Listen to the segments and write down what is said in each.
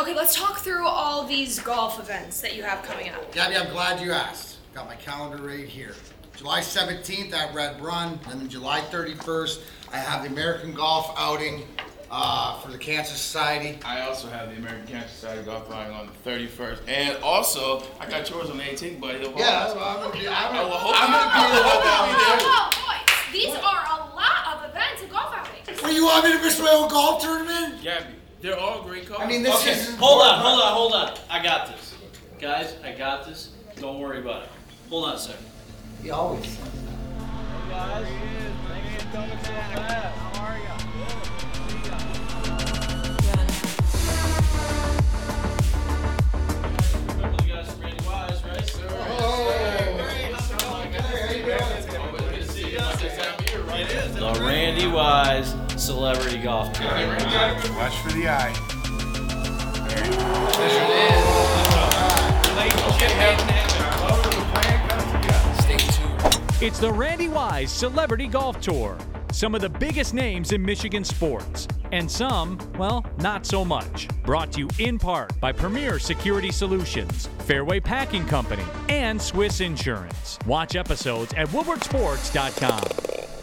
Okay, let's talk through all these golf events that you have coming up. Gabby, I'm glad you asked. Got my calendar right here. July 17th at Red Run, and then July 31st, I have the American Golf outing uh, for the Cancer Society. I also have the American Cancer Society golf outing on the 31st, and also I got yours on the 18th, buddy. No Yeah, problem. I'm gonna be, I'm gonna, will hope I'm gonna be there. will hope I'll be there. Whoa, boys, these are a lot of events and golf outings. Well, you want me to miss my own golf tournament? Gabby, they're all great cars. I mean, this Okay, is. hold on, hold on, hold on. I got this. Guys, I got this. Don't worry about it. Hold on a second. He always. Remember The Randy Wise Celebrity Golf Tour. Watch for the eye. It's the Randy Wise Celebrity Golf Tour. Some of the biggest names in Michigan sports, and some, well, not so much. Brought to you in part by Premier Security Solutions, Fairway Packing Company, and Swiss Insurance. Watch episodes at WoodwardSports.com.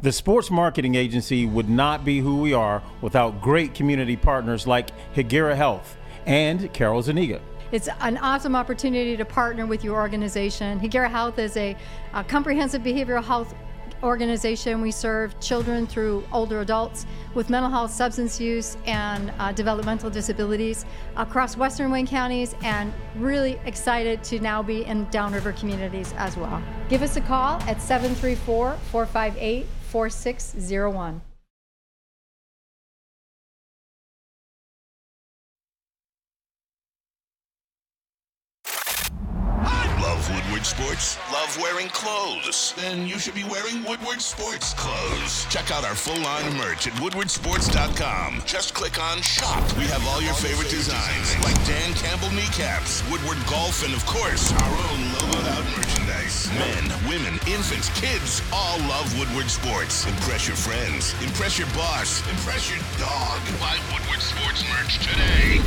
The sports marketing agency would not be who we are without great community partners like Hegira Health and Carol Zaniga. It's an awesome opportunity to partner with your organization. Hegira Health is a, a comprehensive behavioral health organization. We serve children through older adults with mental health, substance use, and uh, developmental disabilities across Western Wayne counties, and really excited to now be in downriver communities as well. Give us a call at 734 458 4601. Love Woodward Sports? Love wearing clothes? Then you should be wearing Woodward Sports clothes. Check out our full line of merch at woodwardsports.com. Just click on shop. We have all your favorite designs, like Dan Campbell kneecaps, Woodward Golf, and of course, our own logoed out merchandise. Men, women, infants, kids all love Woodward Sports. Impress your friends. Impress your boss. Impress your dog. Buy Woodward Sports merch today.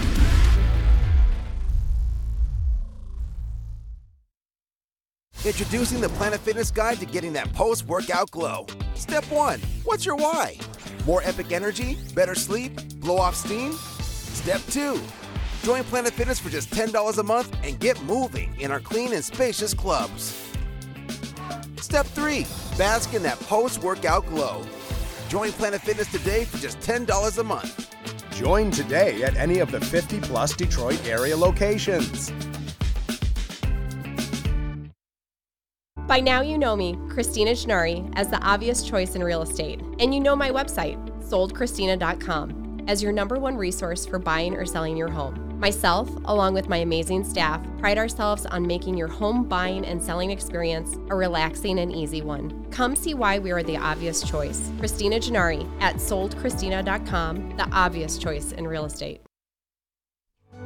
Introducing the Planet Fitness Guide to getting that post workout glow. Step 1 What's your why? More epic energy? Better sleep? Blow off steam? Step 2 Join Planet Fitness for just $10 a month and get moving in our clean and spacious clubs. Step 3 Bask in that post workout glow. Join Planet Fitness today for just $10 a month. Join today at any of the 50 plus Detroit area locations. By now, you know me, Christina Gennari, as the obvious choice in real estate. And you know my website, soldchristina.com, as your number one resource for buying or selling your home. Myself, along with my amazing staff, pride ourselves on making your home buying and selling experience a relaxing and easy one. Come see why we are the obvious choice. Christina Gennari at soldchristina.com, the obvious choice in real estate.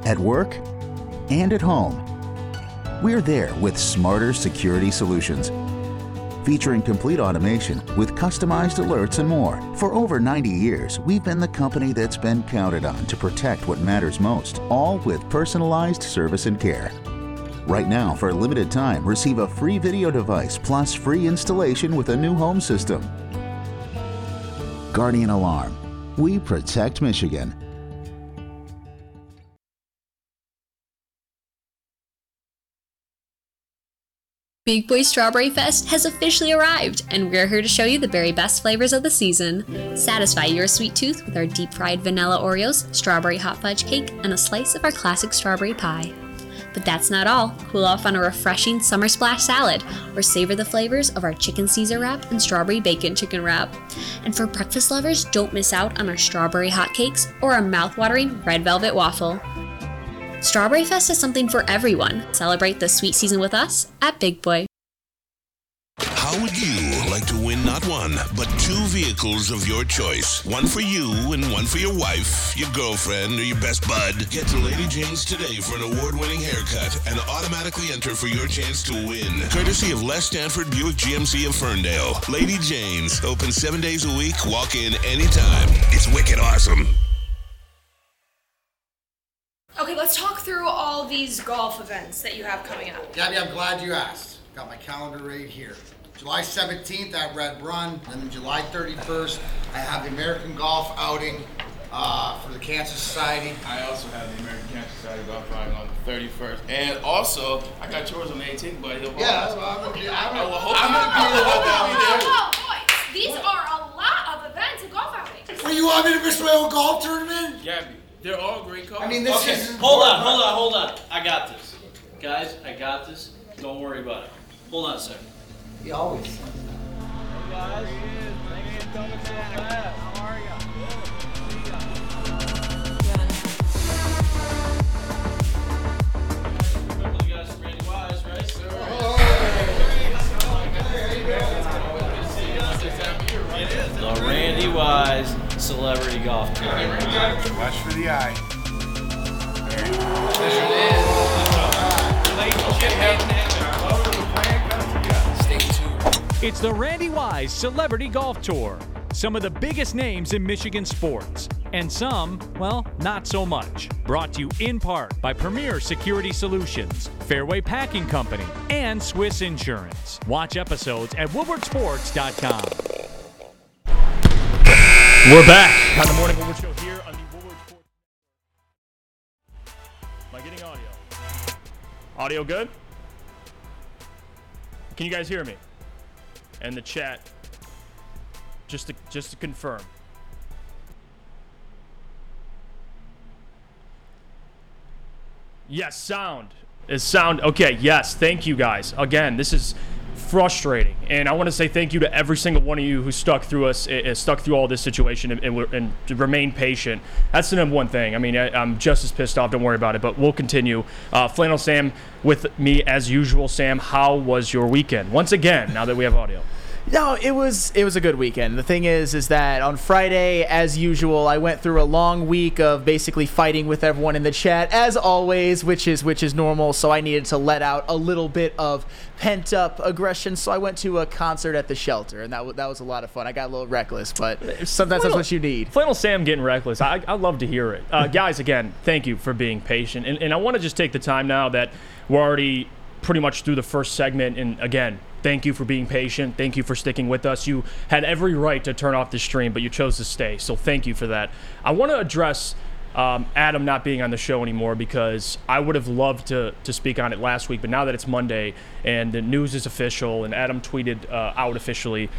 At work and at home. We're there with smarter security solutions. Featuring complete automation with customized alerts and more. For over 90 years, we've been the company that's been counted on to protect what matters most, all with personalized service and care. Right now, for a limited time, receive a free video device plus free installation with a new home system. Guardian Alarm. We protect Michigan. Big Boy Strawberry Fest has officially arrived, and we're here to show you the very best flavors of the season. Satisfy your sweet tooth with our deep fried vanilla Oreos, strawberry hot fudge cake, and a slice of our classic strawberry pie. But that's not all. Cool off on a refreshing summer splash salad, or savor the flavors of our chicken Caesar wrap and strawberry bacon chicken wrap. And for breakfast lovers, don't miss out on our strawberry hotcakes or our mouth-watering red velvet waffle. Strawberry Fest is something for everyone. Celebrate the sweet season with us at Big Boy. How would you like to win not one, but two vehicles of your choice? One for you and one for your wife, your girlfriend, or your best bud. Get to Lady Jane's today for an award winning haircut and automatically enter for your chance to win. Courtesy of Les Stanford Buick GMC of Ferndale. Lady Jane's, open seven days a week, walk in anytime. It's wicked awesome. Okay, let's talk through all these golf events that you have coming up. Gabby, I'm glad you asked. Got my calendar right here. July 17th at Red Run, and then July 31st, I have the American Golf outing uh, for the Cancer Society. I also have the American Cancer Society golf outing on the 31st. And also, I got yours on the 18th, buddy. Yeah, I'm gonna be, I'm I will gonna, I'm gonna be I will there. you'll be there. Whoa, boys, these are a lot of events and golf outings. Well, you want me to miss my own golf tournament? Gabby, they're all great cars. I mean, this Okay, is hold on, hold on, hold on. I got this. Guys, I got this. Don't worry about it. Hold on a second. He always. Remember Randy Wise Celebrity Golf Tour. Watch for the eye. It's the Randy Wise Celebrity Golf Tour. Some of the biggest names in Michigan sports, and some, well, not so much. Brought to you in part by Premier Security Solutions, Fairway Packing Company, and Swiss Insurance. Watch episodes at WoodwardSports.com. We're back Morning Show here on the. Am I getting audio? Audio good? Can you guys hear me? And the chat, just to just to confirm. Yes, sound is sound. Okay, yes, thank you guys. Again, this is frustrating, and I want to say thank you to every single one of you who stuck through us, uh, stuck through all this situation, and, and, and remain patient. That's the number one thing. I mean, I, am just as pissed off. Don't worry about it. But we'll continue. Uh, Flannel Sam with me as usual. Sam, how was your weekend? Once again, now that we have audio. No, it was it was a good weekend. The thing is, is that on Friday, as usual, I went through a long week of basically fighting with everyone in the chat, as always, which is which is normal. So I needed to let out a little bit of pent up aggression. So I went to a concert at the shelter, and that w- that was a lot of fun. I got a little reckless, but sometimes Flannel- that's what you need. Flannel Sam getting reckless. I, I love to hear it. Uh, guys, again, thank you for being patient. And, and I want to just take the time now that we're already pretty much through the first segment. And again, thank you for being patient. Thank you for sticking with us. You had every right to turn off the stream, but you chose to stay. So thank you for that. I want to address. Um, Adam not being on the show anymore because I would have loved to, to speak on it last week, but now that it's Monday and the news is official and Adam tweeted uh, out officially,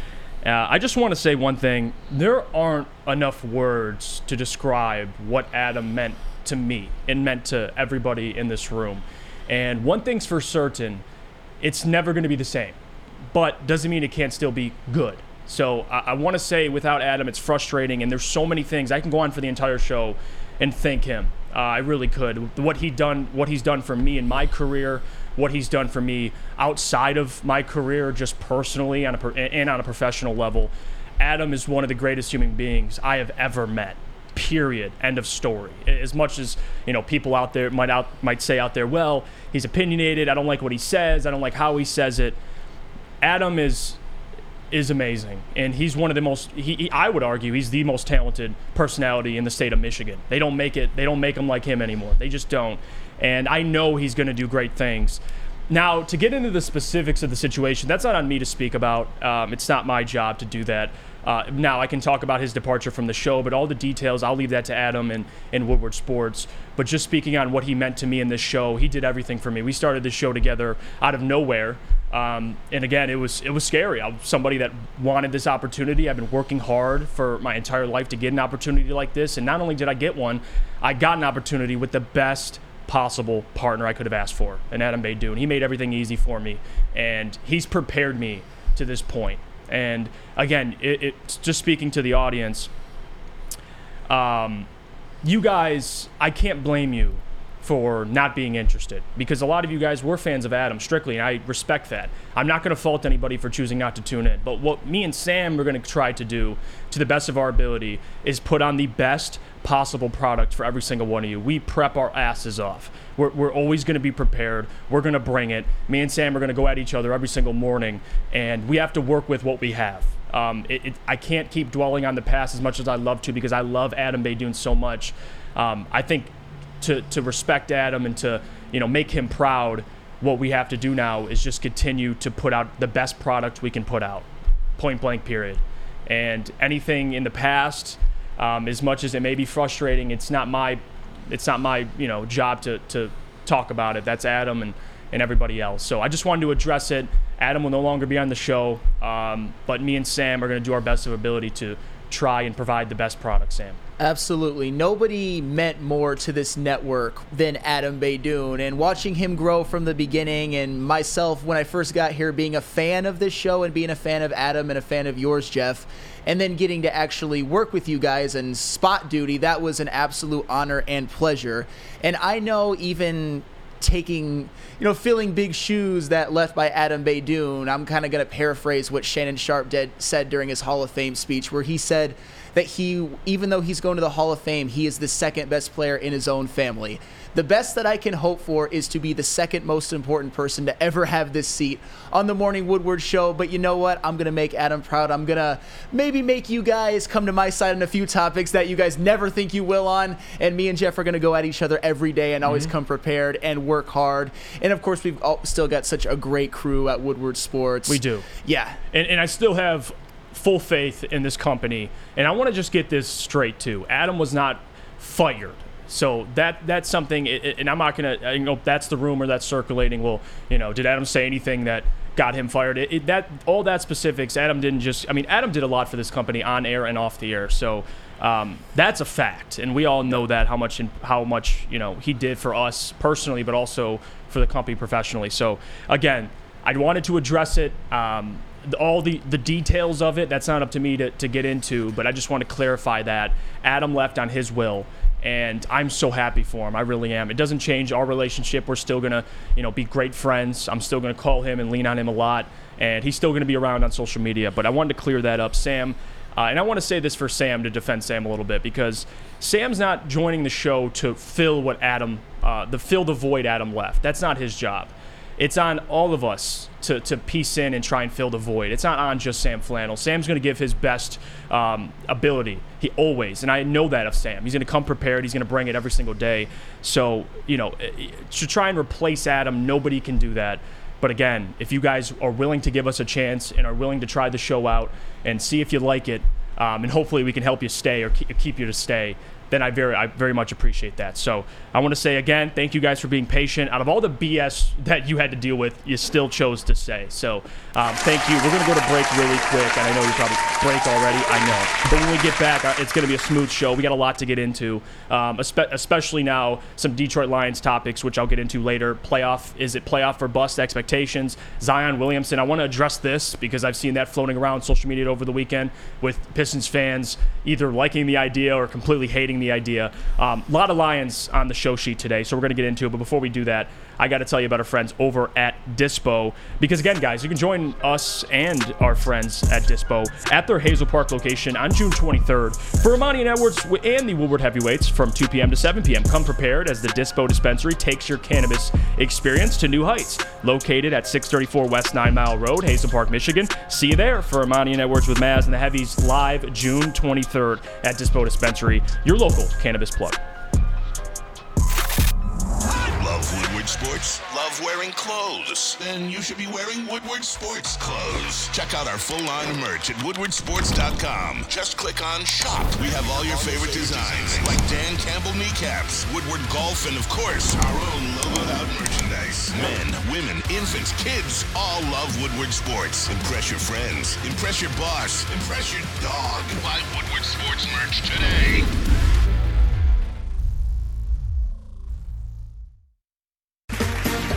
uh, I just want to say one thing. There aren't enough words to describe what Adam meant to me and meant to everybody in this room. And one thing's for certain it's never going to be the same, but doesn't mean it can't still be good. So I, I want to say without Adam, it's frustrating, and there's so many things I can go on for the entire show and thank him. Uh, I really could. What he done, what he's done for me in my career, what he's done for me outside of my career, just personally on a and on a professional level. Adam is one of the greatest human beings I have ever met. Period. End of story. As much as you know, people out there might out might say out there, well, he's opinionated. I don't like what he says. I don't like how he says it. Adam is is amazing, and he's one of the most. He, he, I would argue he's the most talented personality in the state of Michigan. They don't make it. They don't make him like him anymore. They just don't. And I know he's going to do great things. Now, to get into the specifics of the situation, that's not on me to speak about. Um, it's not my job to do that. Uh, now, I can talk about his departure from the show, but all the details, I'll leave that to Adam and, and Woodward Sports. But just speaking on what he meant to me in this show, he did everything for me. We started this show together out of nowhere. Um, and again, it was it was scary. I'm somebody that wanted this opportunity. I've been working hard for my entire life to get an opportunity like this. And not only did I get one, I got an opportunity with the best possible partner I could have asked for, and Adam Baydoun. He made everything easy for me, and he's prepared me to this point. And again, it, it's just speaking to the audience. Um, you guys, I can't blame you for not being interested because a lot of you guys were fans of Adam strictly, and I respect that. I'm not going to fault anybody for choosing not to tune in. But what me and Sam are going to try to do, to the best of our ability, is put on the best possible product for every single one of you. We prep our asses off. We're, we're always going to be prepared. We're going to bring it. Me and Sam are going to go at each other every single morning, and we have to work with what we have. Um, it, it, I can't keep dwelling on the past as much as I love to because I love Adam Baydoun so much. Um, I think to, to respect Adam and to you know make him proud, what we have to do now is just continue to put out the best product we can put out, point blank period. And anything in the past, um, as much as it may be frustrating, it's not my it's not my you know job to to talk about it. That's Adam and and everybody else. So I just wanted to address it. Adam will no longer be on the show, um, but me and Sam are going to do our best of ability to try and provide the best product. Sam. Absolutely. Nobody meant more to this network than Adam Baydoun. And watching him grow from the beginning, and myself, when I first got here, being a fan of this show and being a fan of Adam and a fan of yours, Jeff, and then getting to actually work with you guys and spot duty, that was an absolute honor and pleasure. And I know even taking, you know, filling big shoes that left by Adam Baydoun, I'm kind of going to paraphrase what Shannon Sharpe did, said during his Hall of Fame speech, where he said, that he, even though he's going to the Hall of Fame, he is the second best player in his own family. The best that I can hope for is to be the second most important person to ever have this seat on the Morning Woodward show. But you know what? I'm going to make Adam proud. I'm going to maybe make you guys come to my side on a few topics that you guys never think you will on. And me and Jeff are going to go at each other every day and always Mhm. come prepared and work hard. And of course, we've all, still got such a great crew at Woodward Sports. We do. Yeah. And, and I still have full faith in this company. And I want to just get this straight too. Adam was not fired. So that that's something, and I'm not gonna, you know, that's the rumor that's circulating. Well, you know, did Adam say anything that got him fired? It, it, that all that specifics, Adam didn't just. I mean, Adam did a lot for this company on air and off the air. So um, that's a fact, and we all know that how much how much you know he did for us personally, but also for the company professionally. So again, I wanted to address it. Um, all the, the details of it, that's not up to me to, to get into, but I just want to clarify that Adam left on his will. And I'm so happy for him. I really am. It doesn't change our relationship. We're still gonna, you know, be great friends. I'm still gonna call him and lean on him a lot, and he's still gonna be around on social media. But I wanted to clear that up, Sam. Uh, and I want to say this for Sam to defend Sam a little bit because Sam's not joining the show to fill what Adam, uh, the fill the void Adam left. That's not his job. It's on all of us to, to piece in and try and fill the void. It's not on just Sam Flannel. Sam's going to give his best um, ability. He always, and I know that of Sam. He's going to come prepared. He's going to bring it every single day. So, you know, eh, to try and replace Adam, nobody can do that. But again, if you guys are willing to give us a chance and are willing to try the show out and see if you like it, um, and hopefully we can help you stay or keep, keep you to stay, then I very, I very much appreciate that. So I want to say again, thank you guys for being patient. Out of all the BS that you had to deal with, you still chose to say. So um, thank you. We're to go to break really quick, and I know you probably break already. I know, but when we get back, uh, it's to be a smooth show. We got a lot to get into, um, especially now some Detroit Lions topics, which I'll get into later. Playoff is it playoff for bust expectations? Zion Williamson. I want to address this because I've seen that floating around social media over the weekend with Pistons fans either liking the idea or completely hating the idea. Um, a lot of Lions on the show sheet today, so we're going to get into it. But before we do that, I got to tell you about our friends over at Dispo. Because again, guys, you can join us and our friends at Dispo at their Hazel Park location on June 23rd for Ermanni and Edwards and the Woodward Heavyweights from 2 p.m. to 7 p.m. Come prepared as the Dispo dispensary takes your cannabis experience to new heights. Located at 634 West Nine Mile Road, Hazel Park, Michigan. See you there for Ermanni and Edwards with Maz and the Heavies live June 23rd at Dispo Dispensary, your local cannabis plug. Woodward Sports? Love wearing clothes? Then you should be wearing Woodward Sports clothes. Check out our full line of merch at woodwardsports.com. Just click on shop. We have all your favorite designs, like Dan Campbell kneecaps, Woodward golf, and of course, our own logoed out merchandise. Men, women, infants, kids all love Woodward Sports. Impress your friends, impress your boss, impress your dog. Buy Woodward Sports merch today.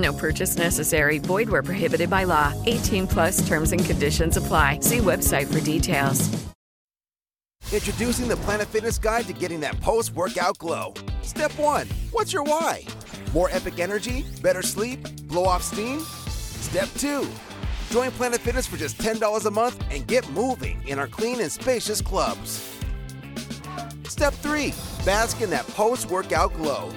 No purchase necessary. Void where prohibited by law. 18 plus terms and conditions apply. See website for details. Introducing the Planet Fitness Guide to getting that post workout glow. Step one What's your why? More epic energy? Better sleep? Blow off steam? Step two Join Planet Fitness for just $10 a month and get moving in our clean and spacious clubs. Step three Bask in that post workout glow.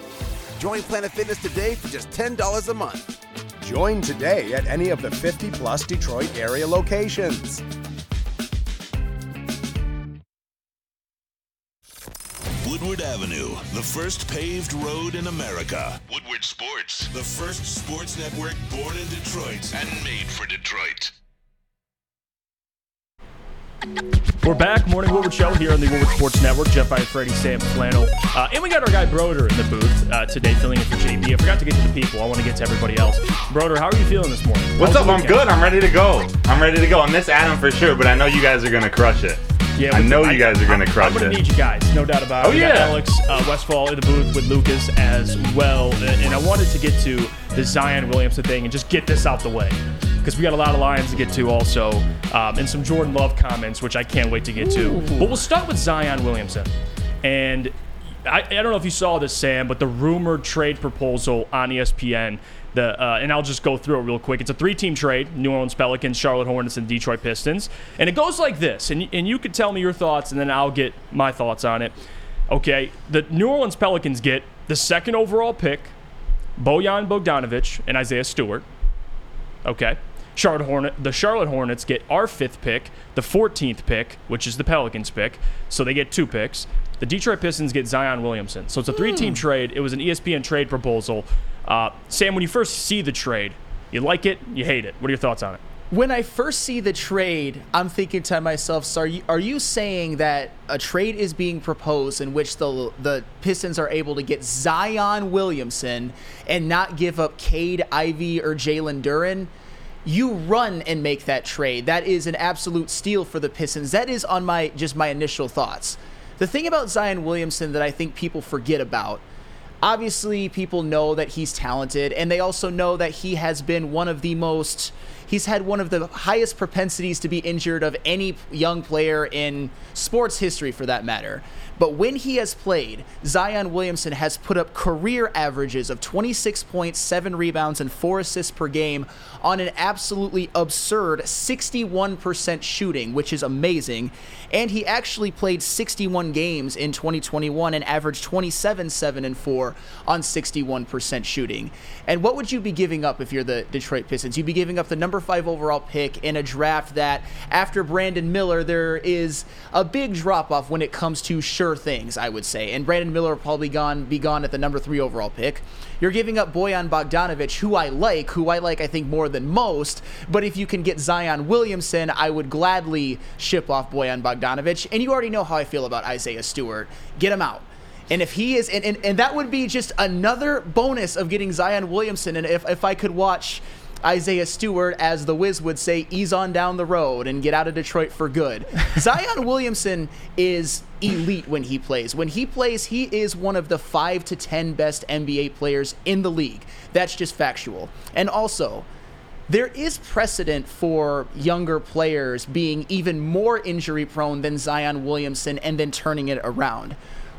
Join Planet Fitness today for just $10 a month. Join today at any of the 50 plus Detroit area locations. Woodward Avenue, the first paved road in America. Woodward Sports, the first sports network born in Detroit and made for Detroit. We're back, Morning Woodward Show here on the Woodward Sports Network. Jeff Iafrate, Sam Flannel. Uh, and we got our guy Broder in the booth uh, today filling in for JB. I forgot to get to the people. I want to get to everybody else. Broder, how are you feeling this morning? What's up? I'm good. I'm ready to go. I'm ready to go. I miss Adam for sure, but I know you guys are gonna crush it. Yeah, I know you guys are gonna crush it. I'm gonna it. need you guys, no doubt about it. Oh, We got yeah. Alex uh, Westfall in the booth with Lucas as well, and I wanted to get to the Zion Williamson thing and just get this out the way. Because we got a lot of Lions to get to also, um, and some Jordan Love comments, which I can't wait to get to. But we'll start with Zion Williamson. And I, I don't know if you saw this, Sam, but the rumored trade proposal on ESPN. The, uh, and I'll just go through it real quick. It's a three-team trade: New Orleans Pelicans, Charlotte Hornets, and Detroit Pistons. And it goes like this. And, and you could tell me your thoughts, and then I'll get my thoughts on it. Okay, the New Orleans Pelicans get the second overall pick, Bojan Bogdanovic and Isaiah Stewart. Okay. Charlotte Hornet, the Charlotte Hornets get our fifth pick, the 14th pick, which is the Pelicans pick. So they get two picks. The Detroit Pistons get Zion Williamson. So it's a three team trade. It was an ESPN trade proposal. Uh, Sam, when you first see the trade, you like it, you hate it. What are your thoughts on it? When I first see the trade, I'm thinking to myself, so are you, are you saying that a trade is being proposed in which the the Pistons are able to get Zion Williamson and not give up Cade Ivey or Jalen Duren? You run and make that trade. That is an absolute steal for the Pistons. That is on my just my initial thoughts. The thing about Zion Williamson that I think people forget about obviously people know that he's talented and they also know that he has been one of the most he's had one of the highest propensities to be injured of any young player in sports history for that matter but when he has played zion williamson has put up career averages of 26 points 7 rebounds and 4 assists per game on an absolutely absurd 61% shooting which is amazing. And he actually played 61 games in 2021 and averaged 27 7 and 4 on 61% shooting. And what would you be giving up if you're the detroit pistons? You'd be giving up the number 5 overall pick in a draft that after brandon miller there is a big drop off when it comes to sure things i would say. And brandon miller will probably gone be gone at the number 3 overall pick. You're giving up bojan bogdanovic who i like who i like i think more than most but if you can get zion williamson i would gladly ship off bojan bogdanovic and you already know how i feel about isaiah stewart get him out and if he is, and, and, and that would be just another bonus of getting Zion Williamson. And if, if I could watch Isaiah Stewart, as the Wiz would say, ease on down the road and get out of Detroit for good. Zion Williamson is elite when he plays. When he plays, he is one of the five to 10 best NBA players in the league. That's just factual. And also, there is precedent for younger players being even more injury prone than Zion Williamson and then turning it around.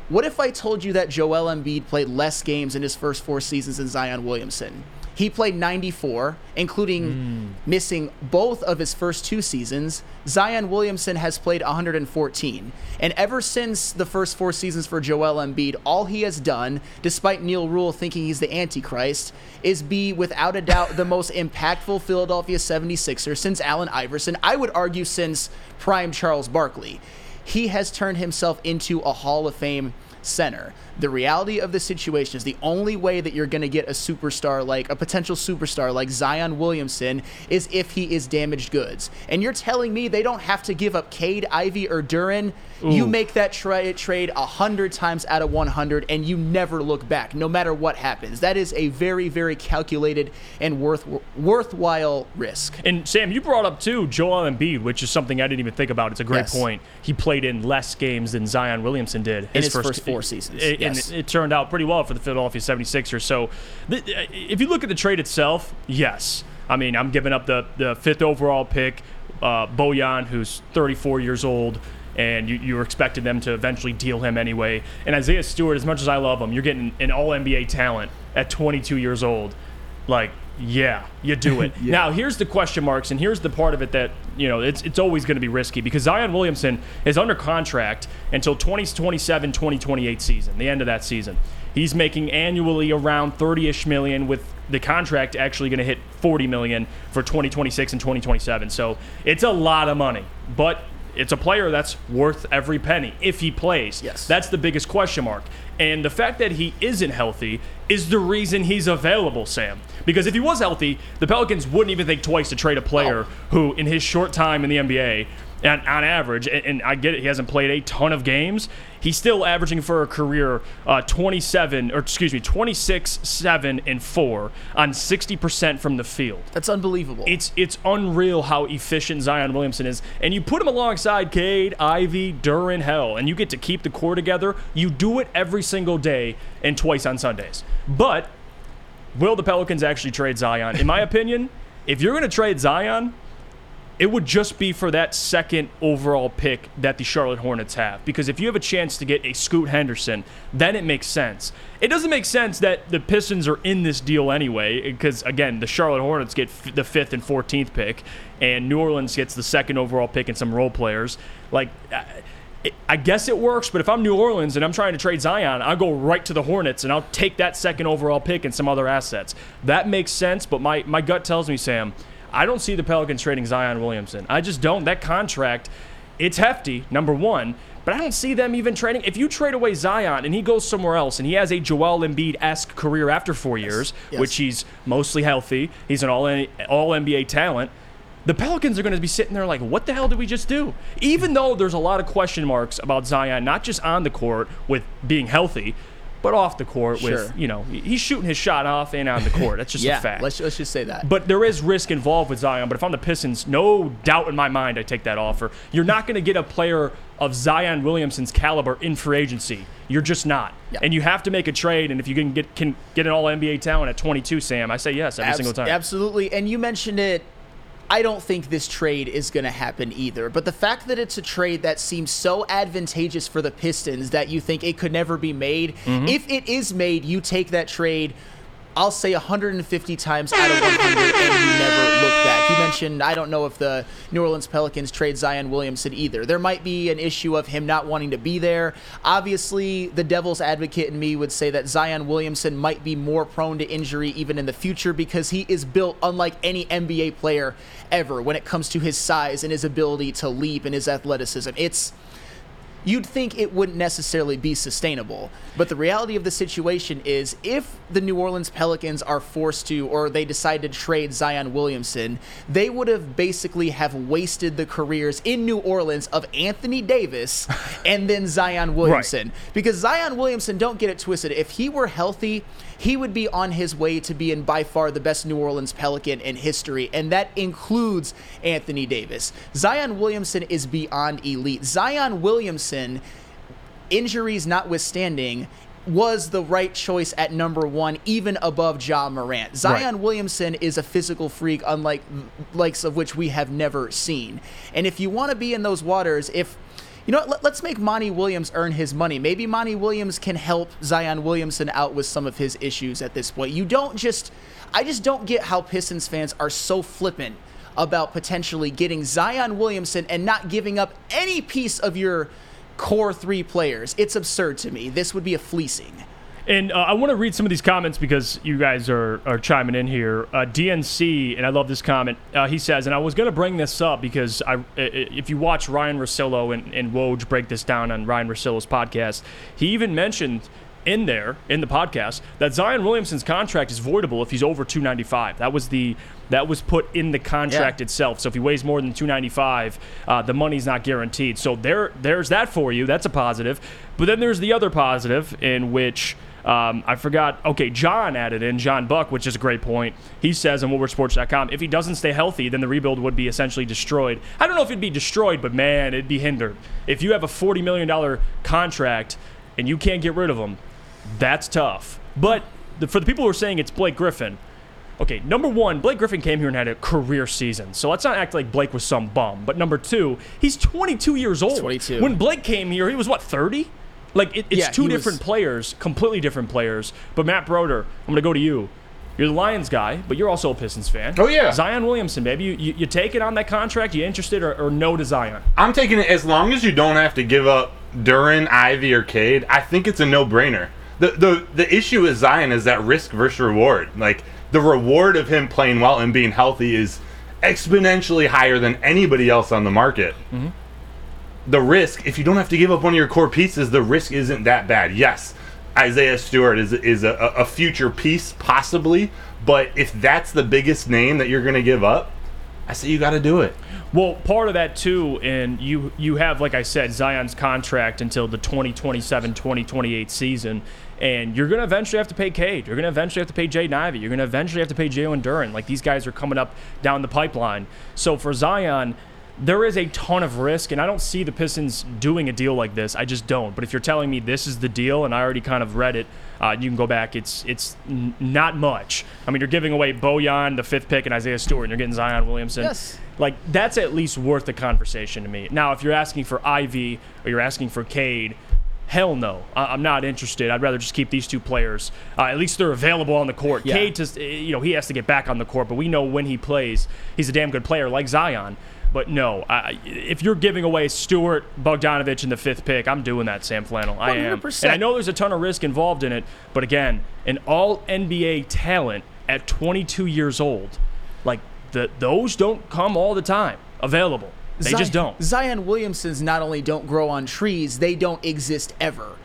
What if I told you that Joel Embiid played less games in his first four seasons than Zion Williamson? He played 94, including hmm. missing both of his first two seasons. Zion Williamson has played 114. And ever since the first four seasons for Joel Embiid, all he has done, despite Neil Rule thinking he's the Antichrist, is be without a doubt the most impactful Philadelphia 76er since Allen Iverson. I would argue since prime Charles Barkley he has turned himself into a Hall of Fame center. The reality of the situation is the only way that you're going to get a superstar like a potential superstar like Zion Williamson is if he is damaged goods. And you're telling me they don't have to give up Cade, Ivey, or Duren? You make that tra- trade a hundred times out of 100, and you never look back, no matter what happens. That is a very, very calculated and worth worthwhile risk. And Sam, you brought up too Joel Embiid, which is something I didn't even think about. It's a great Yes. point. He played in less games than Zion Williamson did In his first four seasons, It- yes. And it, turned out pretty well for the Philadelphia 76ers. So, th- if you look at the trade itself, yes. I mean, I'm giving up the, the fifth overall pick, uh, Bojan, who's 34 years old. And you, you were expecting them to eventually deal him anyway. And Isaiah Stewart, as much as I love him, you're getting an all NBA talent at 22 years old. Like, yeah, you do it. Now, here's the question marks, and here's the part of it that, you know, it's, it's always going to be risky because Zion Williamson is under contract until 2027 2028 season, the end of that season. He's making annually around 30 ish million, with the contract actually going to hit 40 million for 2026 and 2027. So it's a lot of money, but it's a player that's worth every penny if he plays. Yes. That's the biggest question mark. And the fact that he isn't healthy is the reason he's available, Sam. Because if he was healthy, the Pelicans wouldn't even think twice to trade a player who, in his short time in the NBA, and on average, and, and I get it, he hasn't played a ton of games. He's still averaging for a career uh, 27, or excuse me, 26, 7, and 4 on 60% from the field. That's unbelievable. It's it's unreal how efficient Zion Williamson is. And you put him alongside Cade, Ivey, Duren, Hell, and you get to keep the core together. You do it every single day and twice on Sundays. But will the Pelicans actually trade Zion? In my opinion, if you're going to trade Zion, it would just be for that second overall pick that the Charlotte Hornets have. Because if you have a chance to get a Scoot Henderson, then it makes sense. It doesn't make sense that the Pistons are in this deal anyway, because again, the Charlotte Hornets get f- the fifth and 14th pick, and New Orleans gets the second overall pick and some role players. Like, I- I guess it works, but if I'm New Orleans and I'm trying to trade Zion, I'll go right to the Hornets and I'll take that second overall pick and some other assets. That makes sense, but my, my gut tells me, Sam, I don't see the Pelicans trading Zion Williamson. I just don't. That contract, it's hefty, number one, but I don't see them even trading. If you trade away Zion and he goes somewhere else and he has a Joel Embiid esque career after four years, Yes. which he's mostly healthy, he's an all all NBA talent. The Pelicans are going to be sitting there like, what the hell did we just do? Even though there's a lot of question marks about Zion, not just on the court with being healthy, but off the court Sure. with, you know, he's shooting his shot off and on the court. That's just yeah, a fact. let's let's just say that. But there is risk involved with Zion. But if I'm the Pistons, no doubt in my mind, I take that offer. You're not going to get a player of Zion Williamson's caliber in free agency. You're just not. Yeah. And you have to make a trade. And if you can get can get an All NBA talent at 22, Sam, I say yes every Abs- single time. Absolutely. And you mentioned it. I don't think this trade is going to happen either. But the fact that it's a trade that seems so advantageous for the Pistons that you think it could never be made, Mhm. if it is made, you take that trade. I'll say 150 times out of 100, and you never look back. You mentioned, I don't know if the New Orleans Pelicans trade Zion Williamson either. There might be an issue of him not wanting to be there. Obviously, the devil's advocate in me would say that Zion Williamson might be more prone to injury even in the future because he is built unlike any NBA player ever when it comes to his size and his ability to leap and his athleticism. It's you'd think it wouldn't necessarily be sustainable. But the reality of the situation is if the New Orleans Pelicans are forced to or they decide to trade Zion Williamson, they would have basically have wasted the careers in New Orleans of Anthony Davis and then Zion Williamson. Because Zion Williamson, don't get it twisted, if he were healthy, he would be on his way to being by far the best New Orleans Pelican in history, and that includes Anthony Davis. Zion Williamson is beyond elite. Zion Williamson, injuries notwithstanding, was the right choice at number one, even above Ja Morant. Zion Williamson is a physical freak, unlike likes of which we have never seen. And if you want to be in those waters, if you know, what, let, let's make Monty Williams earn his money. Maybe Monty Williams can help Zion Williamson out with some of his issues at this point. You don't just, I just don't get how Pistons fans are so flippant about potentially getting Zion Williamson and not giving up any piece of your core three players. It's absurd to me. This would be a fleecing. And uh, I want to read some of these comments because you guys are, are chiming in here. Uh, DNC, and I love this comment. Uh, he says, and I was going to bring this up because I, if you watch Ryen Russillo and, and Woj break this down on Ryen Russillo's podcast, he even mentioned in there in the podcast that Zion Williamson's contract is voidable if he's over 295. That was the that was put in the contract itself. So if he weighs more than 295, uh, the money's not guaranteed. So there there's that for you. That's a positive. But then there's the other positive in which um, I forgot. Okay, John added in John Buck, which is a great point. He says on WoodwardSports.com, if he doesn't stay healthy, then the rebuild would be essentially destroyed. I don't know if it'd be destroyed, but man, it'd be hindered. If you have a forty million dollar contract and you can't get rid of him, that's tough. But the, for the people who are saying it's Blake Griffin, okay, number one, Blake Griffin came here and had a career season. So let's not act like Blake was some bum. But number two, he's 22 years old. 22. When Blake came here, he was what, 30? Like, it, it's Yeah, two he was- different players, completely different players. But Matt Broder, I'm going to go to you. You're the Lions guy, but you're also a Pistons fan. Oh, yeah. Zion Williamson, baby. You, you, you take it on that contract? You interested or, or no to Zion? I'm taking it as long as you don't have to give up Duren, Ivey, or Cade. I think it's a no-brainer. The the the issue with Zion is that risk versus reward. Like the reward of him playing well and being healthy is exponentially higher than anybody else on the market. Mhm. The risk, if you don't have to give up one of your core pieces, the risk isn't that bad. Yes, Isaiah Stewart is is a, a future piece possibly, but if that's the biggest name that you're going to give up, I say you got to do it. Well, part of that too, and you you have, like I said, Zion's contract until the 2027-2028 season, and you're going to eventually have to pay Cade. You're going to eventually have to pay Jay Ivey. You're going to eventually have to pay Jalen Duren. Like these guys are coming up down the pipeline. So for Zion, there is a ton of risk, and I don't see the Pistons doing a deal like this. I just don't. But if you're telling me this is the deal, and I already kind of read it, uh, you can go back. It's it's n- not much. I mean, you're giving away Bojan, the fifth pick, and Isaiah Stewart, and you're getting Zion Williamson. Yes. Like that's at least worth the conversation to me. Now, if you're asking for Ivey or you're asking for Cade, hell no, I- I'm not interested. I'd rather just keep these two players. Uh, at least they're available on the court. Yeah. Cade, just you know, he has to get back on the court, but we know when he plays, he's a damn good player, like Zion. But no, I, if you're giving away Stewart, Bogdanovic in the fifth pick, I'm doing that, Sam Flannel. I am. 100%. And I know there's a ton of risk involved in it, but again, an all NBA talent at 22 years old, like the, those don't come all the time available. They Zion- just don't. Zion Williamsons not only don't grow on trees, they don't exist ever.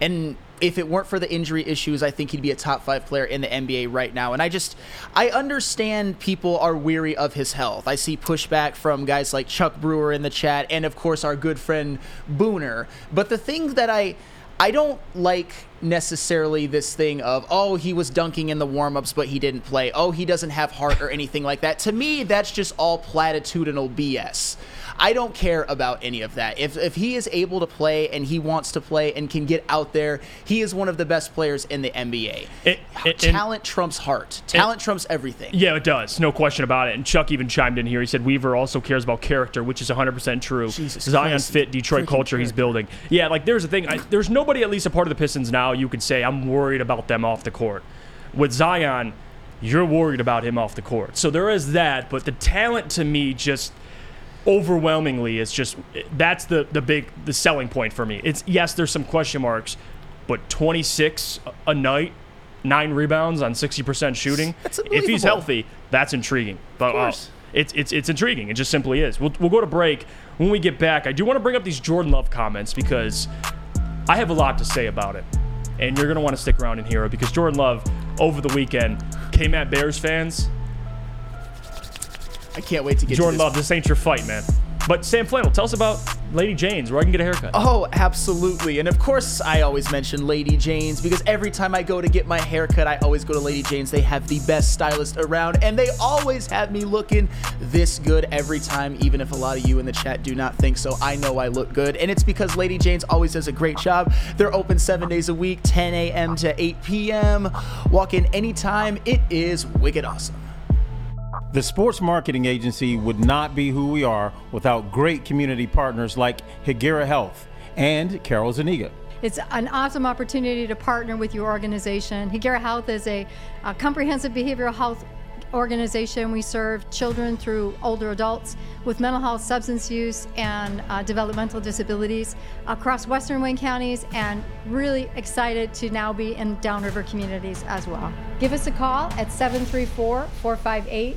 And if it weren't for the injury issues, I think he'd be a top five player in the NBA right now. And I just, I understand people are weary of his health. I see pushback from guys like Chuck Brewer in the chat, and of course our good friend Booner. But the thing that I, I don't like necessarily this thing of, oh, he was dunking in the warmups, but he didn't play. Oh, he doesn't have heart or anything like that. To me, that's just all platitudinal BS. I don't care about any of that. If, if he is able to play and he wants to play and can get out there, he is one of the best players in the NBA. It- it- Talent trumps heart. Talent trumps everything. Yeah, it does. No question about it. And Chuck even chimed in here. He said Weaver also cares about character, which is 100% true. Zion Christ. fit Detroit Freaking culture he's building. Yeah, like there's a thing. I, there's nobody at least a part of the Pistons now you could say I'm worried about them off the court. With Zion, you're worried about him off the court. So there is that, but the talent to me just overwhelmingly is just that's the the big the selling point for me. It's yes, there's some question marks, but 26 a night, nine rebounds on 60% shooting. That's if he's healthy, that's intriguing. But uh, it's it's it's intriguing. It just simply is. We'll we'll go to break. When we get back, I do want to bring up these Jordan Love comments because I have a lot to say about it. And you're going to want to stick around and hear it because Jordan Love over the weekend came at Bears fans I can't wait to get Jordan to this. Love, this ain't your fight, man. But Sam Flannel, tell us about Lady Jane's, where I can get a haircut. Oh, absolutely. And of course, I always mention Lady Jane's because every time I go to get my haircut, I always go to Lady Jane's. They have the best stylist around, and they always have me looking this good every time, even if a lot of you in the chat do not think so. I know I look good, and it's because Lady Jane's always does a great job. They're open seven days a week, 10 a.m. to 8 p.m. Walk in anytime. It is wicked awesome. The sports marketing agency would not be who we are without great community partners like Hegira Health and Carol Zaniga. It's an awesome opportunity to partner with your organization. Hegira Health is a, a comprehensive behavioral health organization. We serve children through older adults with mental health, substance use, and uh, developmental disabilities across Western Wayne counties, and really excited to now be in downriver communities as well. Give us a call at 734 458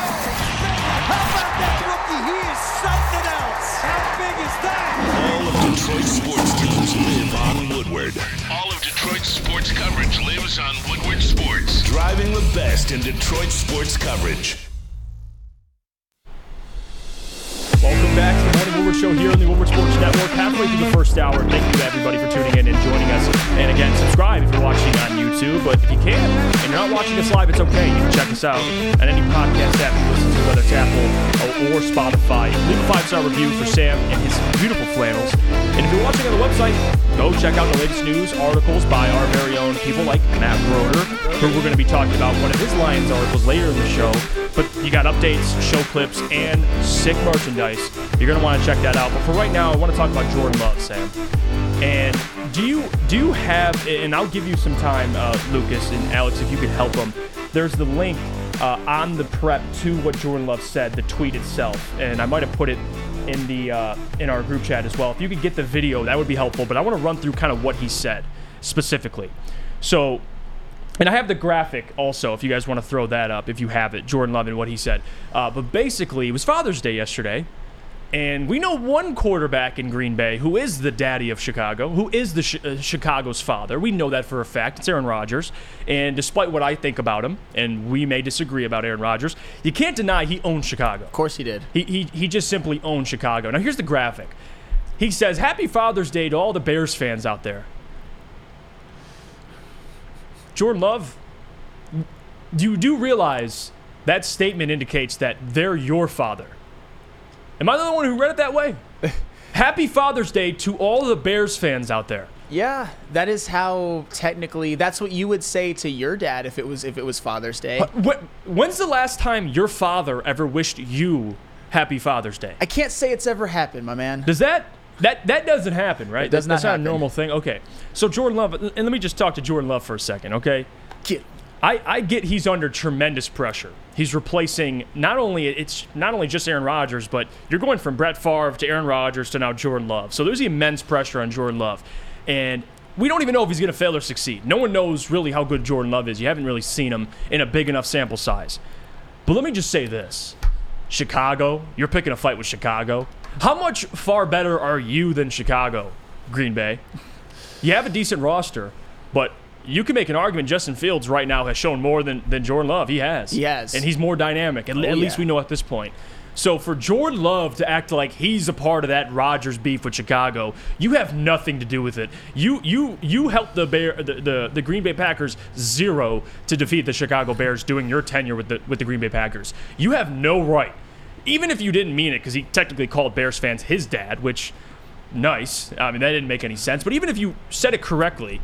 Detroit sports teams live on Woodward. All of Detroit sports coverage lives on Woodward Sports. Driving the best in Detroit sports coverage. Welcome back Woodward Show here on the Woodward Sports Network. Halfway through the first hour. Thank you to everybody for tuning in and joining us. And again, subscribe if you're watching on YouTube. But if you can and you're not watching us live, it's okay. You can check us out on any podcast app you listen to, whether it's Apple or, or Spotify. Leave a five star review for Sam and his beautiful flannels. And if you're watching on the website, go check out the latest news articles by our very own people like Matt Broder, who we're going to be talking about one of his Lions articles later in the show. But you got updates, show clips, and sick merchandise. You're going to want to check that out. But for right now, I want to talk about Jordan Love, Sam. And do you do you have? And I'll give you some time, uh, Lucas and Alex, if you could help them. There's the link uh, on the prep to what Jordan Love said, the tweet itself, and I might have put it in the uh, in our group chat as well. If you could get the video, that would be helpful. But I want to run through kind of what he said specifically. So and I have the graphic also, if you guys want to throw that up, if you have it, Jordan Love and what he said. Uh, but basically, it was Father's Day yesterday. And we know one quarterback in Green Bay who is the daddy of Chicago, who is the uh, Chicago's father. We know that for a fact. It's Aaron Rodgers. And despite what I think about him, and we may disagree about Aaron Rodgers, you can't deny he owned Chicago. Of course he did. He, he, he just simply owned Chicago. Now, here's the graphic. He says, Happy Father's Day to all the Bears fans out there. Jordan Love, you do realize that statement indicates that they're your father. Am I the only one who read it that way? Happy Father's Day to all the Bears fans out there. Yeah, that is how technically that's what you would say to your dad if it was if it was Father's Day. When's the last time your father ever wished you Happy Father's Day? I can't say it's ever happened, my man. Does that that that doesn't happen, right? It does That's not not happen. a normal thing. Okay, so Jordan Love, and let me just talk to Jordan Love for a second, okay? Get. I, I get he's under tremendous pressure. He's replacing not only it's not only just Aaron Rodgers, but you're going from Brett Favre to Aaron Rodgers to now Jordan Love. So there's immense pressure on Jordan Love, and we don't even know if he's going to fail or succeed. No one knows really how good Jordan Love is. You haven't really seen him in a big enough sample size. But let me just say this: Chicago, you're picking a fight with Chicago. How much far better are you than Chicago, Green Bay? You have a decent roster, but you can make an argument Justin Fields right now has shown more than, than Jordan Love. He has. He has. And he's more dynamic. At, Oh, at least yeah. we know at this point. So for Jordan Love to act like he's a part of that Rodgers beef with Chicago, you have nothing to do with it. You you you helped the Bear the, the, the Green Bay Packers zero to defeat the Chicago Bears during your tenure with the with the Green Bay Packers. You have no right. Even if you didn't mean it, because he technically called Bears fans his dad, which nice. I mean, that didn't make any sense. But even if you said it correctly,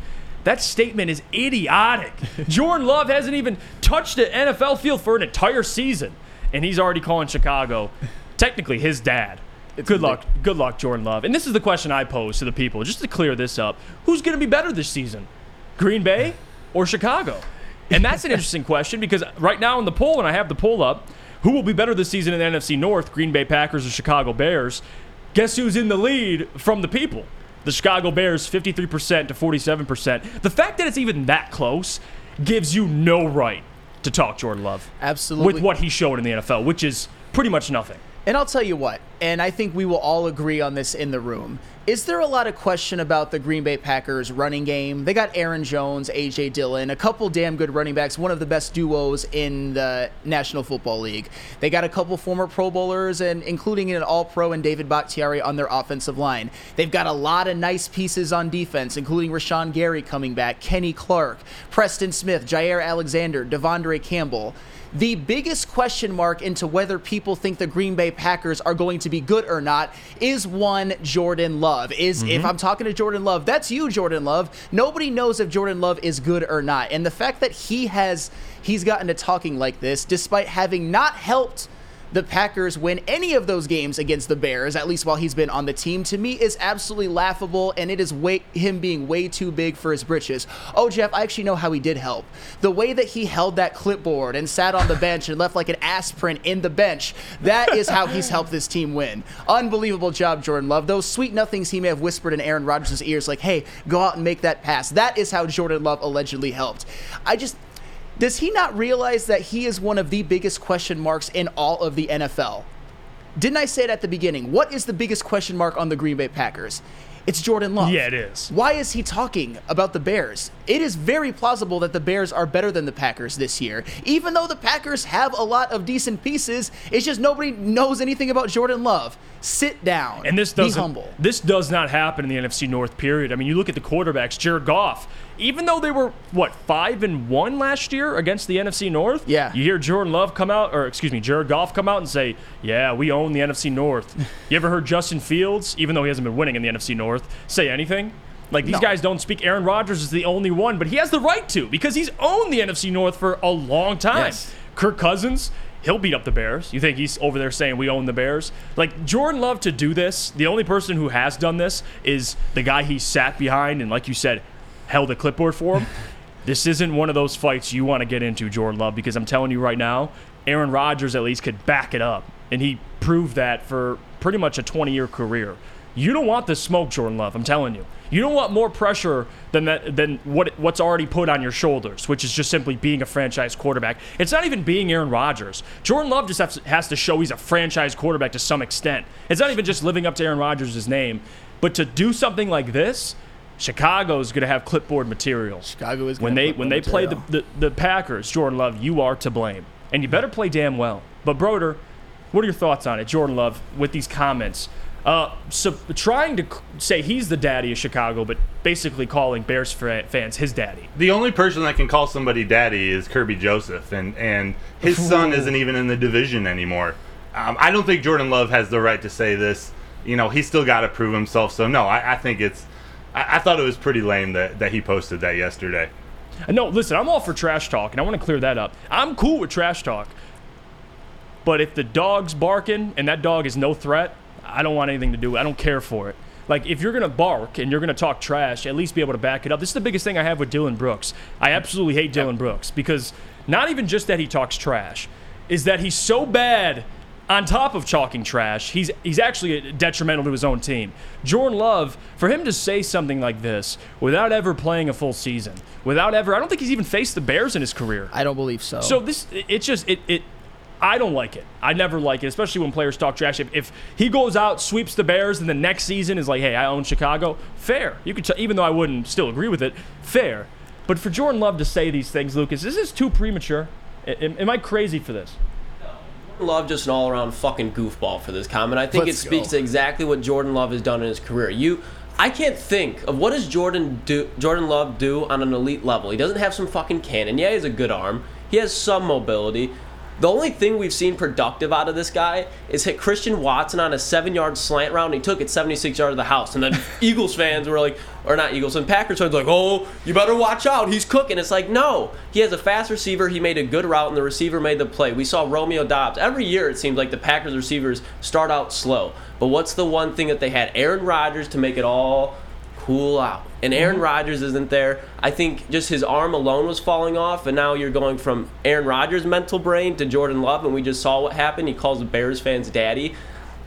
that statement is idiotic. Jordan Love hasn't even touched an NFL field for an entire season, and he's already calling Chicago technically his dad. good luck, good luck, Jordan Love. And this is the question I pose to the people, just to clear this up: Who's going to be better this season, Green Bay or Chicago? And that's an interesting question because right now in the poll, and I have the poll up, who will be better this season in the NFC North, Green Bay Packers or Chicago Bears? Guess who's in the lead from the people? The Chicago Bears, 53% to 47%. The fact that it's even that close gives you no right to talk Jordan Love. Absolutely. With what he showed in the NFL, which is pretty much nothing. And I'll tell you what, and I think we will all agree on this in the room. Is there a lot of question about the Green Bay Packers running game? They got Aaron Jones, AJ Dillon, a couple damn good running backs, one of the best duos in the National Football League. They got a couple former Pro Bowlers and including an All-Pro and David Bakhtiari on their offensive line. They've got a lot of nice pieces on defense, including Rashan Gary coming back, Kenny Clark, Preston Smith, Jaire Alexander, De'Vondre Campbell. The biggest question mark into whether people think the Green Bay Packers are going to be good or not is one Jordan Love. Is if mm-hmm. I'm talking to Jordan Love, that's you, Jordan Love. Nobody knows if Jordan Love is good or not. And the fact that he has he's gotten to talking like this despite having not helped the Packers win any of those games against the Bears, at least while he's been on the team, to me is absolutely laughable, and it is way, him being way too big for his britches. Oh, Jeff, I actually know how he did help. The way that he held that clipboard and sat on the bench and left like an ass print in the bench, that is how he's helped this team win. Unbelievable job, Jordan Love. Those sweet nothings he may have whispered in Aaron Rodgers' ears, like, hey, go out and make that pass. That is how Jordan Love allegedly helped. I just. Does he not realize that he is one of the biggest question marks in all of the NFL? Didn't I say it at the beginning? What is the biggest question mark on the Green Bay Packers? It's Jordan Love. Yeah, it is. Why is he talking about the Bears? It is very plausible that the Bears are better than the Packers this year. Even though the Packers have a lot of decent pieces, it's just nobody knows anything about Jordan Love. Sit down. And this Be doesn't. humble. This does not happen in the NFC North. Period. I mean, you look at the quarterbacks. Jared Goff. Even though they were what five and one last year against the NFC North, Yeah. you hear Jordan Love come out, or excuse me, Jared Goff come out and say, "Yeah, we own the NFC North." you ever heard Justin Fields, even though he hasn't been winning in the NFC North, say anything? Like these No. guys don't speak. Aaron Rodgers is the only one, but he has the right to because he's owned the NFC North for a long time. Yes. Kirk Cousins, he'll beat up the Bears. You think he's over there saying we own the Bears? Like Jordan Love to do this, the only person who has done this is the guy he sat behind and, like you said, held a clipboard for him. this isn't one of those fights you want to get into, Jordan Love, because I'm telling you right now, Aaron Rodgers at least could back it up. And he proved that for pretty much a 20 year career. You don't want this smoke, Jordan Love. I'm telling you. You don't want more pressure than that than what what's already put on your shoulders, which is just simply being a franchise quarterback. It's not even being Aaron Rodgers. Jordan Love just has, has to show he's a franchise quarterback to some extent. It's not even just living up to Aaron Rodgers' name, but to do something like this, Chicago is going to have clipboard material. Chicago is when they when they play the, the the Packers. Jordan Love, you are to blame, and you better play damn well. But Broder, what are your thoughts on it, Jordan Love, with these comments? Uh, so trying to say he's the daddy of Chicago, but basically calling Bears fans his daddy. The only person that can call somebody daddy is Kerby Joseph, and and his son isn't even in the division anymore. Um, I don't think Jordan Love has the right to say this. You know, he's still got to prove himself. So no, I, I think it's. I, I thought it was pretty lame that that he posted that yesterday. No, listen, I'm all for trash talk, and I want to clear that up. I'm cool with trash talk. But if the dog's barking and that dog is no threat, I don't want anything to do. I don't care for it. Like if you're gonna bark and you're gonna talk trash, at least be able to back it up. This is the biggest thing I have with Dillon Brooks. I absolutely hate Dillon Brooks because not even just that he talks trash, is that he's so bad on top of talking trash, he's he's actually detrimental to his own team. Jordan Love, for him to say something like this without ever playing a full season, without ever, I don't think he's even faced the Bears in his career. I don't believe so. So this, it- it's just it it. I don't like it. I never like it, especially when players talk trash. If, if he goes out, sweeps the Bears, and the next season is like, "Hey, I own Chicago," fair. You could, t- even though I wouldn't still agree with it, fair. But for Jordan Love to say these things, Lucas, is this too premature? A- Am, am I crazy for this? Love just an all around fucking goofball for this comment. I think Let's it speaks go. to exactly what Jordan Love has done in his career. You I can't think of what does Jordan do Jordan Love do on an elite level. He doesn't have some fucking cannon. Yeah, he has a good arm. He has some mobility. The only thing we've seen productive out of this guy is hit Christian Watson on a seven yard slant round. He took it 76 yards of the house. And then Eagles fans were like, or not Eagles, and Packers fans were like, oh, you better watch out. He's cooking. It's like, no. He has a fast receiver. He made a good route, and the receiver made the play. We saw Romeo Doubs. Every year, it seems like the Packers receivers start out slow. But what's the one thing that they had? Aaron Rodgers to make it all cool out. And Aaron mm-hmm. Rodgers isn't there. I think just his arm alone was falling off, and now you're going from Aaron Rodgers' mental brain to Jordan Love, and we just saw what happened. He calls the Bears fans daddy.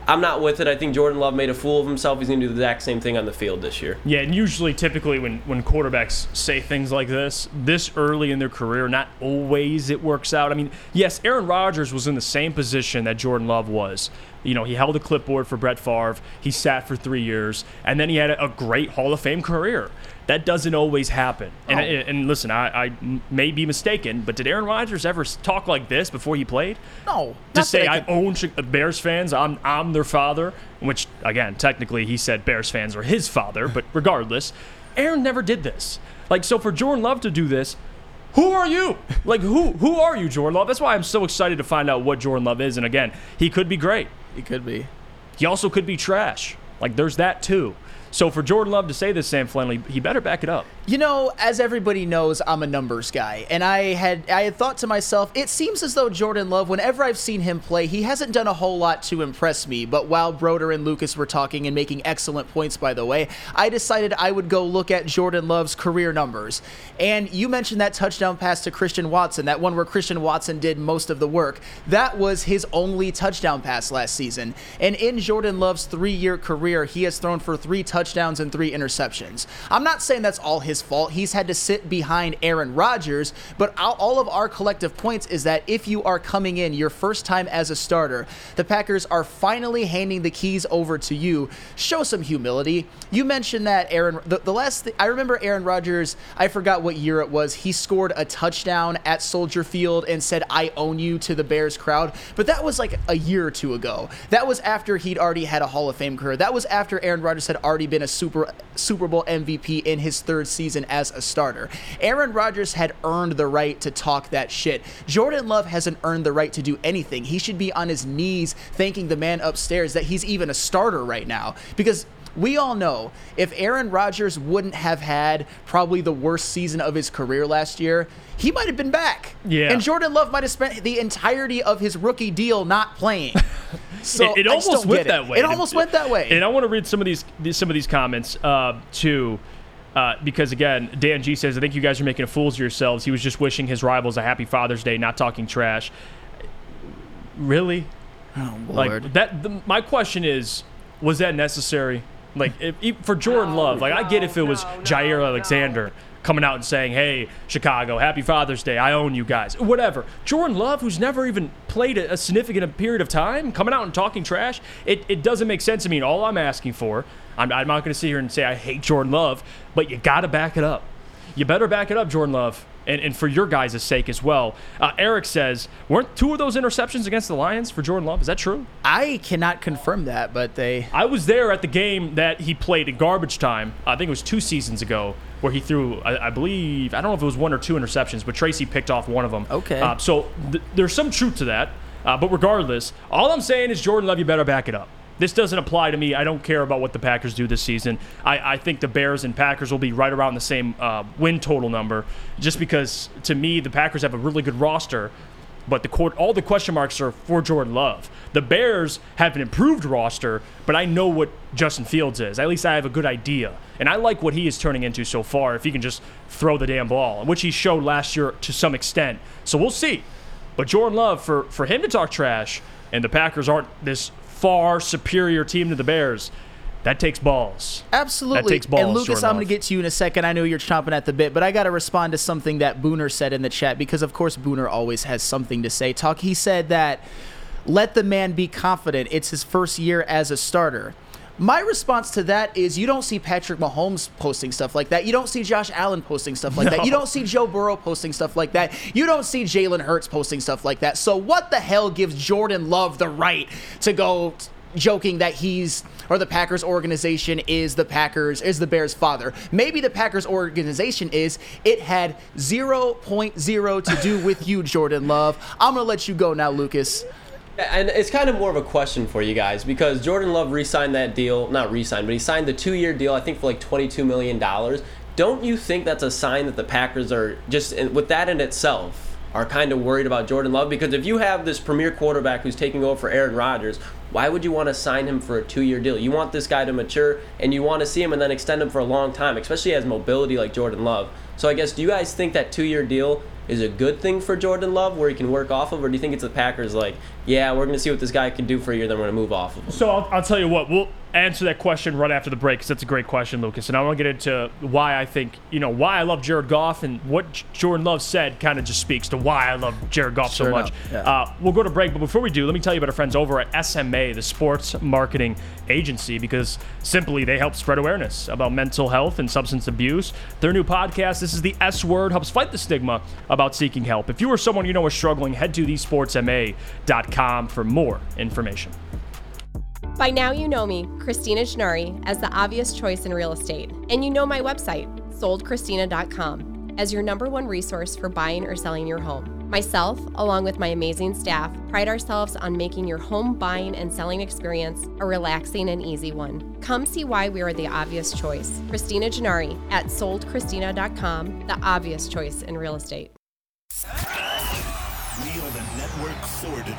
I'm not with it. I think Jordan Love made a fool of himself. He's going to do the exact same thing on the field this year. Yeah, and usually, typically, when, when quarterbacks say things like this, this early in their career, not always it works out. I mean, yes, Aaron Rodgers was in the same position that Jordan Love was. You know, he held a clipboard for Brett Favre, he sat for three years, and then he had a great Hall of Fame career. That doesn't always happen. And, Oh. and listen, I, I may be mistaken, but did Aaron Rodgers ever talk like this before he played? No. to say I, I own uh, Bears fans, I'm I'm their father, which again, technically he said Bears fans are his father, but regardless, Aaron never did this. Like so for Jordan Love to do this, who are you? Like who who are you, Jordan Love? That's why I'm so excited to find out what Jordan Love is. And again, he could be great. He could be. He also could be trash. Like there's that too. So for Jordan Love to say this, Sam Flanley, he better back it up. You know, as everybody knows, I'm a numbers guy, and I had I had thought to myself, it seems as though Jordan Love, whenever I've seen him play, he hasn't done a whole lot to impress me. But while Broder and Lucas were talking and making excellent points, by the way, I decided I would go look at Jordan Love's career numbers. And you mentioned that touchdown pass to Christian Watson, that one where Christian Watson did most of the work. That was his only touchdown pass last season. And in Jordan Love's three-year career, he has thrown for three touchdowns touchdowns and three interceptions. I'm not saying that's all his fault. He's had to sit behind Aaron Rodgers, but all- of our collective points is that if you are coming in your first time as a starter, the Packers are finally handing the keys over to you. Show some humility. You mentioned that Aaron, the, the last, th- I remember Aaron Rodgers, I forgot what year it was, he scored a touchdown at Soldier Field and said, I own you to the Bears crowd. But that was like a year or two ago. That was after he'd already had a Hall of Fame career. That was after Aaron Rodgers had already been a Super Super Bowl MVP in his third season as a starter. Aaron Rodgers had earned the right to talk that shit. Jordan Love hasn't earned the right to do anything. He should be on his knees thanking the man upstairs that he's even a starter right now because we all know if Aaron Rodgers wouldn't have had probably the worst season of his career last year, he might have been back. Yeah. And Jordan Love might have spent the entirety of his rookie deal not playing. So it, it almost don't went get that way. It almost went that way. And I want to read some of these, these some of these comments uh, too. Uh, because again, Dan G says, I think you guys are making fools of yourselves. He was just wishing his rivals a happy Father's Day, not talking trash. Really? Oh, like Lord. that. The, my question is, was that necessary? Like if, if- for Jordan Love, like I get if it was Jaire Alexander coming out and saying, "Hey, Chicago, Happy Father's Day, I own you guys," whatever. Jordan Love, who's never even played a, a significant period of time, coming out and talking trash, it, it doesn't make sense to me. And all I'm asking for, I'm, I'm not going to sit here and say I hate Jordan Love, but you got to back it up. You better back it up, Jordan Love. And, and for your guys' sake as well. Uh, Eric says, weren't two of those interceptions against the Lions for Jordan Love? Is that true? I cannot confirm that, but they. I was there at the game that he played in garbage time. I think it was two seasons ago, where he threw, I, I believe, I don't know if it was one or two interceptions, but Tracy picked off one of them. Okay. Uh, so th- there's some truth to that. Uh, but regardless, all I'm saying is Jordan Love, you better back it up. This doesn't apply to me. I don't care about what the Packers do this season. I, I think the Bears and Packers will be right around the same uh, win total number, just because to me the Packers have a really good roster, but the court, all the question marks are for Jordan Love. The Bears have an improved roster, but I know what Justin Fields is. At least I have a good idea, and I like what he is turning into so far. If he can just throw the damn ball, which he showed last year to some extent, so we'll see. But Jordan Love, for for him to talk trash, and the Packers aren't this far superior team to the Bears, that takes balls. Absolutely. That takes balls. And Lucas, I'm going to get to you in a second. I know you're chomping at the bit, but I got to respond to something that Booner said in the chat because, of course, Booner always has something to say. Talk. He said that let the man be confident. It's his first year as a starter. My response to that is you don't see Patrick Mahomes posting stuff like that. You don't see Josh Allen posting stuff like that. You don't see Joe Burrow posting stuff like that. You don't see Jalen Hurts posting stuff like that. So what the hell gives Jordan Love the right to go joking that he's or the Packers organization is the Packers is the Bears father. Maybe the Packers organization is it had 0.0 to do with you Jordan Love. I'm going to let you go now Lucas. And it's kind of more of a question for you guys because Jordan Love re-signed that deal, not re-signed, but he signed the two-year deal, I think for like $22 million. Don't you think that's a sign that the Packers are just, with that in itself, are kind of worried about Jordan Love? Because if you have this premier quarterback who's taking over for Aaron Rodgers, why would you want to sign him for a two-year deal? You want this guy to mature, and you want to see him and then extend him for a long time, especially as mobility like Jordan Love. So I guess, do you guys think that two-year deal is a good thing for Jordan Love, where he can work off of, or do you think it's the Packers like, yeah, we're going to see what this guy can do for a year, then we're going to move off of him? So I'll, I'll tell you what, we'll answer that question right after the break because that's a great question, Lucas. And I want to get into why I think, you know, why I love Jared Goff and what Jordan Love said kind of just speaks to why I love Jared Goff so much. yeah. Uh, we'll go to break, but before we do, let me tell you about our friends over at SMA, the sports marketing agency, because simply they help spread awareness about mental health and substance abuse. Their new podcast, This is the S Word, helps fight the stigma about seeking help. If you or someone you know is struggling, head to thesportsma.com for more information. By now, you know me, Christina Gennari, as the obvious choice in real estate. And you know my website, soldchristina.com, as your number one resource for buying or selling your home. Myself, along with my amazing staff, pride ourselves on making your home buying and selling experience a relaxing and easy one. Come see why we are the obvious choice. Christina Gennari at soldchristina.com, the obvious choice in real estate.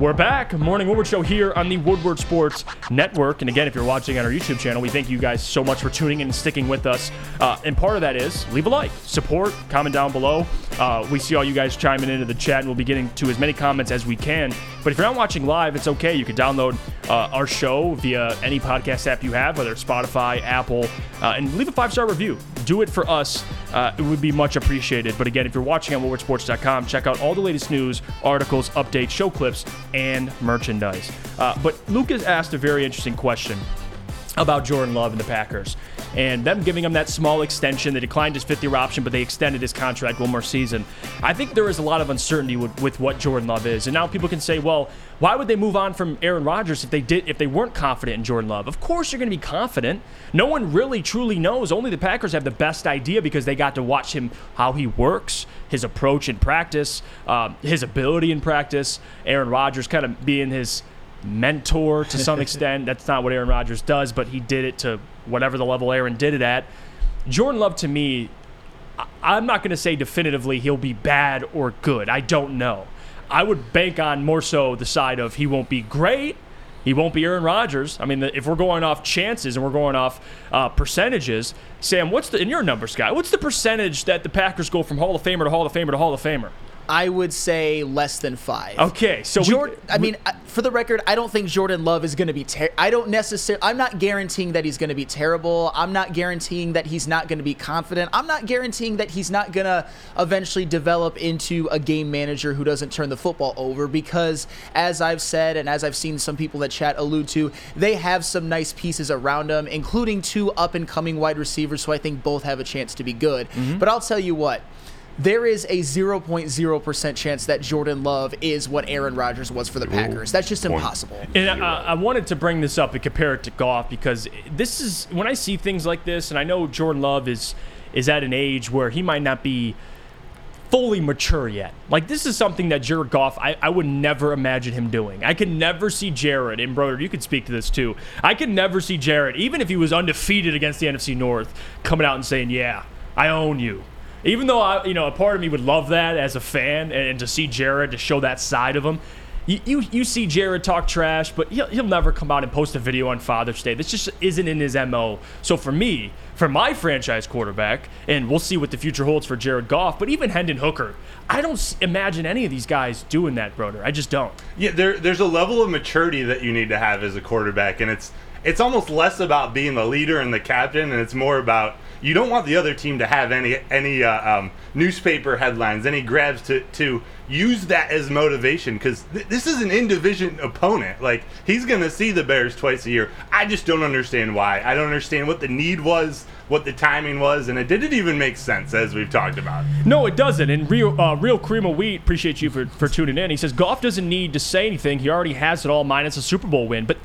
We're back. Morning Woodward Show here on the Woodward Sports Network. And again, if you're watching on our YouTube channel, we thank you guys so much for tuning in and sticking with us. Uh, and part of that is leave a like, support, comment down below. Uh, we see all you guys chiming into the chat, and we'll be getting to as many comments as we can. But if you're not watching live, it's okay. You can download uh, our show via any podcast app you have, whether it's Spotify, Apple, uh, and leave a five star review. Do it for us. Uh, it would be much appreciated. But again, if you're watching on WoodwardSports.com, check out all the latest news, articles, updates, show clips, and merchandise. Uh, but Lucas asked a very interesting question about Jordan Love and the Packers. And them giving him that small extension. They declined his fifth year option, but they extended his contract one more season. I think there is a lot of uncertainty with, with what Jordan Love is. And now people can say, well, why would they move on from Aaron Rodgers if they did if they weren't confident in Jordan Love? Of course you're gonna be confident. No one really truly knows. Only the Packers have the best idea because they got to watch him how he works, his approach in practice, uh, his ability in practice. Aaron Rodgers kind of being his mentor to some extent. That's not what Aaron Rodgers does, but he did it to whatever the level Aaron did it at. Jordan Love to me, I'm not going to say definitively he'll be bad or good. I don't know. I would bank on more so the side of he won't be great. He won't be Aaron Rodgers. I mean, if we're going off chances and we're going off uh, percentages, Sam, what's the in your numbers, guy? What's the percentage that the Packers go from Hall of Famer to Hall of Famer to Hall of Famer? I would say less than five. Okay, so Jordan. We, I mean, for the record, I don't think Jordan Love is going to be. Ter- I don't necessarily. I'm not guaranteeing that he's going to be terrible. I'm not guaranteeing that he's not going to be confident. I'm not guaranteeing that he's not going to eventually develop into a game manager who doesn't turn the football over. Because as I've said, and as I've seen some people that chat allude to, they have some nice pieces around them, including two up and coming wide receivers. So I think both have a chance to be good. Mm-hmm. But I'll tell you what there is a 0.0% chance that Jordan Love is what Aaron Rodgers was for the Packers. That's just impossible. And I, I, wanted to bring this up and compare it to Goff because this is when I see things like this, and I know Jordan Love is is at an age where he might not be fully mature yet. Like this is something that Jared Goff, I, I would never imagine him doing. I could never see Jared, and Broder, you could speak to this too. I could never see Jared, even if he was undefeated against the NFC North, coming out and saying, "Yeah, I own you." Even though I, you know, a part of me would love that as a fan, and, and to see Jared to show that side of him. You, you, you see Jared talk trash, but he'll, he'll never come out and post a video on Father's Day. This just isn't in his MO. So for me, for my franchise quarterback, and we'll see what the future holds for Jared Goff, but even Hendon Hooker, I don't imagine any of these guys doing that, Broder. I just don't. Yeah, there, there's a level of maturity that you need to have as a quarterback, and it's it's almost less about being the leader and the captain, and it's more about – you don't want the other team to have any any uh, um, newspaper headlines, any grabs to to use that as motivation because th- this is an in division opponent. Like he's gonna see the Bears twice a year. I just don't understand why. I don't understand what the need was, what the timing was, and it didn't even make sense as we've talked about. No, it doesn't. And real uh, real cream of wheat. Appreciate you for for tuning in. He says Goff doesn't need to say anything. He already has it all, minus a Super Bowl win. But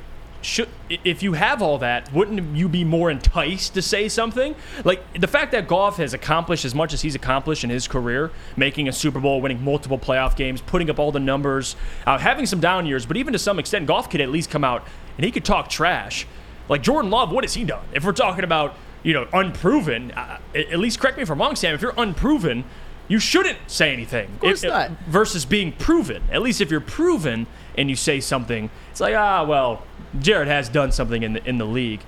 should if you have all that, wouldn't you be more enticed to say something? Like the fact that Goff has accomplished as much as he's accomplished in his career, making a Super Bowl, winning multiple playoff games, putting up all the numbers, uh, having some down years, but even to some extent, Goff could at least come out and he could talk trash. Like Jordan Love, what has he done? If we're talking about you know unproven, uh, at least correct me if I'm wrong, Sam. If you're unproven, you shouldn't say anything. Of course it, not. versus being proven. At least if you're proven and you say something, it's like ah well Jared has done something in the in the league.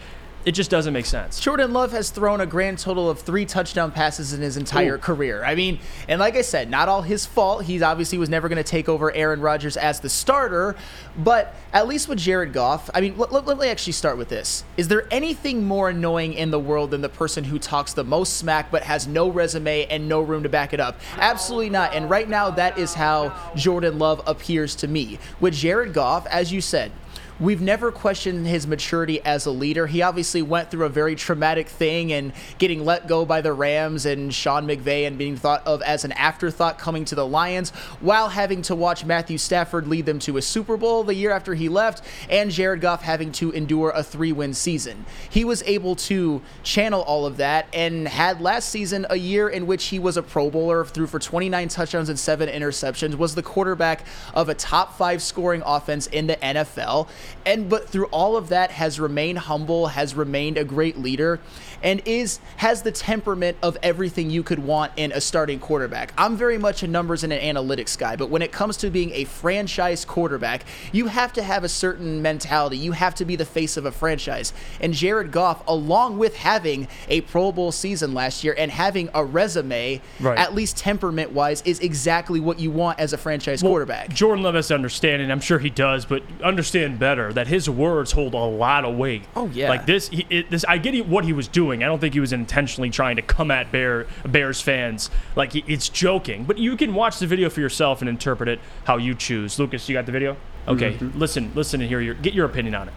It just doesn't make sense. Jordan Love has thrown a grand total of three touchdown passes in his entire Ooh. career. I mean, and like I said, not all his fault. He obviously was never going to take over Aaron Rodgers as the starter, but at least with Jared Goff, I mean, let, let, let me actually start with this. Is there anything more annoying in the world than the person who talks the most smack but has no resume and no room to back it up? Absolutely not. And right now, that is how Jordan Love appears to me. With Jared Goff, as you said, We've never questioned his maturity as a leader. He obviously went through a very traumatic thing and getting let go by the Rams and Sean McVay and being thought of as an afterthought coming to the Lions while having to watch Matthew Stafford lead them to a Super Bowl the year after he left and Jared Goff having to endure a three win season. He was able to channel all of that and had last season a year in which he was a Pro Bowler, threw for 29 touchdowns and seven interceptions, was the quarterback of a top five scoring offense in the NFL and but through all of that has remained humble has remained a great leader and is has the temperament of everything you could want in a starting quarterback i'm very much a numbers and an analytics guy but when it comes to being a franchise quarterback you have to have a certain mentality you have to be the face of a franchise and jared goff along with having a pro bowl season last year and having a resume Right. at least temperament wise is exactly what you want as a franchise quarterback Jordan Love has to understand, and I'm sure he does, but understand better that his words hold a lot of weight. Oh, yeah. like this. He, it, this I get what he was doing. I don't think he was intentionally trying to come at Bear Bears fans. Like it's joking, but you can watch the video for yourself and interpret it how you choose. Lucas, you got the video? Okay, Mhm. listen, listen, and hear your get your opinion on it.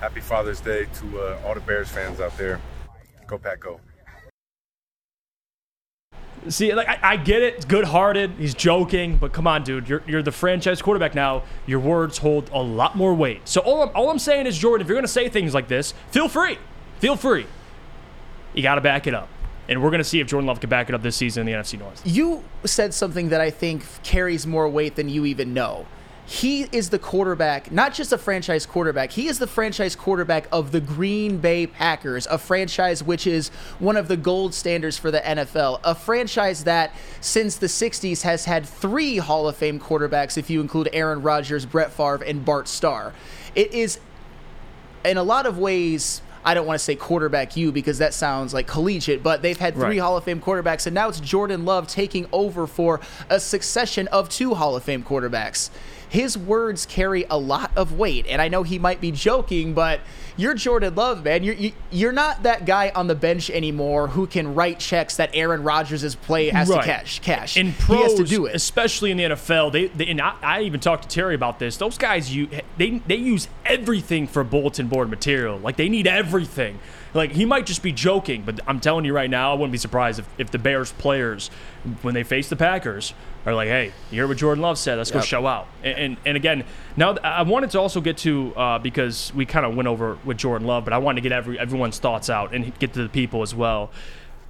Happy Father's Day to uh, all the Bears fans out there. Go Pack Go. See, like I, I get it, it's good-hearted. He's joking, but come on, dude, you're you're the franchise quarterback now. Your words hold a lot more weight. So all I'm, all I'm saying is, Jordan, if you're gonna say things like this, feel free, feel free. You got to back it up, and we're gonna see if Jordan Love can back it up this season in the NFC North. you said something that I think carries more weight than you even know. He is the quarterback, not just a franchise quarterback. He is the franchise quarterback of the Green Bay Packers, a franchise which is one of the gold standards for the NFL. A franchise that, since the 60s, has had three Hall of Fame quarterbacks, if you include Aaron Rodgers, Brett Favre, and Bart Starr. It is in a lot of ways, I don't want to say quarterback you because that sounds like collegiate, but they've had three Right. Hall of Fame quarterbacks, and now it's Jordan Love taking over for a succession of two Hall of Fame quarterbacks. His words carry a lot of weight, and I know he might be joking, but you're Jordan Love, man. You're you, you're not that guy on the bench anymore who can write checks that Aaron Rodgers' play has Right. to cash. Cash. He pros, has to do it. especially in the NFL, they, they and I, I even talked to Terry about this. Those guys, you they they use everything for bulletin board material. Like they need everything. Like he might just be joking, but I'm telling you right now, I wouldn't be surprised if, if the Bears players, when they face the Packers, are like, "Hey, you hear what Jordan Love said? Let's go show out." And and, and again, now I wanted to also get to uh, because we kind of went over with Jordan Love, but I wanted to get every everyone's thoughts out and get to the people as well.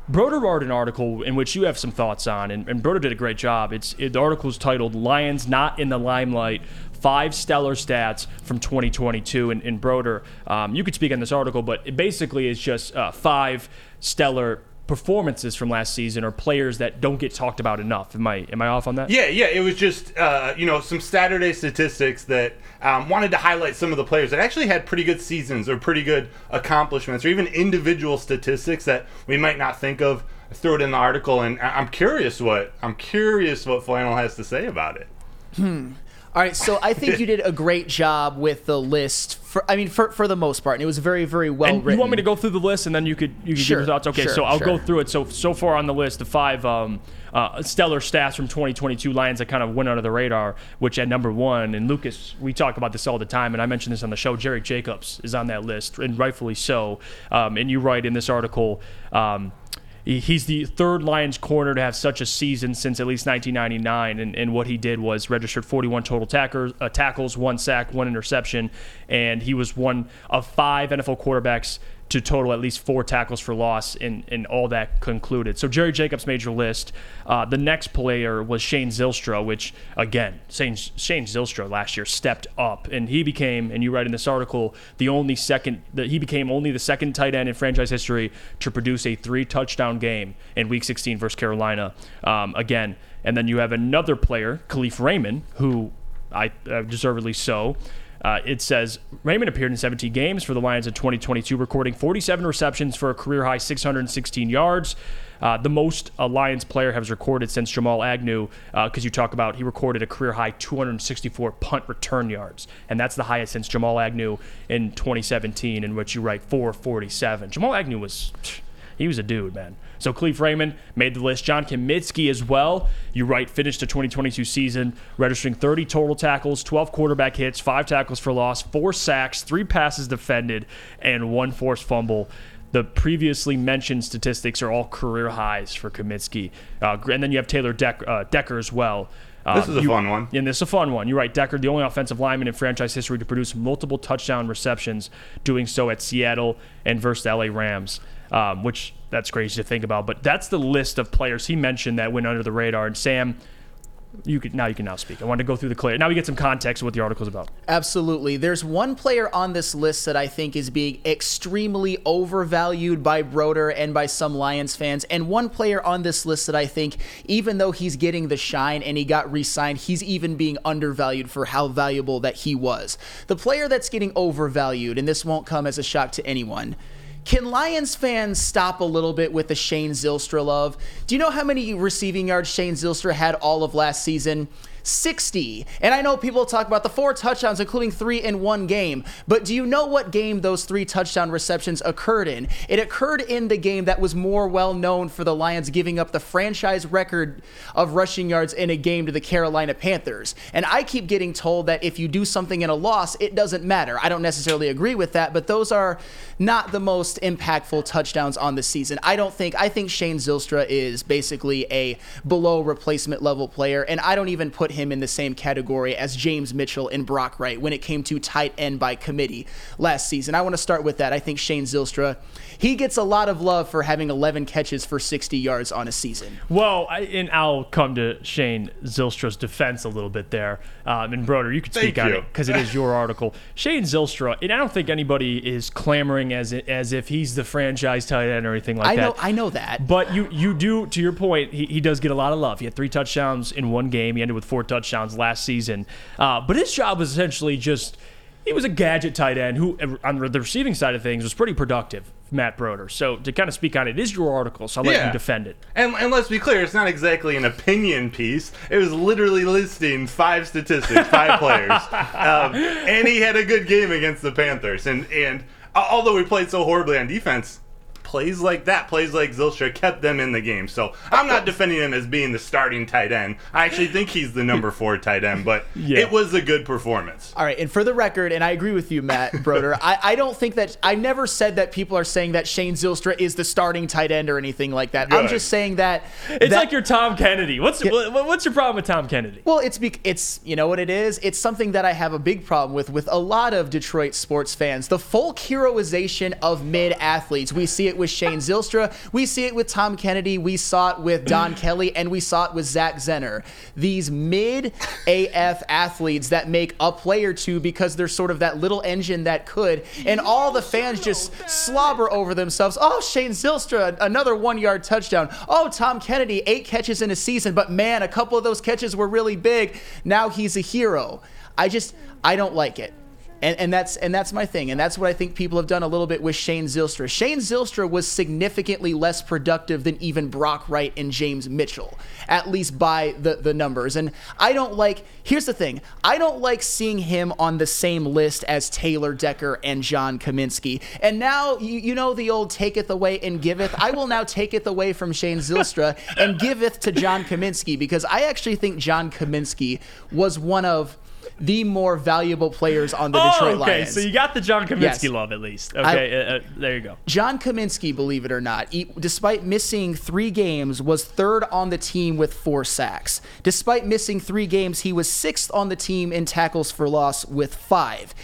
Broder wrote an article in which you have some thoughts on, and, and Broder did a great job. It's it, the article is titled "Lions Not in the Limelight: Five Stellar Stats from 2022." And, and Broder, um, you could speak on this article, but it basically is just uh, five stellar performances from last season or players that don't get talked about enough. Am I am I off on that? Yeah, yeah. It was just uh, you know some Saturday statistics that um, wanted to highlight some of the players that actually had pretty good seasons or pretty good accomplishments, or even individual statistics that we might not think of. I threw it in the article, and I- I'm curious what I'm curious what Flannel has to say about it. Hmm. All right, so I think you did a great job with the list. For I mean, for for the most part, and it was very very well and written. you want me to go through the list and then you could you could Sure, give your thoughts? Okay, sure, so I'll go through it. So so far on the list, the five um, uh, stellar stats from 2022 Lions that kind of went under the radar, which at number one, and Lucas, we talk about this all the time, and I mentioned this on the show. Jerry Jacobs is on that list, and rightfully so. Um, and you write in this article. Um, He's the third Lions corner to have such a season since at least 1999, and, and what he did was registered 41 total tackers, uh, tackles, one sack, one interception, and he was one of five NFL quarterbacks to total at least four tackles for loss, and, and all that concluded. So Jerry Jacobs made your list. Uh, the next player was Shane Zylstra, which again, Shane, Shane Zylstra last year stepped up, and he became, and you write in this article, the only second that he became only the second tight end in franchise history to produce a three touchdown game in Week 16 versus Carolina. Um, again, and then you have another player, Kalif Raymond, who I uh, deservedly so. Uh, it says Raymond appeared in 17 games for the Lions in 2022, recording 47 receptions for a career high 616 yards. Uh, the most a Lions player has recorded since Jamal Agnew, because you talk about he recorded a career high 264 punt return yards, and that's the highest since Jamal Agnew in 2017, in which you write 447. Jamal Agnew was, he was a dude, man. So Kalif Raymond made the list. John Cominsky as well. You write finished the 2022 season registering 30 total tackles, 12 quarterback hits, five tackles for loss, four sacks, three passes defended, and one forced fumble. The previously mentioned statistics are all career highs for Kaminsky. Uh, and then you have Taylor Deck, uh, Decker as well. Uh, This is a you- fun one. And this is a fun one. You're right. Decker, the only offensive lineman in franchise history to produce multiple touchdown receptions, doing so at Seattle and versus the LA Rams, um, which that's crazy to think about. But that's the list of players he mentioned that went under the radar. And Sam, you could now you can now speak. I wanted to go through the clear. Now we get some context of what the article's about. Absolutely. There's one player on this list that I think is being extremely overvalued by Broder and by some Lions fans, and one player on this list that I think, even though he's getting the shine and he got re signed, he's even being undervalued for how valuable that he was. The player that's getting overvalued, and this won't come as a shock to anyone. Can Lions fans stop a little bit with the Shane Zylstra love? Do you know how many receiving yards Shane Zylstra had all of last season? 60. And I know people talk about the four touchdowns, including three in one game. But do you know what game those three touchdown receptions occurred in? It occurred in the game that was more well known for the Lions giving up the franchise record of rushing yards in a game to the Carolina Panthers. And I keep getting told that if you do something in a loss, it doesn't matter. I don't necessarily agree with that, but those are not the most impactful touchdowns on the season. I don't think, I think Shane Zylstra is basically a below replacement level player, and I don't even put him in the same category as James Mitchell and Brock Wright when it came to tight end by committee last season. I want to start with that. I think Shane Zylstra, he gets a lot of love for having 11 catches for 60 yards on a season. Well, I, and I'll come to Shane Zylstra's defense a little bit there. Um, and Broder, you could speak Thank on you. it because it is your article. Shane Zylstra, and I don't think anybody is clamoring as as if he's the franchise tight end or anything like I that. know, I know that. But you you do to your point, he, he does get a lot of love. He had three touchdowns in one game. He ended with four touchdowns last season. Uh, but his job was essentially just he was a gadget tight end who on the receiving side of things was pretty productive. Matt Broder. So to kind of speak on it, it is your article, so I'll let Yeah. you defend it. And, and let's be clear, it's not exactly an opinion piece. It was literally listing five statistics, five players, um, and he had a good game against the Panthers. And and although we played so horribly on defense, plays like that, plays like Zylstra kept them in the game. So I'm not defending him as being the starting tight end. I actually think he's the number four tight end, but Yeah. it was a good performance. All right, and for the record, and I agree with you, Matt Broder. I, I don't think that I never said that people are saying that Shane Zylstra is the starting tight end or anything like that. I'm just saying that It's that- like you're Tom Kennedy. What's what, what's your problem with Tom Kennedy? Well, it's bec it's you know what it is. It's something that I have a big problem with with a lot of Detroit sports fans. The folk heroization of mid athletes. We see it with Shane Zylstra. We see it with Tom Kennedy. We saw it with Don Kelly, and we saw it with Zach Zenner. These mid AF athletes that make a play or two because they're sort of that little engine that could, and all the fans just slobber over themselves. Oh, Shane Zylstra, another one yard touchdown. Oh, Tom Kennedy, eight catches in a season, but man, a couple of those catches were really big. Now he's a hero. I just, I don't like it. And, and that's and that's my thing, and that's what I think people have done a little bit with Shane Zylstra. Shane Zylstra was significantly less productive than even Brock Wright and James Mitchell, at least by the the numbers. And I don't like. Here's the thing: I don't like seeing him on the same list as Taylor Decker and John Cominsky. And now you, you know the old "taketh away and giveth." I will now taketh away from Shane Zylstra and giveth to John Cominsky because I actually think John Cominsky was one of the more valuable players on the Detroit oh, okay. Lions. So you got the John Cominsky Yes. love at least. Okay, uh, uh, there you go. John Cominsky, believe it or not, e- despite missing three games, was third on the team with four sacks. Despite missing three games, he was sixth on the team in tackles for loss with five.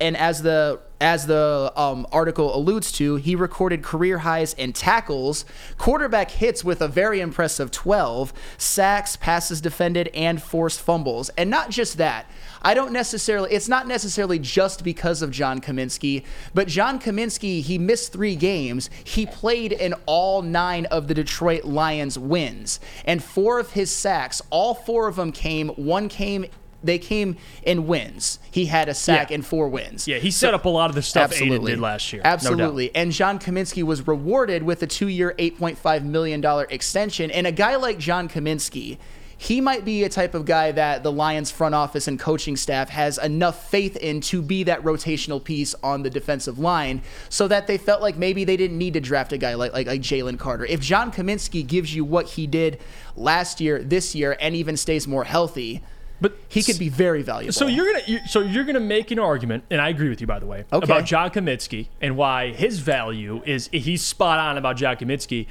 And as the as the um, article alludes to, he recorded career highs in tackles, quarterback hits with a very impressive 12, sacks, passes defended, and forced fumbles. And not just that. I don't necessarily, it's not necessarily just because of John Cominsky, but John Cominsky, he missed three games. He played in all nine of the Detroit Lions wins. And four of his sacks, all four of them came, one came they came in wins. He had a sack and four wins. Yeah, he set up a lot of the stuff Aiden Absolutely. did last year. no. Absolutely. and John Cominsky was rewarded with a two year, $8.5 million extension. And a guy like John Cominsky, he might be a type of guy that the Lions front office and coaching staff has enough faith in to be that rotational piece on the defensive line so that they felt like maybe they didn't need to draft a guy like, like, like Jalen Carter. If John Cominsky gives you what he did last year, this year, and even stays more healthy, but he could be very valuable. So you're gonna you so you're gonna make an argument, and I agree with you by the way, Okay. about John Cominsky and why his value is he's spot on about John Cominsky,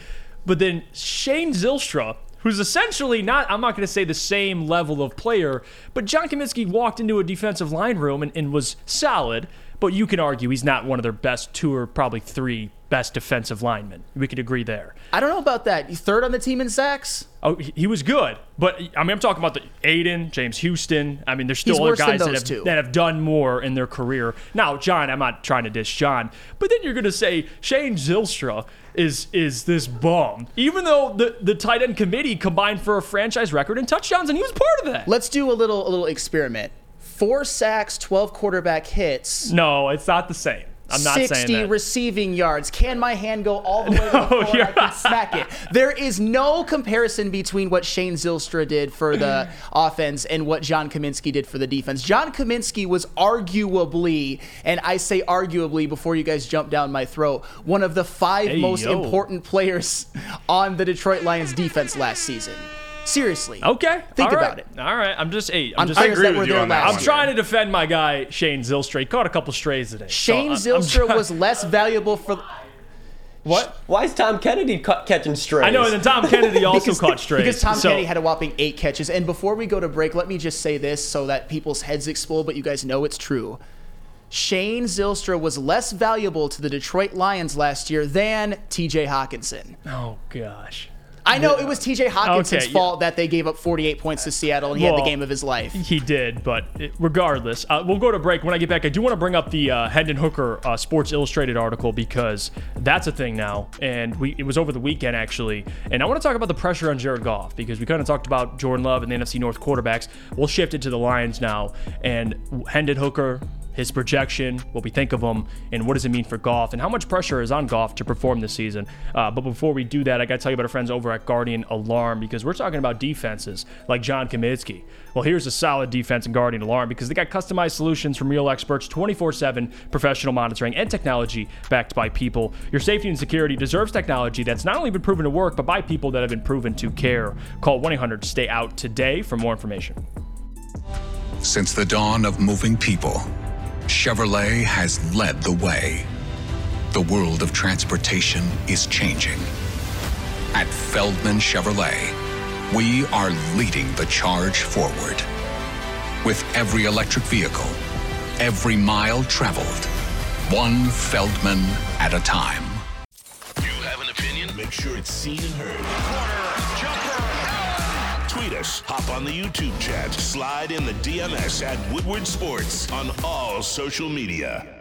but then Shane Zylstra, who's essentially not I'm not gonna say the same level of player, but John Cominsky walked into a defensive line room and, and was solid, but you can argue he's not one of their best two or probably three best defensive lineman. We could agree there. I don't know about that. You third on the team in sacks? Oh, he he was good, but I mean, I'm talking about the Aiden, James Houston. I mean, there's still He's other guys that have, two. that have done more in their career. Now, John, I'm not trying to dish John, but then you're going to say Shane Zylstra is is this bum, even though the the tight end committee combined for a franchise record in touchdowns, and he was part of that. Let's do a little a little experiment. Four sacks, 12 quarterback hits. No, it's not the same. I'm not 60 saying that. receiving yards. Can my hand go all the way to the No, floor I can smack it? There is no comparison between what Shane Zylstra did for the offense and what John Cominsky did for the defense. John Cominsky was arguably, and I say arguably before you guys jump down my throat, one of the five Hey, most yo. important players on the Detroit Lions defense last season. Seriously. Okay. Think all about right. it. All right. I'm just hey. I'm On just players that were there last I'm year. trying to defend my guy Shane Zylstra. He caught a couple strays today. Shane I- I'm Zylstra try- was less valuable for. What? Why is Tom Kennedy ca- catching strays? I know, and then Tom Kennedy also because, caught strays. Because Tom so- Kennedy had a whopping eight catches. And before we go to break, let me just say this so that people's heads explode, but you guys know it's true. Shane Zylstra was less valuable to the Detroit Lions last year than TJ Hockenson. Oh gosh. I know it was TJ Hockenson's Okay, yeah. fault that they gave up 48 points to Seattle and he had the game of his life. He did, but it- regardless, uh, we'll go to break. When I get back, I do want to bring up the uh, Hendon Hooker uh, Sports Illustrated article because that's a thing now, and we it was over the weekend actually. And I want to talk about the pressure on Jared Goff because we kind of talked about Jordan Love and the NFC North quarterbacks. We'll shift it to the Lions now, and Hendon Hooker. His projection, what we think of him, and what does it mean for Goff, and how much pressure is on Goff to perform this season. Uh, but before we do that, I got to tell you about our friends over at Guardian Alarm because we're talking about defenses like John Cominsky. Well, here's a solid defense in Guardian Alarm because they got customized solutions from real experts, 24 7 professional monitoring, and technology backed by people. Your safety and security deserves technology that's not only been proven to work, but by people that have been proven to care. Call 1 800 Stay Out today for more information. Since the dawn of moving people, Chevrolet has led the way. The world of transportation is changing. At Feldman Chevrolet, we are leading the charge forward. With every electric vehicle, every mile traveled, one Feldman at a time. You have an opinion? Make sure it's seen and heard. Tweet us, hop on the YouTube chat, slide in the DMS at Woodward Sports on all social media.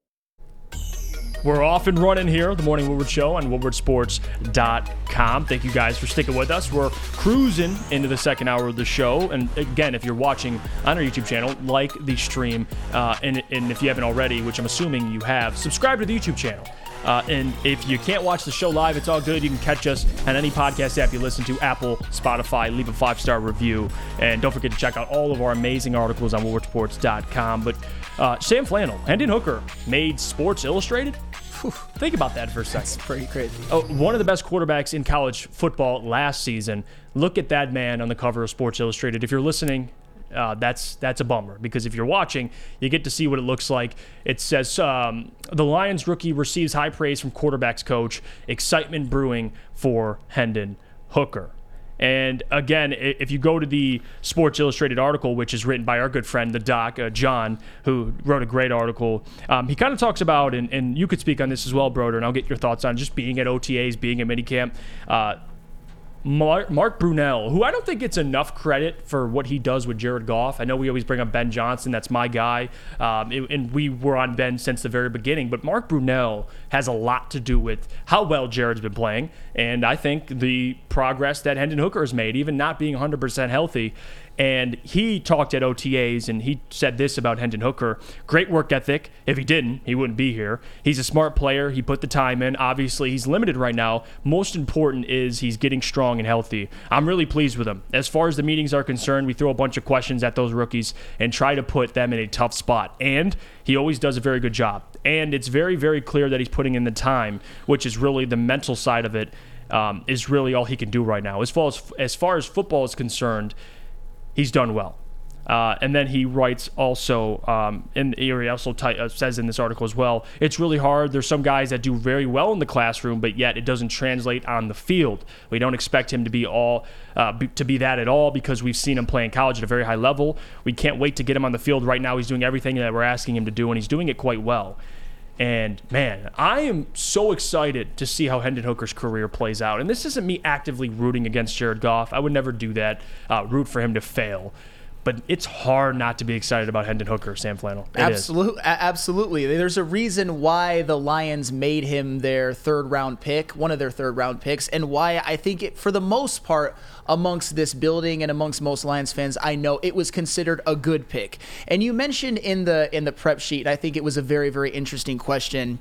We're off and running here, the Morning Woodward Show on woodwardsports.com. Thank you guys for sticking with us. We're cruising into the second hour of the show. And again, if you're watching on our YouTube channel, like the stream. Uh, and, and if you haven't already, which I'm assuming you have, subscribe to the YouTube channel. Uh, and if you can't watch the show live, it's all good. You can catch us on any podcast app you listen to Apple, Spotify. Leave a five star review. And don't forget to check out all of our amazing articles on WoodwardSports.com. But uh, Sam Flannel, Hendon Hooker made Sports Illustrated. Whew, think about that for a second. It's pretty crazy. Oh, one of the best quarterbacks in college football last season. Look at that man on the cover of Sports Illustrated. If you're listening, uh, that's that's a bummer because if you're watching, you get to see what it looks like. It says um, the Lions rookie receives high praise from quarterbacks coach. Excitement brewing for Hendon Hooker. And again, if you go to the Sports Illustrated article, which is written by our good friend, the doc, uh, John, who wrote a great article, um, he kind of talks about, and, and you could speak on this as well, Broder, and I'll get your thoughts on just being at OTAs, being at minicamp. Uh, Mark, Brunell, who I don't think gets enough credit for what he does with Jared Goff. I know we always bring up Ben Johnson, that's my guy, um, and we were on Ben since the very beginning. But Mark Brunell has a lot to do with how well Jared's been playing, and I think the progress that Hendon Hooker has made, even not being 100% healthy. And he talked at OTAs and he said this about Hendon Hooker great work ethic. If he didn't, he wouldn't be here. He's a smart player. He put the time in. Obviously, he's limited right now. Most important is he's getting strong and healthy. I'm really pleased with him. As far as the meetings are concerned, we throw a bunch of questions at those rookies and try to put them in a tough spot. And he always does a very good job. And it's very, very clear that he's putting in the time, which is really the mental side of it. Um, is really all he can do right now. As far as as far as football is concerned, he's done well. Uh, and then he writes also, um, and he also ti- uh, says in this article as well, it's really hard. There's some guys that do very well in the classroom, but yet it doesn't translate on the field. We don't expect him to be all uh, to be that at all because we've seen him play in college at a very high level. We can't wait to get him on the field right now. He's doing everything that we're asking him to do, and he's doing it quite well. And man, I am so excited to see how Hendon Hooker's career plays out. And this isn't me actively rooting against Jared Goff. I would never do that, uh, root for him to fail. But it's hard not to be excited about Hendon Hooker, Sam Flannel. Absolutely, absolutely. There's a reason why the Lions made him their third round pick, one of their third round picks, and why I think it, for the most part, amongst this building and amongst most Lions fans, I know it was considered a good pick. And you mentioned in the in the prep sheet, I think it was a very very interesting question.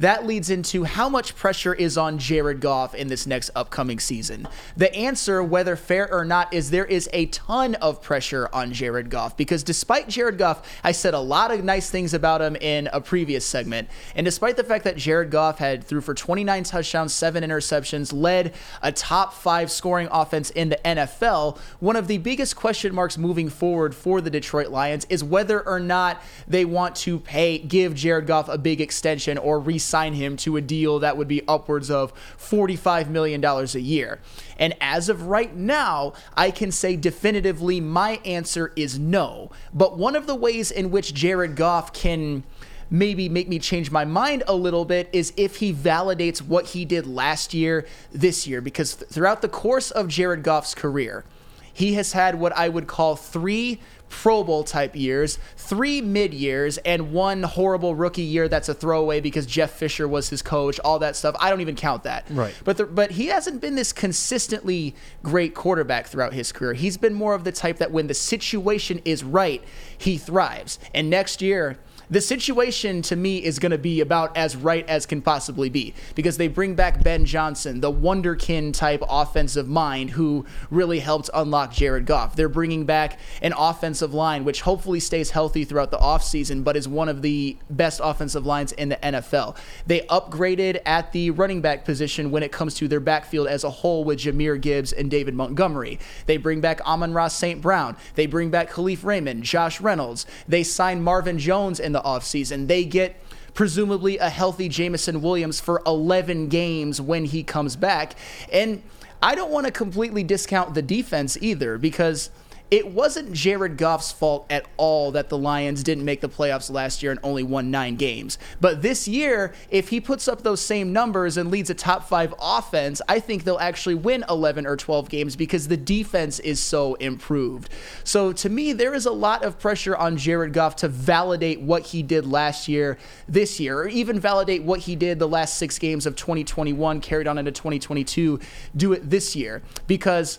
That leads into how much pressure is on Jared Goff in this next upcoming season. The answer, whether fair or not, is there is a ton of pressure on Jared Goff because despite Jared Goff, I said a lot of nice things about him in a previous segment. And despite the fact that Jared Goff had threw for 29 touchdowns, seven interceptions, led a top five scoring offense in the NFL, one of the biggest question marks moving forward for the Detroit Lions is whether or not they want to pay, give Jared Goff a big extension or re sign him to a deal that would be upwards of $45 million a year. And as of right now, I can say definitively my answer is no. But one of the ways in which Jared Goff can maybe make me change my mind a little bit is if he validates what he did last year this year because th- throughout the course of Jared Goff's career he has had what I would call three Pro Bowl type years, three mid years, and one horrible rookie year that's a throwaway because Jeff Fisher was his coach, all that stuff. I don't even count that. Right. But the, but he hasn't been this consistently great quarterback throughout his career. He's been more of the type that when the situation is right, he thrives. And next year, the situation to me is going to be about as right as can possibly be because they bring back Ben Johnson, the wonderkin type offensive mind who really helped unlock Jared Goff. They're bringing back an offensive line which hopefully stays healthy throughout the offseason but is one of the best offensive lines in the NFL. They upgraded at the running back position when it comes to their backfield as a whole with Jahmyr Gibbs and David Montgomery. They bring back Amon-Ra St. Brown. They bring back Kalif Raymond, Josh Reynolds. They sign Marvin Jones in the offseason. They get presumably a healthy Jameson Williams for 11 games when he comes back. And I don't want to completely discount the defense either because it wasn't Jared Goff's fault at all that the Lions didn't make the playoffs last year and only won nine games. But this year, if he puts up those same numbers and leads a top five offense, I think they'll actually win 11 or 12 games because the defense is so improved. So to me, there is a lot of pressure on Jared Goff to validate what he did last year, this year, or even validate what he did the last six games of 2021 carried on into 2022, do it this year. Because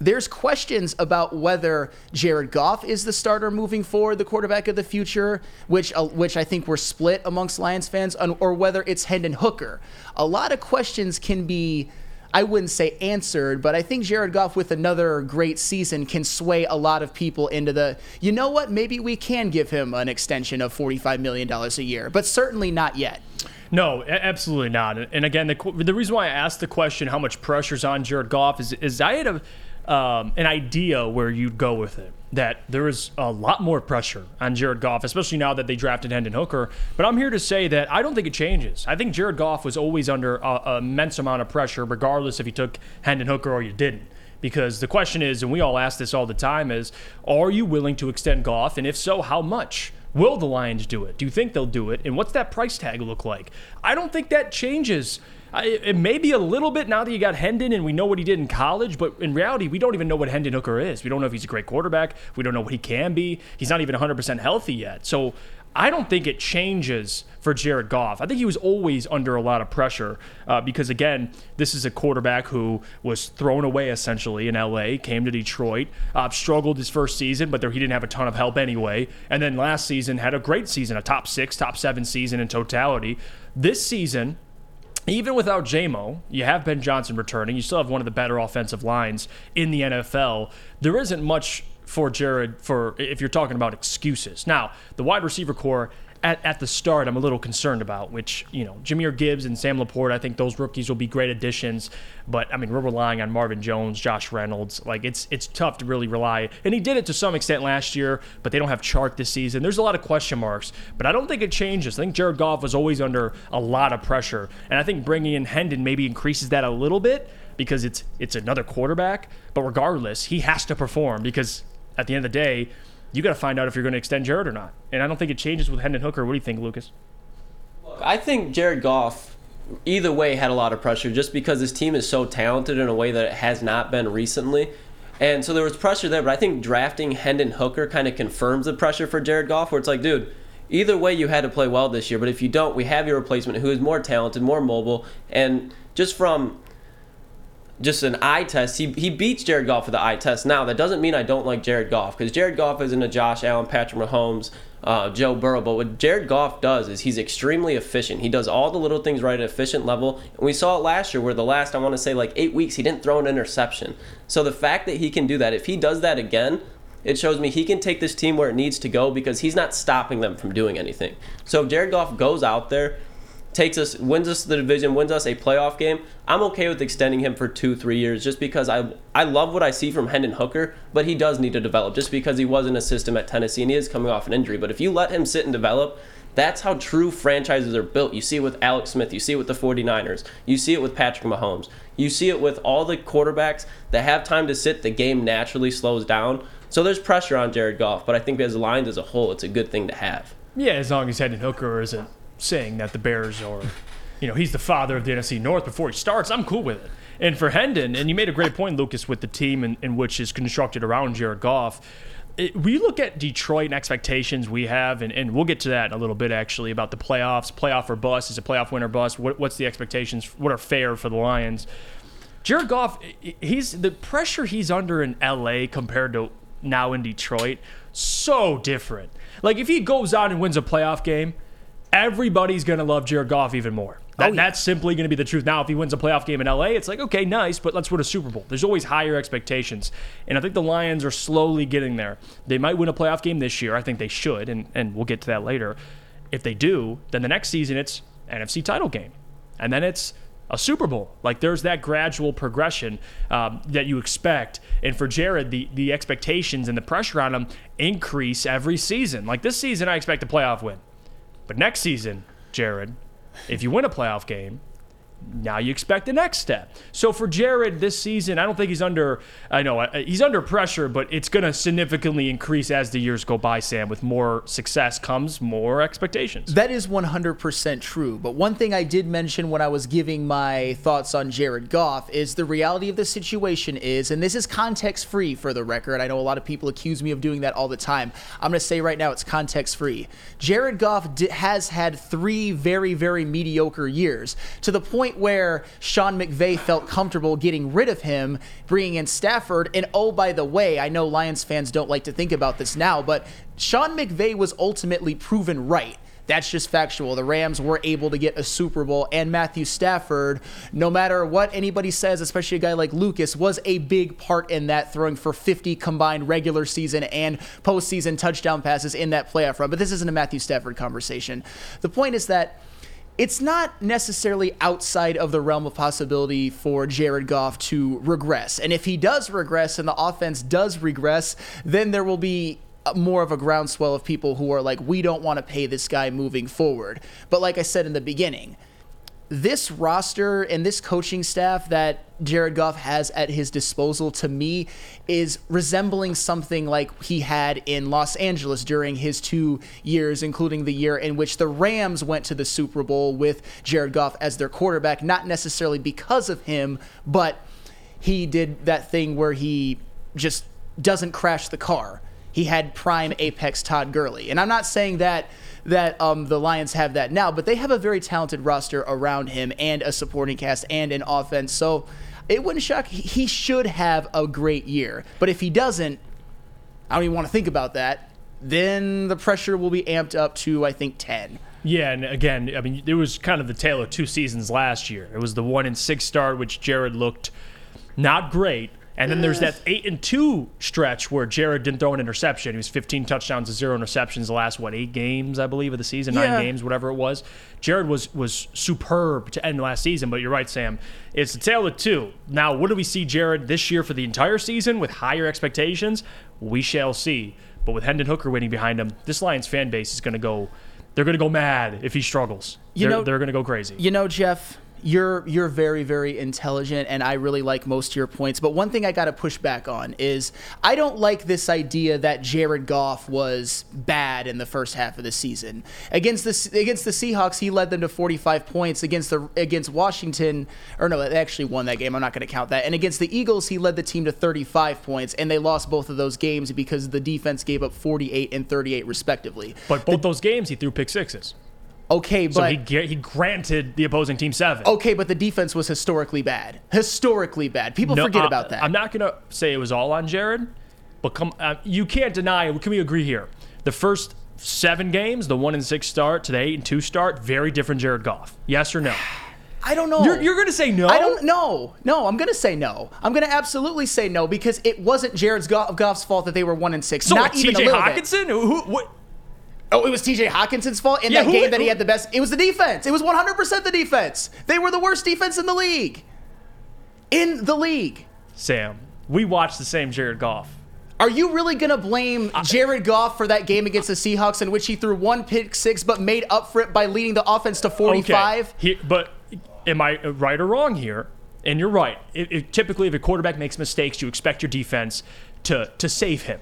there's questions about whether Jared Goff is the starter moving forward, the quarterback of the future, which uh, which I think we're split amongst Lions fans, on, or whether it's Hendon Hooker. A lot of questions can be. I wouldn't say answered, but I think Jared Goff with another great season can sway a lot of people into the, you know what, maybe we can give him an extension of $45 million a year, but certainly not yet. No, absolutely not. And again, the, the reason why I asked the question, how much pressure's on Jared Goff, is, is I had a, um, an idea where you'd go with it. That there is a lot more pressure on Jared Goff, especially now that they drafted Hendon Hooker. But I'm here to say that I don't think it changes. I think Jared Goff was always under a, a immense amount of pressure, regardless if he took Hendon Hooker or you didn't. Because the question is, and we all ask this all the time, is are you willing to extend Goff? And if so, how much? Will the Lions do it? Do you think they'll do it? And what's that price tag look like? I don't think that changes. I, it may be a little bit now that you got Hendon and we know what he did in college, but in reality, we don't even know what Hendon Hooker is. We don't know if he's a great quarterback. We don't know what he can be. He's not even 100% healthy yet. So I don't think it changes for Jared Goff. I think he was always under a lot of pressure uh, because, again, this is a quarterback who was thrown away essentially in LA, came to Detroit, uh, struggled his first season, but there, he didn't have a ton of help anyway. And then last season had a great season, a top six, top seven season in totality. This season, even without JMO, you have Ben Johnson returning. You still have one of the better offensive lines in the NFL. There isn't much for Jared for if you're talking about excuses. Now, the wide receiver core at, at the start, I'm a little concerned about, which, you know, Jahmyr Gibbs and Sam LaPorta, I think those rookies will be great additions. But I mean, we're relying on Marvin Jones, Josh Reynolds. Like it's it's tough to really rely. And he did it to some extent last year, but they don't have Chark this season. There's a lot of question marks, but I don't think it changes. I think Jared Goff was always under a lot of pressure, and I think bringing in Hendon maybe increases that a little bit because it's it's another quarterback. But regardless, he has to perform because at the end of the day, you got to find out if you're going to extend Jared or not. And I don't think it changes with Hendon Hooker. What do you think, Lucas? I think Jared Goff, either way, had a lot of pressure just because his team is so talented in a way that it has not been recently. And so there was pressure there, but I think drafting Hendon Hooker kind of confirms the pressure for Jared Goff, where it's like, dude, either way, you had to play well this year, but if you don't, we have your replacement who is more talented, more mobile, and just from just an eye test, he, he beats Jared Goff with the eye test. Now, that doesn't mean I don't like Jared Goff because Jared Goff isn't a Josh Allen, Patrick Mahomes, uh, Joe Burrow. But what Jared Goff does is he's extremely efficient. He does all the little things right at an efficient level. And we saw it last year where the last, I want to say, like eight weeks, he didn't throw an interception. So the fact that he can do that, if he does that again, it shows me he can take this team where it needs to go because he's not stopping them from doing anything. So if Jared Goff goes out there, takes us, wins us the division, wins us a playoff game, I'm okay with extending him for two, three years just because I I love what I see from Hendon Hooker, but he does need to develop just because he was in a system at Tennessee and he is coming off an injury. But if you let him sit and develop, that's how true franchises are built. You see it with Alex Smith, you see it with the 49ers, you see it with Patrick Mahomes, you see it with all the quarterbacks that have time to sit, the game naturally slows down. So there's pressure on Jared Goff, but I think as Lions as a whole, it's a good thing to have. Yeah, as long as Hendon Hooker isn't saying that the Bears are, you know, he's the father of the NFC North before he starts, I'm cool with it. And for Hendon, and you made a great point, Lucas, with the team in, in which is constructed around Jared Goff. It, we look at Detroit and expectations we have, and, and we'll get to that in a little bit actually about the playoffs, playoff or bust. Is a playoff winner bust? What, what's the expectations? What are fair for the Lions? Jared Goff, he's the pressure he's under in LA compared to now in Detroit, so different. Like if he goes out and wins a playoff game, everybody's gonna love Jared Goff even more. That, That's simply going to be the truth. Now, if he wins a playoff game in LA, it's like, okay, nice, but let's win a Super Bowl. There's always higher expectations. And I think the Lions are slowly getting there. They might win a playoff game this year. I think they should, and, and we'll get to that later. If they do, then the next season it's NFC title game. And then it's a Super Bowl. Like there's that gradual progression um, that you expect. And for Jared, the the expectations and the pressure on him increase every season. Like this season, I expect a playoff win. But next season, Jared, if you win a playoff game, now you expect the next step. So for Jared this season, I don't think he's under. I know uh, he's under pressure, but it's going to significantly increase as the years go by. Sam, with more success comes more expectations. That is 100% true. But one thing I did mention when I was giving my thoughts on Jared Goff is the reality of the situation is, and this is context free for the record. I know a lot of people accuse me of doing that all the time. I'm going to say right now it's context free. Jared Goff has had three very, very mediocre years to the point point where Sean McVay felt comfortable getting rid of him, bringing in Stafford. And oh, by the way, I know Lions fans don't like to think about this now, but Sean McVay was ultimately proven right. That's just factual. The Rams were able to get a Super Bowl, and Matthew Stafford, no matter what anybody says, especially a guy like Lucas, was a big part in that, throwing for 50 combined regular season and postseason touchdown passes in that playoff run. But this isn't a Matthew Stafford conversation. The point is that it's not necessarily outside of the realm of possibility for Jared Goff to regress. And if he does regress and the offense does regress, then there will be more of a groundswell of people who are like, we don't want to pay this guy moving forward. But like I said in the beginning, this roster and this coaching staff that Jared Goff has at his disposal to me is resembling something like he had in Los Angeles during his two years, including the year in which the Rams went to the Super Bowl with Jared Goff as their quarterback, not necessarily because of him, but he did that thing where he just doesn't crash the car. He had prime apex Todd Gurley. And I'm not saying that that um, the Lions have that now, but they have a very talented roster around him and a supporting cast and an offense. So it wouldn't shock. He should have a great year. But if he doesn't, I don't even want to think about that. Then the pressure will be amped up to, I think, 10. Yeah, and again, I mean, it was kind of the tale of two seasons last year. It was the one and six start, which Jared looked not great. And then there's that eight and two stretch where Jared didn't throw an interception. He was 15 touchdowns to zero interceptions the last what eight games I believe of the season, Yeah. nine games, whatever it was. Jared was was superb to end last season. But you're right, Sam. It's a tale of two. Now, what do we see Jared this year for the entire season with higher expectations? We shall see. But with Hendon Hooker waiting behind him, this Lions fan base is going to go. They're going to go mad if he struggles. You they're, know- they're going to go crazy. You know, Jeff, you're you're very very intelligent and I really like most of your points, but one thing I got to push back on is I don't like this idea that Jared Goff was bad in the first half of the season. Against the against the Seahawks, he led them to 45 points against the against Washington or no, they actually won that game. I'm not going to count that. And against the Eagles, he led the team to 35 points and they lost both of those games because the defense gave up 48 and 38 respectively. But both those games, he threw pick sixes. Okay, but So he, he granted the opposing team seven. Okay, but the defense was historically bad. Historically bad. People No, forget uh, about that. I'm not going to say it was all on Jared, but come, uh, you can't deny. Can we agree here? The first seven games, the one and six start to the eight and two start, very different Jared Goff. Yes or no? I don't know. You're, you're going to say no. I don't know. No, I'm going to say no. I'm going to absolutely say no because it wasn't Jared's Goff, Goff's fault that they were one and six. So not what, even a TJ little bit. Hockenson? Who, who, what? Oh, it was TJ Hockenson's fault in Yeah, that who- game that he had the best. It was the defense. It was 100% the defense. They were the worst defense in the league. In the league. Sam, we watched the same Jared Goff. Are you really going to blame Jared Goff for that game against the Seahawks in which he threw one pick six but made up for it by leading the offense to 45? Okay. He- but am I right or wrong here? And you're right. It, it- typically, if a quarterback makes mistakes, you expect your defense to to save him.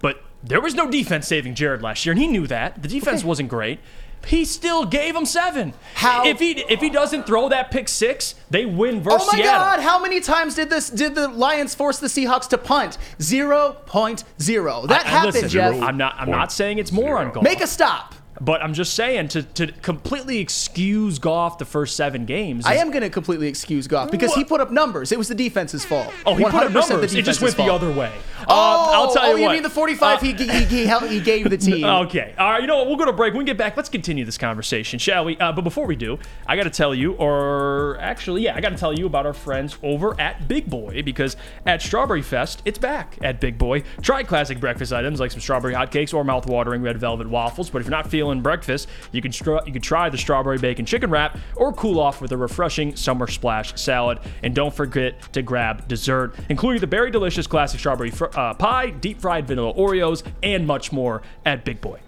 But there was no defense saving Jared last year, and he knew that. The defense wasn't great. He still gave him seven. How? If he if he doesn't throw that pick six, they win oh versus Oh my Seattle. God! How many times did this did the Lions force the Seahawks to punt? Zero point zero. That I- I- happened, listen, Jeff. I'm not. I'm not saying it's more on goal. Make a stop. But I'm just saying to to completely excuse Goff the first seven games. I am going to completely excuse Goff because he put up numbers. It was the defense's fault. Oh, he put up 100% numbers. The It just went the other way. Oh, Uh, I'll tell you oh, you what. mean the 45 Uh, he, he, he, he gave the team? Okay. All right. You know what? We'll go to break. When we get back, let's continue this conversation, shall we? Uh, but before we do, I got to tell you, or actually, yeah, I got to tell you about our friends over at Big Boy because at Strawberry Fest, it's back at Big Boy. Try classic breakfast items like some strawberry hotcakes or mouth-watering red velvet waffles. But if you're not feeling breakfast, you can you can try the strawberry bacon chicken wrap or cool off with a refreshing summer splash salad. And don't forget to grab dessert, including the berry delicious classic strawberry fr- uh, pie, deep fried vanilla Oreos, and much more at Big Boy.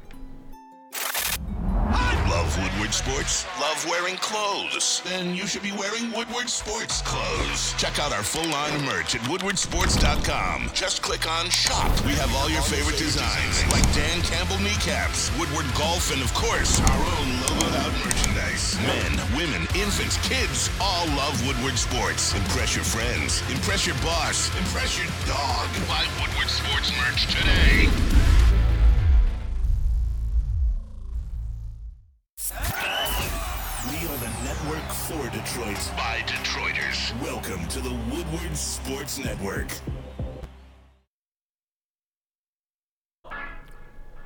Love Woodward Sports? Love wearing clothes? Then you should be wearing Woodward Sports clothes. Check out our full line of merch at woodwardsports.com. Just click on shop. We have all your favorite designs, like Dan Campbell kneecaps, Woodward golf, and of course, our own logoed out merchandise. Men, women, infants, kids all love Woodward Sports. Impress your friends, impress your boss, impress your dog. Buy Woodward Sports merch today. Sports Network.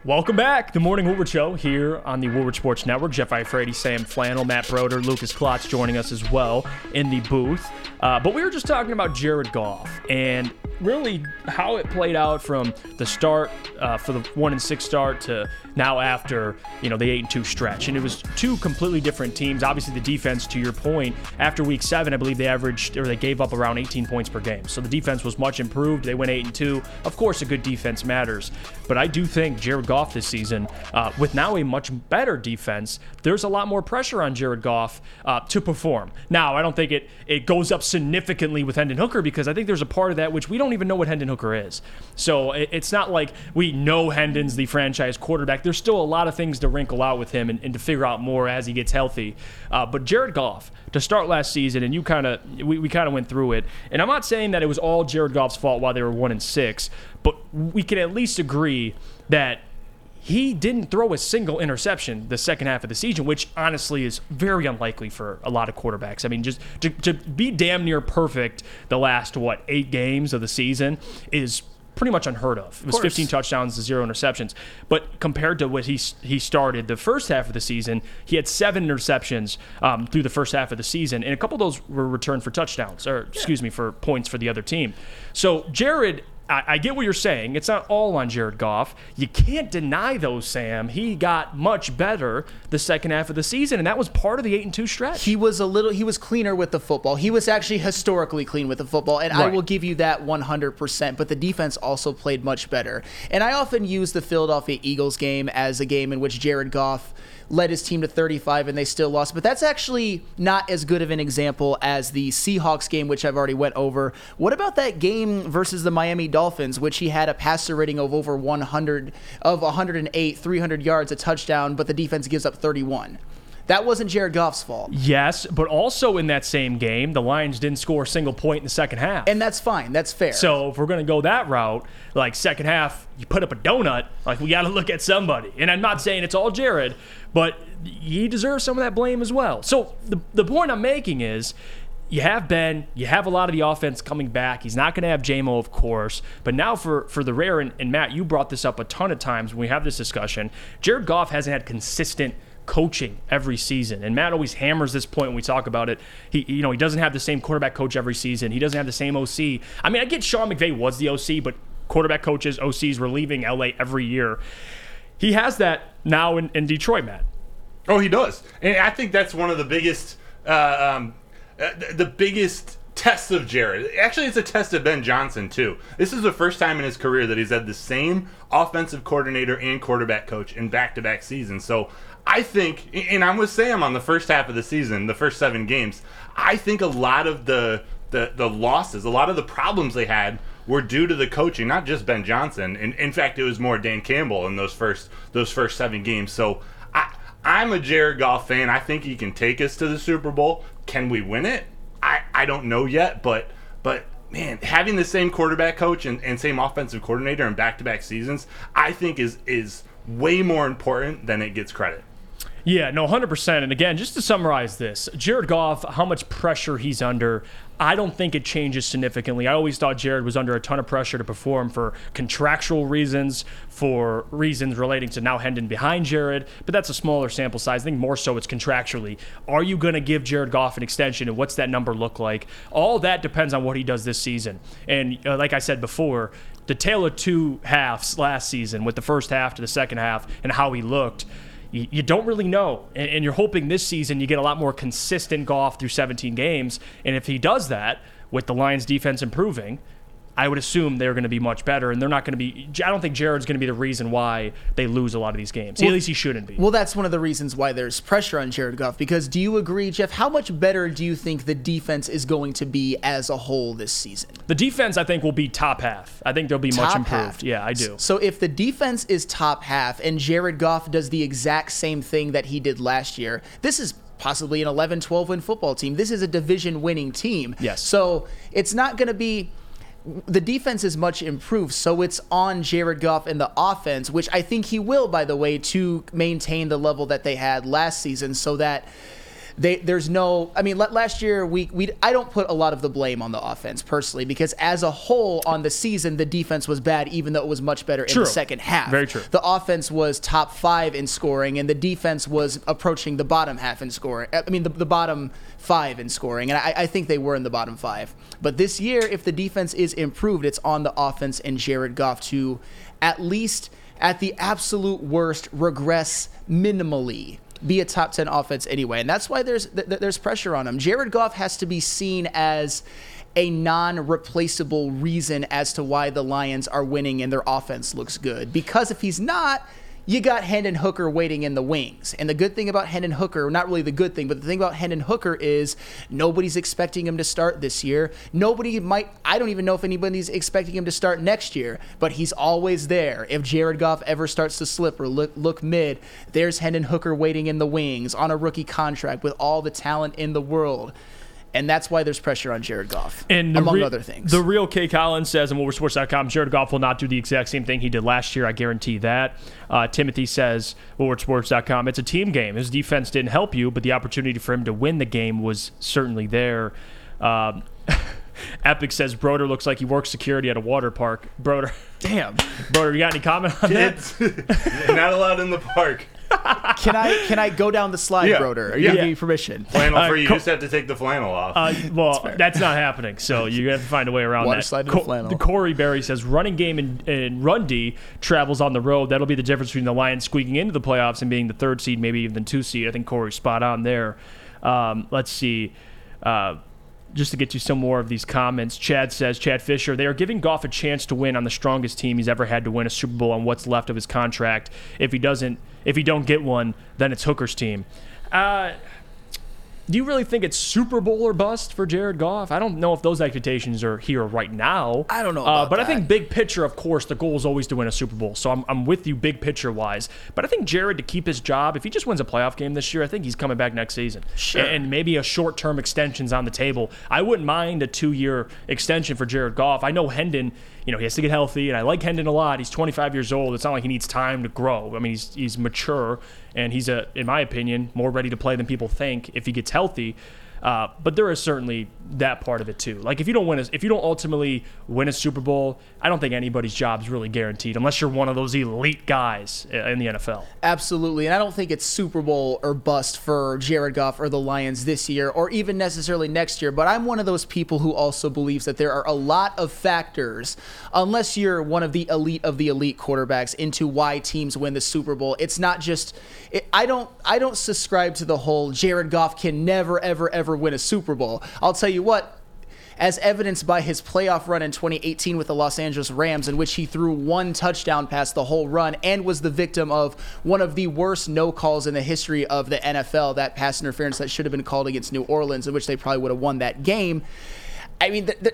Welcome back. The Morning Woodward Show here on the Woodward Sports Network. Jeff Iafrate, Sam Flannel, Matt Broder, Lucas Klotz joining us as well in the booth. Uh, but we were just talking about Jared Goff and really how it played out from the start uh, for the one and six start to now after you know the eight and two stretch, and it was two completely different teams. Obviously, the defense, to your point, after week seven, I believe they averaged or they gave up around 18 points per game. So the defense was much improved. They went eight and two. Of course, a good defense matters, but I do think Jared Goff this season, uh, with now a much better defense, there's a lot more pressure on Jared Goff uh, to perform. Now, I don't think it it goes up significantly with Hendon Hooker because I think there's a part of that which we don't even know what Hendon Hooker is. So it, it's not like we know Hendon's the franchise quarterback. There's still a lot of things to wrinkle out with him and, and to figure out more as he gets healthy. Uh, but Jared Goff to start last season, and you kind of we, we kind of went through it. And I'm not saying that it was all Jared Goff's fault while they were one and six, but we can at least agree that he didn't throw a single interception the second half of the season, which honestly is very unlikely for a lot of quarterbacks. I mean, just to, to be damn near perfect the last, what, eight games of the season is pretty much unheard of. It was course. 15 touchdowns to zero interceptions. But compared to what he he started the first half of the season, he had seven interceptions um, through the first half of the season, and a couple of those were returned for touchdowns, or excuse me, for points for the other team. So Jared. I, I get what you're saying. It's not all on Jared Goff. You can't deny though, Sam. He got much better the second half of the season, and that was part of the eight and two stretch. He was a little he was cleaner with the football. He was actually historically clean with the football, and I will give you that 100%, but the defense also played much better. And I often use the Philadelphia Eagles game as a game in which Jared Goff led his team to 35 and they still lost, but that's actually not as good of an example as the Seahawks game which I've already went over. What about that game versus the Miami Dolphins which he had a passer rating of over 100 of 108, 300 yards, a touchdown, but the defense gives up 31. That wasn't Jared Goff's fault. Yes, but also in that same game, the Lions didn't score a single point in the second half. And that's fine. That's fair. So if we're going to go that route, like second half, you put up a donut, like we got to look at somebody. And I'm not saying it's all Jared, but he deserves some of that blame as well. So the, the point I'm making is you have Ben, you have a lot of the offense coming back. He's not going to have JMO, of course. But now for, for the rare, and, and Matt, you brought this up a ton of times when we have this discussion. Jared Goff hasn't had consistent coaching every season. And Matt always hammers this point when we talk about it. He you know, he doesn't have the same quarterback coach every season. He doesn't have the same OC. I mean, I get Sean McVay was the OC, but quarterback coaches, OCs were leaving LA every year. He has that now in, in Detroit, Matt. Oh, he does, and I think that's one of the biggest, uh, um, uh, the, biggest tests of Jared. Actually, it's a test of Ben Johnson too. This is the first time in his career that he's had the same offensive coordinator and quarterback coach in back-to-back seasons. So I think, and I'm with Sam on the first half of the season, the first seven games. I think a lot of the the, the losses, a lot of the problems they had were due to the coaching, not just Ben Johnson. In, in fact, it was more Dan Campbell in those first those first seven games. So I, I'm a Jared Goff fan. I think he can take us to the Super Bowl. Can we win it? I, I don't know yet, but but man, having the same quarterback coach and, and same offensive coordinator in back to back seasons, I think is is way more important than it gets credit. Yeah, no, 100%. And again, just to summarize this, Jared Goff, how much pressure he's under, I don't think it changes significantly. I always thought Jared was under a ton of pressure to perform for contractual reasons, for reasons relating to now Hendon behind Jared, but that's a smaller sample size. I think more so it's contractually. Are you going to give Jared Goff an extension and what's that number look like? All that depends on what he does this season. And uh, like I said before, the tale of two halves last season with the first half to the second half and how he looked you, don't really know. And, and you're hoping this season you get a lot more consistent Goff through 17 games. And if he does that with the Lions defense improving, I would assume they're going to be much better, and they're not going to be. I don't think Jared's going to be the reason why they lose a lot of these games. Well- At least he shouldn't be. Well, that's one of the reasons why there's pressure on Jared Goff. Because do you agree, Jeff? How much better do you think the defense is going to be as a whole this season? The defense, I think, will be top half. I think they'll be much improved. half. Yeah, I do. So if the defense is top half and Jared Goff does the exact same thing that he did last year, this is possibly an 11 12 win football team. This is a division winning team. Yes. So it's not going to be. The defense is much improved, so it's on Jared Goff and the offense, which I think he will, by the way, to maintain the level that they had last season so that they there's no. I mean, la- last year we we I don't put a lot of the blame on the offense personally because as a whole on the season the defense was bad even though it was much better in the second half. Very true. The offense was top five in scoring and the defense was approaching the bottom half in scoring. I mean the, the bottom five in scoring and I, I think they were in the bottom five. But this year, if the defense is improved, it's on the offense and Jared Goff to at least at the absolute worst regress minimally be a top 10 offense anyway. And that's why there's th- th- there's pressure on him. Jared goff has to be seen as a non-replaceable reason as to why the lions are winning and their offense looks good. Because if he's not you got Hendon Hooker waiting in the wings. And the good thing about Hendon Hooker, not really the good thing, but the thing about Hendon Hooker is nobody's expecting him to start this year. Nobody might, I don't even know if anybody's expecting him to start next year, but he's always there. If Jared Goff ever starts to slip or look, look mid, there's Hendon Hooker waiting in the wings on a rookie contract with all the talent in the world. And that's why there's pressure on Jared Goff, And among re- other things. The real K. Collins says on WoodwardSports.com, Jared Goff will not do the exact same thing he did last year. I guarantee that. Uh, Timothy says, WoodwardSports.com, it's a team game. His defense didn't help you, but the opportunity for him to win the game was certainly there. Um, Epic says Broder looks like he works security at a water park. Broder, damn, Broder, you got any comment on that? Not allowed in the park. Can I can I go down the slide, Yeah. Broder? Are you Yeah. giving me permission? Flannel Uh, free. You co- just have to take the flannel off. Uh, well, that's, not happening. So you have to find a way around Water that. slide to the flannel. the Corey Berry says running game and, and run D travels on the road. That'll be the difference between the Lions squeaking into the playoffs and being the third seed, maybe even the two seed. I think Corey's spot on there. Um, let's see. Uh, just to get you some more of these comments, Chad says, Chad Fisher, they are giving Goff a chance to win on the strongest team he's ever had to win a Super Bowl on what's left of his contract. If he doesn't, if he don't get one, then it's Hooker's team. Uh, do you really think it's Super Bowl or bust for Jared Goff? I don't know if those expectations are here right now. I don't know uh, but I think big picture, of course, the goal is always to win a Super Bowl. So I'm, I'm with you big picture wise. But I think Jared to keep his job, if he just wins a playoff game this year, I think he's coming back next season. Sure. And maybe a short term extension's on the table. I wouldn't mind a two year extension for Jared Goff. I know Hendon, you know, he has to get healthy, and I like Hendon a lot. He's 25 years old. It's not like he needs time to grow. I mean, he's he's mature, and he's a, in my opinion, more ready to play than people think if he gets healthy. Uh, but there is certainly that part of it too. Like if you don't win, a, if you don't ultimately win a Super Bowl, I don't think anybody's job is really guaranteed unless you're one of those elite guys in the NFL. Absolutely. And I don't think it's Super Bowl or bust for Jared Goff or the Lions this year or even necessarily next year. But I'm one of those people who also believes that there are a lot of factors, unless you're one of the elite of the elite quarterbacks, into why teams win the Super Bowl. It's not just it, I don't I don't subscribe to the whole Jared Goff can never ever ever win a Super Bowl. I'll tell you what, as evidenced by his playoff run in 2018 with the Los Angeles Rams, in which he threw one touchdown pass the whole run and was the victim of one of the worst no calls in the history of the NFL, that pass interference that should have been called against New Orleans, in which they probably would have won that game. I mean, the,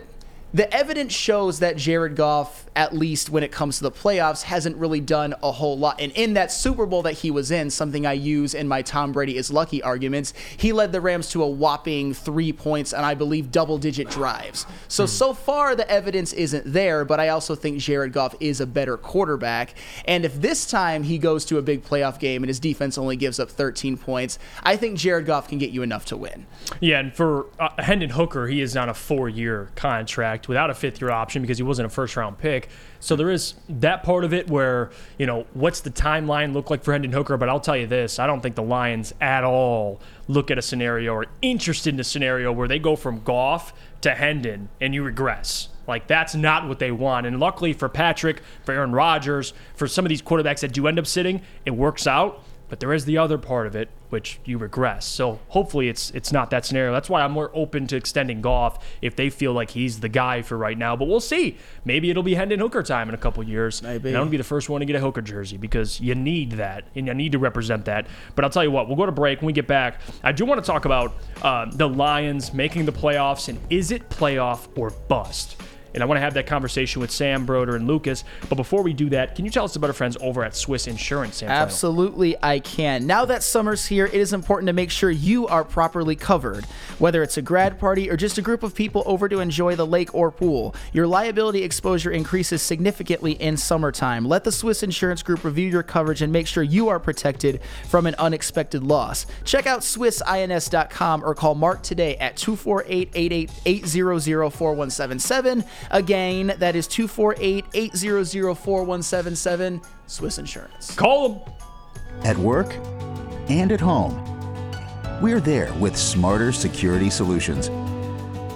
the evidence shows that Jared Goff, at least when it comes to the playoffs, hasn't really done a whole lot. And in that Super Bowl that he was in, something I use in my Tom Brady is lucky arguments, he led the Rams to a whopping three points and I believe double digit drives. So, so far the evidence isn't there, but I also think Jared Goff is a better quarterback. And if this time he goes to a big playoff game and his defense only gives up 13 points, I think Jared Goff can get you enough to win. Yeah, and for uh, Hendon Hooker, he is on a four-year contract without a fifth-year option because he wasn't a first-round pick. So there is that part of it where you know what's the timeline look like for Hendon Hooker. But I'll tell you this: I don't think the Lions at all look at a scenario or interested in a scenario where they go from Goff to Hendon and you regress. Like that's not what they want. And luckily for Patrick, for Aaron Rodgers, for some of these quarterbacks that do end up sitting, it works out. But there is the other part of it, which you regress. So hopefully it's it's not that scenario. That's why I'm more open to extending Goff if they feel like he's the guy for right now. But we'll see. Maybe it'll be Hendon Hooker time in a couple years. Maybe. And I'm gonna be the first one to get a Hooker jersey because you need that and you need to represent that. But I'll tell you what, we'll go to break. When we get back, I do want to talk about uh, the Lions making the playoffs and is it playoff or bust? And I want to have that conversation with Sam, Broder, and Lucas. But before we do that, can you tell us about our friends over at Swiss Insurance, Sam? Absolutely, I can. Now that summer's here, it is important to make sure you are properly covered. Whether it's a grad party or just a group of people over to enjoy the lake or pool, your liability exposure increases significantly in summertime. Let the Swiss Insurance Group review your coverage and make sure you are protected from an unexpected loss. Check out SwissINS.com or call Mark today at 248 800 4177. Again, that is 248 800 4177. Swiss Insurance. Call them. At work and at home. We're there with smarter security solutions.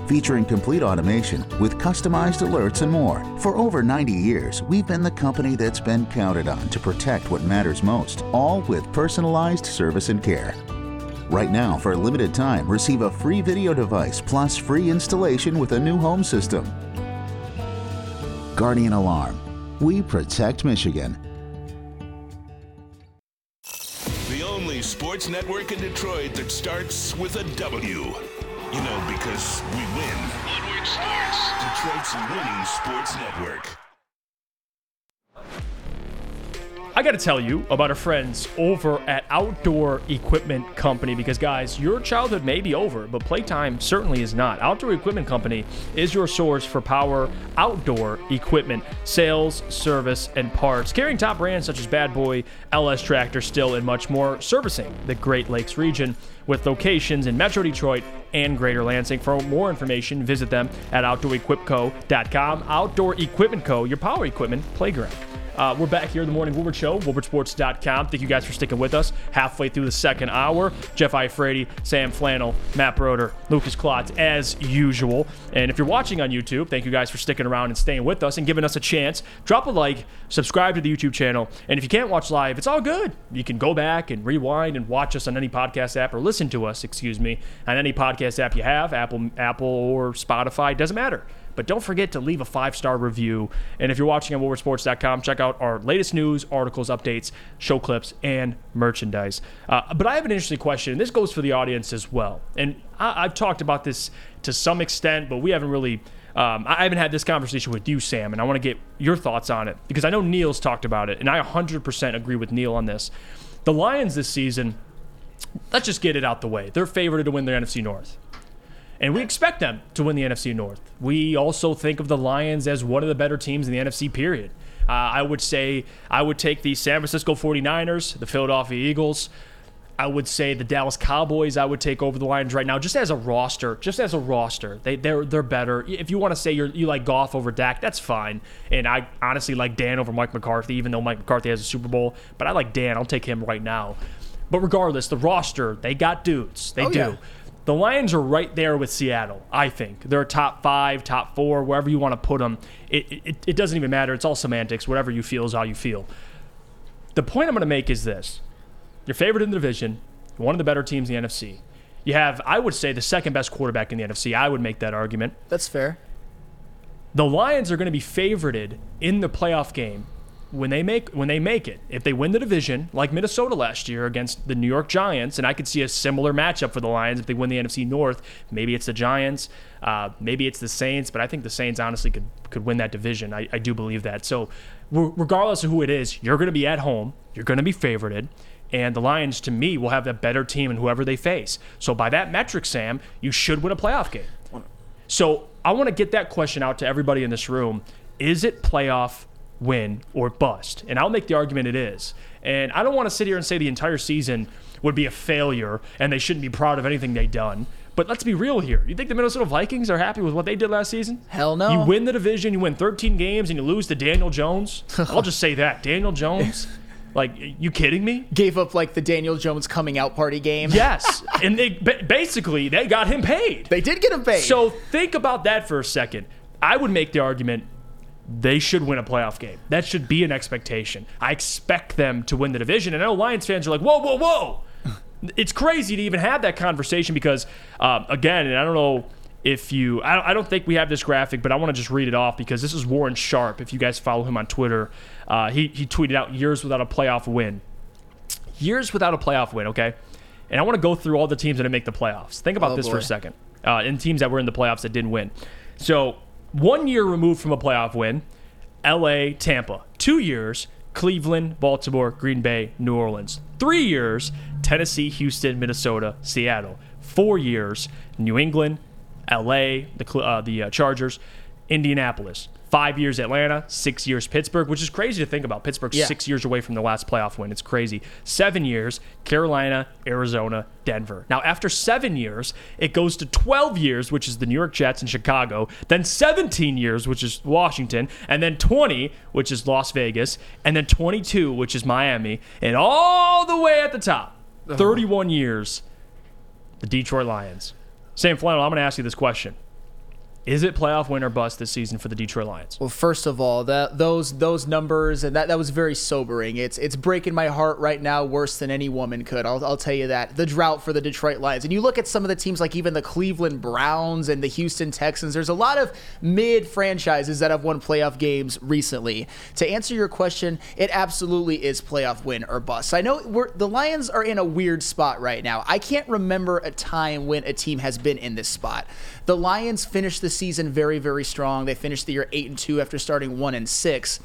Featuring complete automation with customized alerts and more. For over 90 years, we've been the company that's been counted on to protect what matters most, all with personalized service and care. Right now, for a limited time, receive a free video device plus free installation with a new home system. Guardian Alarm. We protect Michigan. The only sports network in Detroit that starts with a W. You know, because we win. Woodward Sports. Detroit's winning sports network. I got to tell you about our friends over at Outdoor Equipment Company because, guys, your childhood may be over, but playtime certainly is not. Outdoor Equipment Company is your source for power outdoor equipment, sales, service, and parts. Carrying top brands such as Bad Boy, LS Tractor, Still, and much more, servicing the Great Lakes region with locations in Metro Detroit and Greater Lansing. For more information, visit them at OutdoorEquipCo.com. Outdoor Equipment Co., your power equipment playground. Uh, we're back here in the morning Woodward Show, WoodwardSports.com. Thank you guys for sticking with us halfway through the second hour. Jeff Iafrate, Sam Flannel, Matt Broder, Lucas Klotz, as usual. And if you're watching on YouTube, thank you guys for sticking around and staying with us and giving us a chance. Drop a like, subscribe to the YouTube channel, and if you can't watch live, it's all good. You can go back and rewind and watch us on any podcast app or listen to us, excuse me, on any podcast app you have, Apple, Apple or Spotify, doesn't matter. But don't forget to leave a five star review. And if you're watching on WoodwardSports.com, check out our latest news, articles, updates, show clips, and merchandise. Uh, but I have an interesting question, and this goes for the audience as well. And I, I've talked about this to some extent, but we haven't really. Um, I haven't had this conversation with you, Sam, and I want to get your thoughts on it because I know Neil's talked about it, and I 100% agree with Neil on this. The Lions this season, let's just get it out the way. They're favored to win the NFC North. And we expect them to win the NFC North. We also think of the Lions as one of the better teams in the NFC, period. Uh, I would say I would take the San Francisco 49ers, the Philadelphia Eagles. I would say the Dallas Cowboys I would take over the Lions right now, just as a roster. Just as a roster, they they're they're better. If you want to say you're, you like Goff over Dak, that's fine. And I honestly like Dan over Mike McCarthy, even though Mike McCarthy has a Super Bowl. But I like Dan. I'll take him right now. But regardless, the roster they got dudes. They Oh, do. yeah. The Lions are right there with Seattle, I think. They're top five, top four, wherever you want to put them. It, it, it doesn't even matter. It's all semantics. Whatever you feel is how you feel. The point I'm going to make is this you're favored in the division, one of the better teams in the NFC. You have, I would say, the second best quarterback in the NFC. I would make that argument. That's fair. The Lions are going to be favorited in the playoff game when they make when they make it. If they win the division, like Minnesota last year against the New York Giants, and I could see a similar matchup for the Lions if they win the NFC North. Maybe it's the Giants, uh, maybe it's the Saints, but I think the Saints honestly could could win that division. I, I do believe that. So, re- regardless of who it is, you're going to be at home. You're going to be favorited. And the Lions, to me, will have a better team in whoever they face. So, by that metric, Sam, you should win a playoff game. So I want to get that question out to everybody in this room. Is it playoff win or bust? And I'll make the argument it is. And I don't want to sit here and say the entire season would be a failure and they shouldn't be proud of anything they've done. But let's be real here. You think the Minnesota Vikings are happy with what they did last season? Hell no. You win the division, you win 13 games, and you lose to Daniel Jones. I'll just say that. Daniel Jones? Like, you kidding me? Gave up like the Daniel Jones coming out party game. Yes, and they basically they got him paid. They did get him paid. So think about that for a second. I would make the argument they should win a playoff game. That should be an expectation. I expect them to win the division. And I know Lions fans are like, whoa, whoa, whoa. It's crazy to even have that conversation because, um, again, and I don't know if you, I don't, I don't think we have this graphic, but I want to just read it off because this is Warren Sharp. If you guys follow him on Twitter, uh, he, he tweeted out years without a playoff win. Years without a playoff win, okay? And I want to go through all the teams that didn't make the playoffs. Think about Oh, this for a second. Uh, and teams that were in the playoffs that didn't win. So one year removed from a playoff win, L.A., Tampa. Two years, Cleveland, Baltimore, Green Bay, New Orleans. Three years, Tennessee, Houston, Minnesota, Seattle. Four years, New England, L.A., the uh, the uh, Chargers, Indianapolis. Five years Atlanta, six years Pittsburgh, which is crazy to think about. Pittsburgh's Yeah. six years away from the last playoff win. It's crazy. Seven years, Carolina, Arizona, Denver. Now, after seven years, it goes to 12 years, which is the New York Jets and Chicago, then 17 years, which is Washington, and then 20, which is Las Vegas, and then 22, which is Miami, and all the way at the top, uh-huh. 31 years, the Detroit Lions. Sam Flannel, I'm going to ask you this question. Is it playoff win or bust this season for the Detroit Lions? Well, first of all, that those those numbers and that that was very sobering. It's it's breaking my heart right now worse than any woman could. I'll, I'll tell you that. The drought for the Detroit Lions. And you look at some of the teams like even the Cleveland Browns and the Houston Texans. There's a lot of mid franchises that have won playoff games recently. To answer your question, it absolutely is playoff win or bust. I know the Lions are in a weird spot right now. I can't remember a time when a team has been in this spot. The Lions finished the season very, very strong. They finished the year eight and two after starting one and six.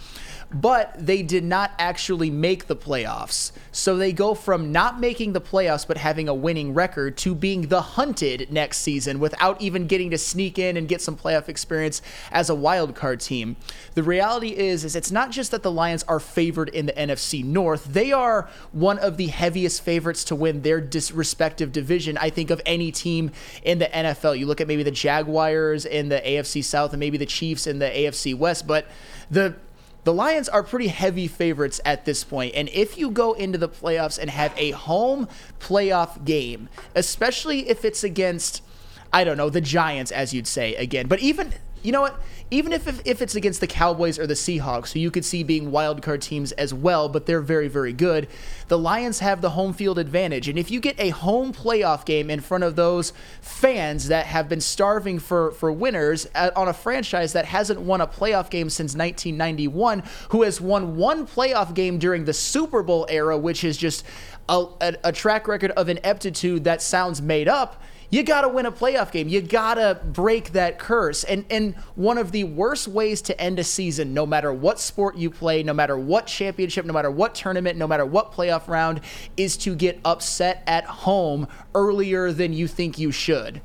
But they did not actually make the playoffs. So they go from not making the playoffs but having a winning record to being the hunted next season without even getting to sneak in and get some playoff experience as a wild card team. The reality is is it's not just that the Lions are favored in the NFC North. They are one of the heaviest favorites to win their dis- respective division, I think, of any team in the NFL. You look at maybe the Jaguars in the AFC South and maybe the Chiefs in the AFC West, but the the Lions are pretty heavy favorites at this point, and if you go into the playoffs and have a home playoff game, especially if it's against, I don't know, the Giants, as you'd say again, but even you know what? Even if, if if it's against the Cowboys or the Seahawks, who you could see being wild card teams as well, but they're very very good. The Lions have the home field advantage, and if you get a home playoff game in front of those fans that have been starving for for winners at, on a franchise that hasn't won a playoff game since 1991, who has won one playoff game during the Super Bowl era, which is just a, a, a track record of an ineptitude that sounds made up you got to win a playoff game. You got to break that curse. And and one of the worst ways to end a season, no matter what sport you play, no matter what championship, no matter what tournament, no matter what playoff round, is to get upset at home earlier than you think you should.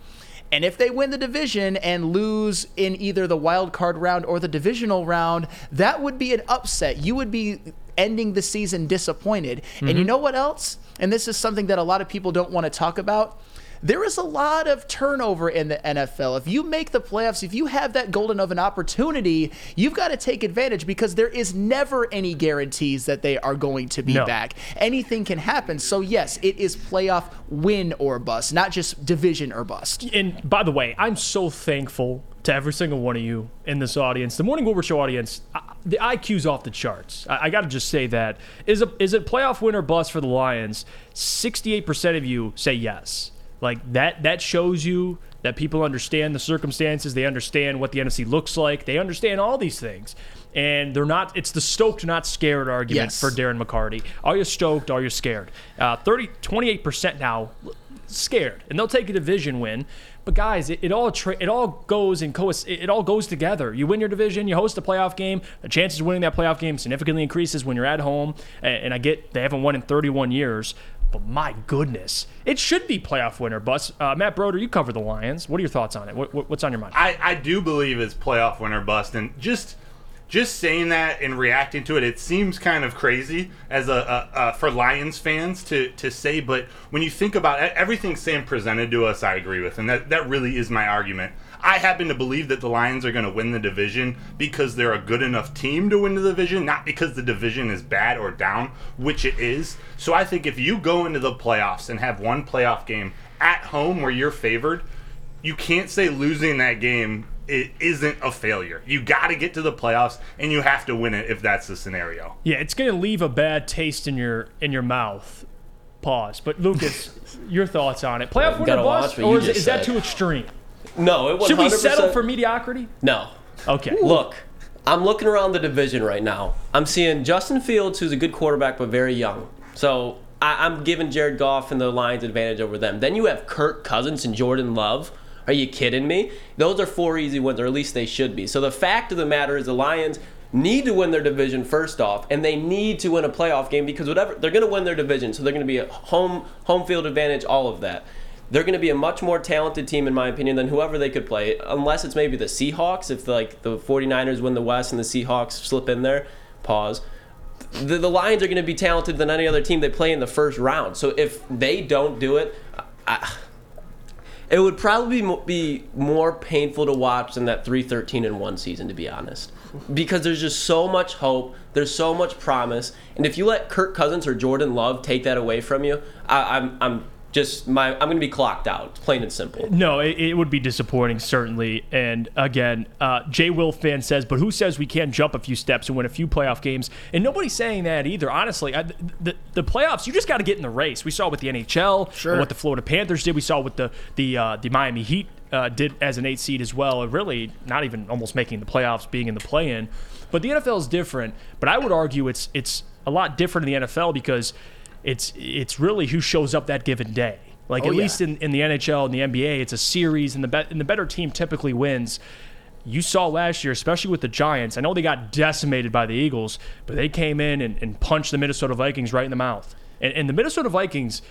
And if they win the division and lose in either the wild card round or the divisional round, that would be an upset. You would be ending the season disappointed. And you Mhm. know what else? And this is something that a lot of people don't want to talk about. There is a lot of turnover in the NFL. If you make the playoffs, if you have that golden of an opportunity, you've got to take advantage because there is never any guarantees that they are going to be No. back. Anything can happen. So, yes, it is playoff win or bust, not just division or bust. And by the way, I'm so thankful to every single one of you in this audience, the Morning Wilbur Show audience. I, the IQ's off the charts. I, I got to just say that is a is it playoff win or bust for the Lions? Sixty-eight percent of you say yes. Like that that shows you that people understand the circumstances. They understand what the NFC looks like. They understand all these things. And they're not, it's the stoked, not scared argument Yes. for Darren McCarty. Are you stoked? Are you scared? Uh, 30, 28% now scared. And they'll take a division win. But guys, it, it all tra- it all goes and co- it, it all goes together. You win your division, you host a playoff game. The chances of winning that playoff game significantly increases when you're at home. And, and I get they haven't won in 31 years, but my goodness, it should be playoff winner. Bus uh, Matt Broder, you cover the Lions. What are your thoughts on it? What, what- what's on your mind? I, I do believe it's playoff winner bust, and just just saying that and reacting to it, it seems kind of crazy as a, a, a for Lions fans to to say. But when you think about it, everything Sam presented to us, I agree with, and that that really is my argument. I happen to believe that the Lions are going to win the division because they're a good enough team to win the division, not because the division is bad or down, which it is. So I think if you go into the playoffs and have one playoff game at home where you're favored, you can't say losing that game it isn't a failure. You got to get to the playoffs and you have to win it if that's the scenario. Yeah, it's going to leave a bad taste in your in your mouth. Pause. But Lucas, your thoughts on it? Playoff You winner gotta bust, or is, is that too extreme? No, it was. Should we 100% settle for mediocrity? No. Okay. Look, I'm looking around the division right now. I'm seeing Justin Fields, who's a good quarterback but very young. So I, I'm giving Jared Goff and the Lions advantage over them. Then you have Kirk Cousins and Jordan Love, Are you kidding me? Those are four easy wins, or at least they should be. So the fact of the matter is the Lions need to win their division first off, and they need to win a playoff game because whatever they're going to win their division, so they're going to be a home home field advantage, all of that. They're going to be a much more talented team, in my opinion, than whoever they could play, unless it's maybe the Seahawks. If like the 49ers win the West and the Seahawks slip in there, pause. The, the Lions are going to be talented than any other team they play in the first round. So if they don't do it, I, it would probably be more painful to watch than that 313 and 1 season to be honest because there's just so much hope there's so much promise and if you let kirk cousins or jordan love take that away from you I, i'm i'm just my i'm gonna be clocked out plain and simple No, it, it would be disappointing, certainly. And again, uh, Jay Will fan says, but who says we can't jump a few steps and win a few playoff games? And nobody's saying that either. Honestly, I, the, the playoffs, you just got to get in the race. We saw with the NHL, Sure. what the Florida Panthers did. We saw what the the uh, the Miami Heat uh, did as an eight seed as well. And really, not even almost making the playoffs, being in the play-in. But the NFL is different. But I would argue it's it's a lot different in the NFL because it's it's really who shows up that given day. Like Oh, at yeah. least in, in the NHL and the NBA, it's a series, and the be- and the better team typically wins. You saw last year, especially with the Giants. I know they got decimated by the Eagles, but they came in and, and punched the Minnesota Vikings right in the mouth. And, and the Minnesota Vikings,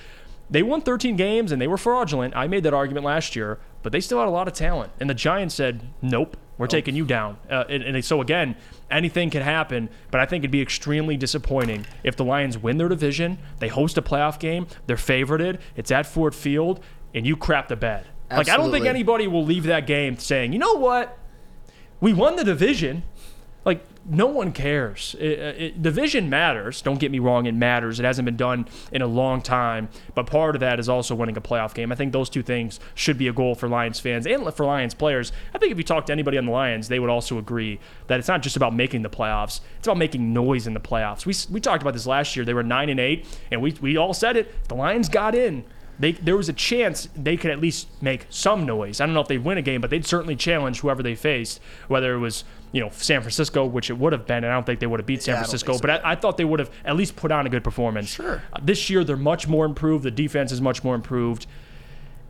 they won 13 games and they were fraudulent. I made that argument last year, but they still had a lot of talent. And the Giants said, "Nope, we're taking you down." Uh, and, and so again, anything can happen. But I think it'd be extremely disappointing if the Lions win their division, they host a playoff game, they're favorited, it's at Ford Field, and you crap the bed. Like I don't think anybody will leave that game saying, "You know what? We won the division." Like no one cares. It, uh, it, division matters. Don't get me wrong; it matters. It hasn't been done in a long time, but part of that is also winning a playoff game. I think those two things should be a goal for Lions fans and for Lions players. I think if you talk to anybody on the Lions, they would also agree that it's not just about making the playoffs; it's about making noise in the playoffs. We we talked about this last year. They were nine and eight, and we we all said it. The Lions got in. They, there was a chance they could at least make some noise. I don't know if they'd win a game, but they'd certainly challenge whoever they faced, whether it was you know San Francisco, which it would have been. And I don't think they would have beat San Yeah, Francisco, so. but I, I thought they would have at least put on a good performance. Sure. this year they're much more improved. The defense is much more improved.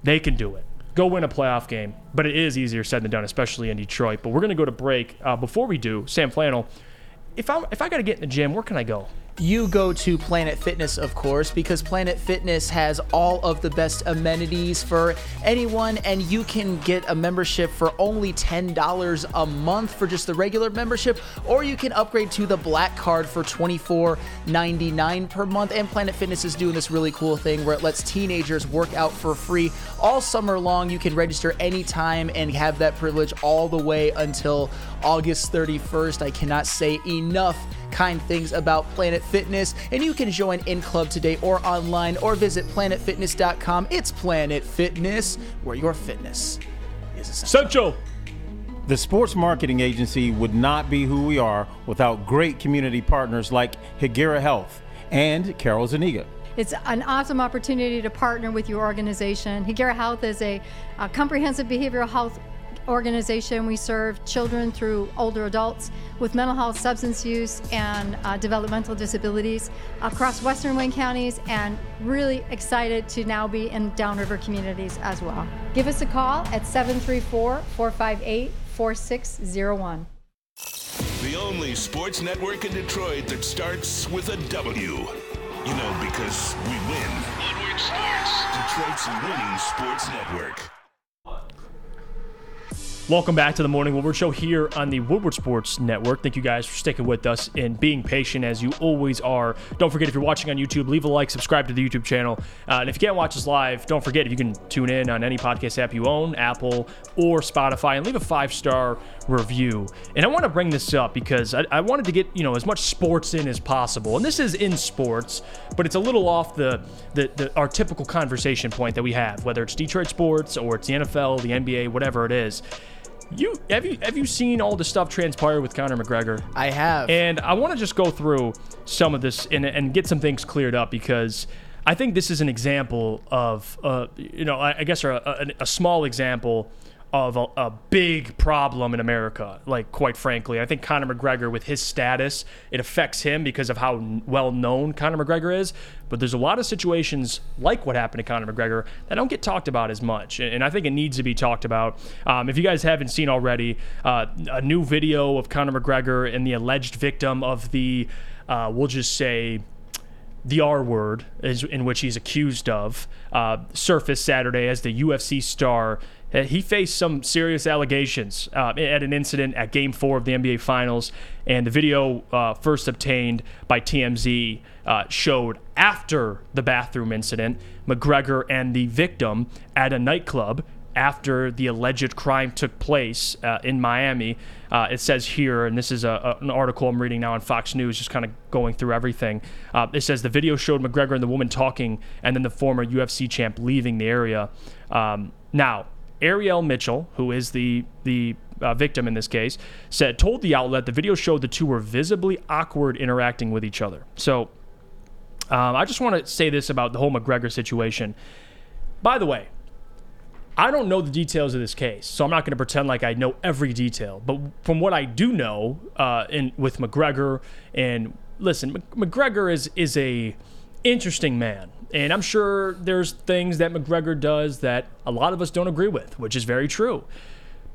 They can do it. Go win a playoff game, but it is easier said than done, especially in Detroit. But we're gonna go to break. Uh, before we do, Sam Flannel, if I if I got to get in the gym, where can I go? You go to Planet Fitness, of course, because Planet Fitness has all of the best amenities for anyone, and you can get a membership for only $10 a month for just the regular membership, or you can upgrade to the Black Card for $24.99 per month. And Planet Fitness is doing this really cool thing where it lets teenagers work out for free all summer long. You can register anytime and have that privilege all the way until August 31st. I cannot say enough kind things about Planet Fitness, and you can join in club today or online or visit planetfitness.com. It's Planet Fitness, where your fitness is essential. The sports marketing agency would not be who we are without great community partners like Hegira Health and Carol Zaniga. It's an awesome opportunity to partner with your organization. Hegira Health is a, a comprehensive behavioral health organization. We serve children through older adults with mental health, substance use, and uh, developmental disabilities across Western Wayne counties, and really excited to now be in downriver communities as well. Give us a call at 734 458 4601. The only sports network in Detroit that starts with a W. You know, because we win. Woodward Sports. Detroit's winning sports network. Welcome back to the Morning Woodward Show here on the Woodward Sports Network. Thank you guys for sticking with us and being patient as you always are. Don't forget, if you're watching on YouTube, leave a like, subscribe to the YouTube channel. Uh, and if you can't watch us live, don't forget, if you can tune in on any podcast app you own, Apple or Spotify, and leave a five star review. And I want to bring this up because I, I wanted to get you know as much sports in as possible. And this is in sports, but it's a little off the, the, the our typical conversation point that we have, whether it's Detroit sports or it's the NFL, the NBA, whatever it is. You have you have you seen all the stuff transpire with Conor McGregor? I have, and I want to just go through some of this and, and get some things cleared up because I think this is an example of, uh, you know, I, I guess a, a, a small example of a, a big problem in America. Like, quite frankly, I think Conor McGregor, with his status, it affects him because of how well known Conor McGregor is. But there's a lot of situations like what happened to Conor McGregor that don't get talked about as much, and I think it needs to be talked about. Um, if you guys haven't seen already, uh, a new video of Conor McGregor and the alleged victim of the, uh, we'll just say, the R word, is, in which he's accused of, uh, surfaced Saturday as the UFC star. Uh, He faced some serious allegations uh, at an incident at Game Four of the NBA Finals, and the video uh, first obtained by TMZ uh, showed after the bathroom incident, McGregor and the victim at a nightclub after the alleged crime took place uh, in Miami. Uh, it says here, and this is a, a- an article I'm reading now on Fox News, just kind of going through everything. Uh, it says the video showed McGregor and the woman talking, and then the former UFC champ leaving the area. Um, now, Ariel Mitchell, who is the the uh, victim in this case, said told the outlet the video showed the two were visibly awkward interacting with each other. So, um, I just want to say this about the whole McGregor situation. By the way, I don't know the details of this case, so I'm not going to pretend like I know every detail. But from what I do know, uh, in with McGregor, and listen, McGregor is is a interesting man, and I'm sure there's things that McGregor does that a lot of us don't agree with, which is very true.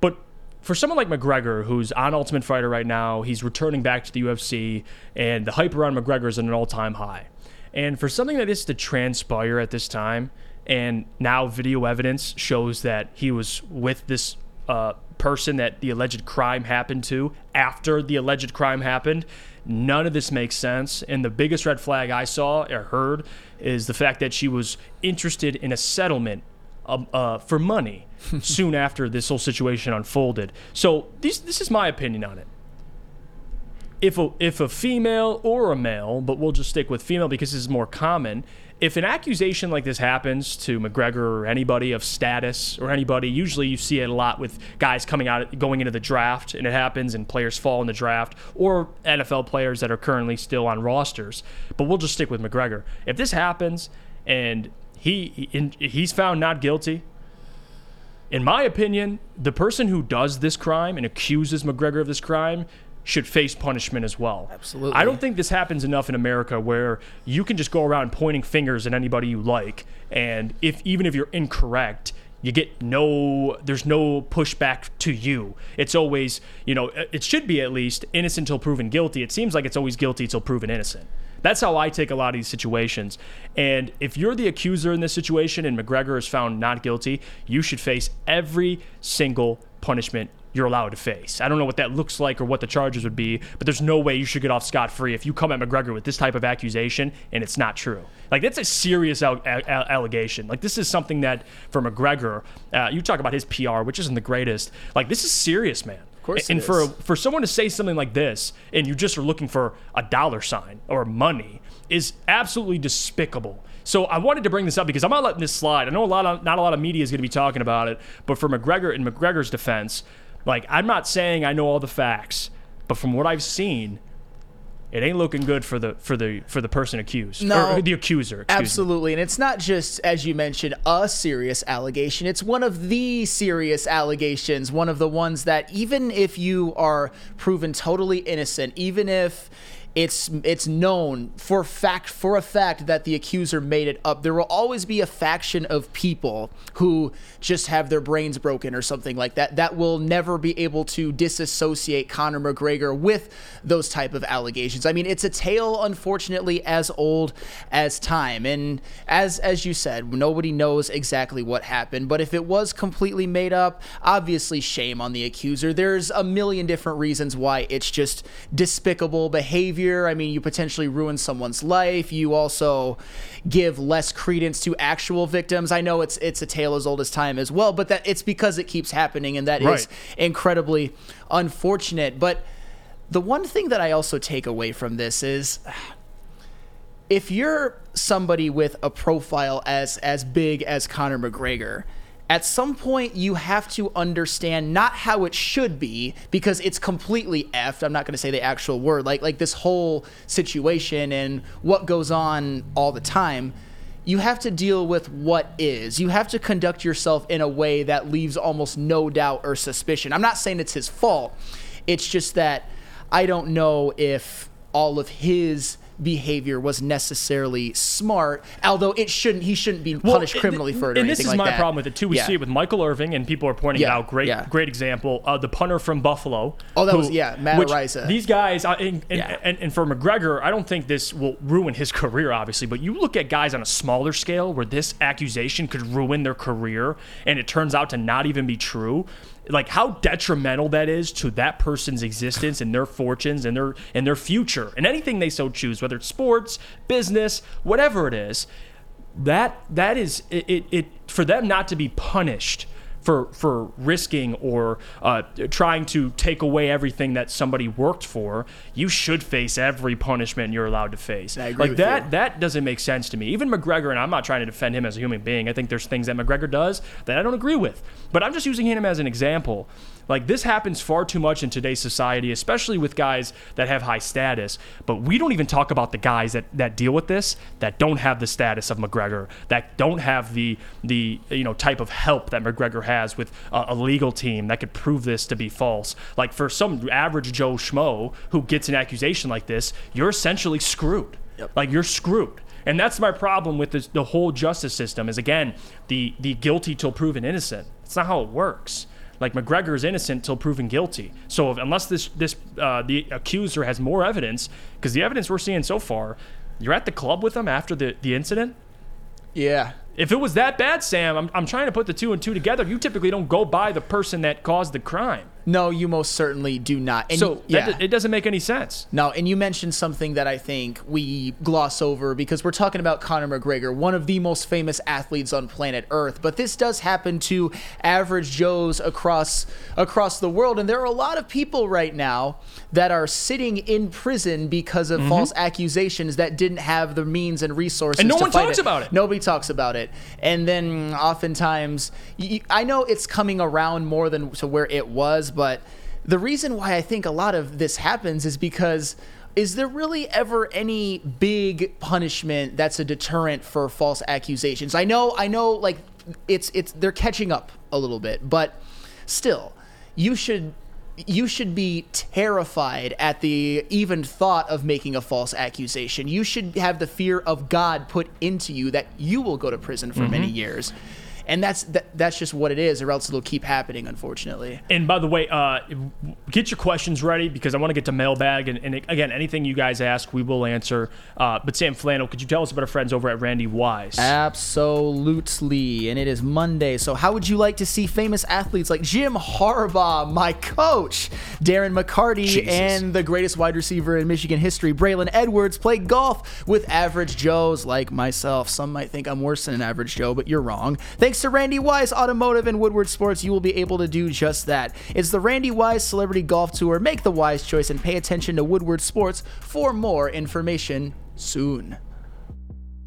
But for someone like McGregor, who's on Ultimate Fighter right now, he's returning back to the UFC, and the hype around McGregor is at an all-time high. And for something that is to transpire at this time, and now video evidence shows that he was with this uh, person that the alleged crime happened to after the alleged crime happened. None of this makes sense. And the biggest red flag I saw or heard is the fact that she was interested in a settlement um, uh, for money soon after this whole situation unfolded. So this this is my opinion on it. If a if a female or a male, but we'll just stick with female because this is more common. If an accusation like this happens to McGregor or anybody of status or anybody, usually you see it a lot with guys coming out going into the draft, and it happens, and players fall in the draft, or NFL players that are currently still on rosters. But we'll just stick with McGregor. If this happens and he he- he's found not guilty, in my opinion, the person who does this crime and accuses McGregor of this crime should face punishment as well. Absolutely. I don't think this happens enough in America where you can just go around pointing fingers at anybody you like and if even if you're incorrect, you get no there's no pushback to you. It's always, you know, it should be at least innocent till proven guilty. It seems like it's always guilty till proven innocent. That's how I take a lot of these situations. And if you're the accuser in this situation and McGregor is found not guilty, you should face every single punishment you're allowed to face. I don't know what that looks like or what the charges would be, but there's no way you should get off scot free if you come at McGregor with this type of accusation and it's not true. Like that's a serious al- al- allegation. Like this is something that for McGregor, uh, you talk about his PR, which isn't the greatest. Like this is serious, man. Of course and for for someone to say something like this and you just are looking for a dollar sign or money is absolutely despicable. So I wanted to bring this up because I'm not letting this slide. I know a lot of not a lot of media is going to be talking about it, but for McGregor in McGregor's defense, like I'm not saying I know all the facts, but from what I've seen, it ain't looking good for the for the for the person accused No. or the accuser. excuse me. Absolutely. And it's not just, as you mentioned, a serious allegation. It's one of the serious allegations, one of the ones that even if you are proven totally innocent, even if it's it's known for fact for a fact that the accuser made it up. There will always be a faction of people who just have their brains broken or something like that that will never be able to disassociate Conor McGregor with those type of allegations. I mean, it's a tale unfortunately as old as time and as as you said, nobody knows exactly what happened, but if it was completely made up, obviously shame on the accuser. There's a million different reasons why it's just despicable behavior. I mean, you potentially ruin someone's life. You also give less credence to actual victims. I know it's it's a tale as old as time as well, but that it's because it keeps happening and that is Right. incredibly unfortunate. But the one thing that I also take away from this is if you're somebody with a profile as as big as Conor McGregor, at some point you have to understand not how it should be because it's completely effed. I'm not going to say the actual word. Like like this whole situation and what goes on all the time. you have to deal with what is. You have to conduct yourself in a way that leaves almost no doubt or suspicion. I'm not saying it's his fault. It's just that I don't know if all of his behavior was necessarily smart, although it shouldn't he shouldn't be punished and- criminally for it or and this is like my that. problem with it too. We Yeah. see it with Michael Irvin, and people are pointing Yeah, out. Great, yeah. great example. Uh, the punter from Buffalo. Oh, that was- yeah, Matt Araiza. These guys, uh, and, and, and, and for McGregor, I don't think this will ruin his career, obviously. But you look at guys on a smaller scale where this accusation could ruin their career, and it turns out to not even be true. Like how detrimental that is to that person's existence and their fortunes and their and their future and anything they so choose, whether it's sports, business, whatever it is. That that is it, it, it for them not to be punished for for risking or uh, trying to take away everything that somebody worked for, you should face every punishment you're allowed to face. I agree like that you. that doesn't make sense to me. Even McGregor, and I'm not trying to defend him as a human being. I think there's things that McGregor does that I don't agree with, but I'm just using him as an example. Like this happens far too much in today's society, especially with guys that have high status. But we don't even talk about the guys that, that deal with this that don't have the status of McGregor, that don't have the the you know type of help that McGregor has with a, a legal team that could prove this to be false. Like for some average Joe schmo who gets an accusation like this, you're essentially screwed. Like you're screwed. And that's my problem with this, the whole justice system is again the the guilty till proven innocent. It's not how it works. Like McGregor is innocent till proven guilty. So if, unless this this uh, the accuser has more evidence, because the evidence we're seeing so far, you're at the club with him after the the incident. Yeah. If it was that bad, Sam, I'm, I'm trying to put the two and two together. You typically don't go by the person that caused the crime. No, you most certainly do not. And so yeah. that, it doesn't make any sense. No, and you mentioned something that I think we gloss over because we're talking about Conor McGregor, one of the most famous athletes on planet Earth. But this does happen to average Joes across across the world, and there are a lot of people right now that are sitting in prison because of Mhm. false accusations that didn't have the means and resources. And no one talks about it. Nobody talks about it, and then oftentimes, I know it's coming around more than to where it was, but the reason why I think a lot of this happens is because is there really ever any big punishment that's a deterrent for false accusations? I know, I know, like it's it's they're catching up a little bit, but still, you should you should be terrified at the even thought of making a false accusation. You should have the fear of God put into you that you will go to prison for many Mhm. years. And that's that, that's just what it is, or else it'll keep happening, unfortunately. And by the way, uh, get your questions ready because I want to get to mailbag. And, and again, anything you guys ask, we will answer. Uh, but Sam Flannel, could you tell us about our friends over at Randy Wise? Absolutely. And it is Monday. So, how would you like to see famous athletes like Jim Harbaugh, my coach, Darren McCarty, Jesus. and the greatest wide receiver in Michigan history, Braylon Edwards, play golf with average Joes like myself? Some might think I'm worse than an average Joe, but you're wrong. Thanks to Randy Wise Automotive and Woodward Sports, you will be able to do just that. It's the Randy Wise Celebrity Golf Tour. Make the wise choice and pay attention to Woodward Sports for more information soon.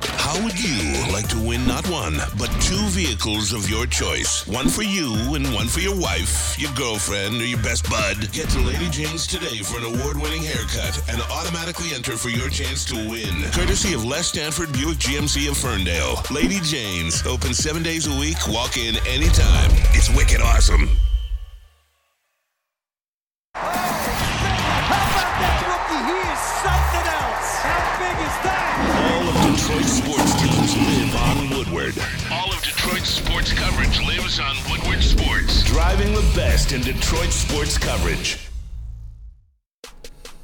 How would you like to win not one, but two vehicles of your choice? One for you and one for your wife, your girlfriend, or your best bud. Get to Lady Jane's today for an award winning haircut and automatically enter for your chance to win. Courtesy of Les Stanford Buick GMC of Ferndale. Lady Jane's, open seven days a week, walk in anytime. It's wicked awesome. How about that rookie? He is something else. How big is that? Detroit's sports teams live on Woodward. All of Detroit's sports coverage lives on Woodward Sports. Driving the best in Detroit sports coverage.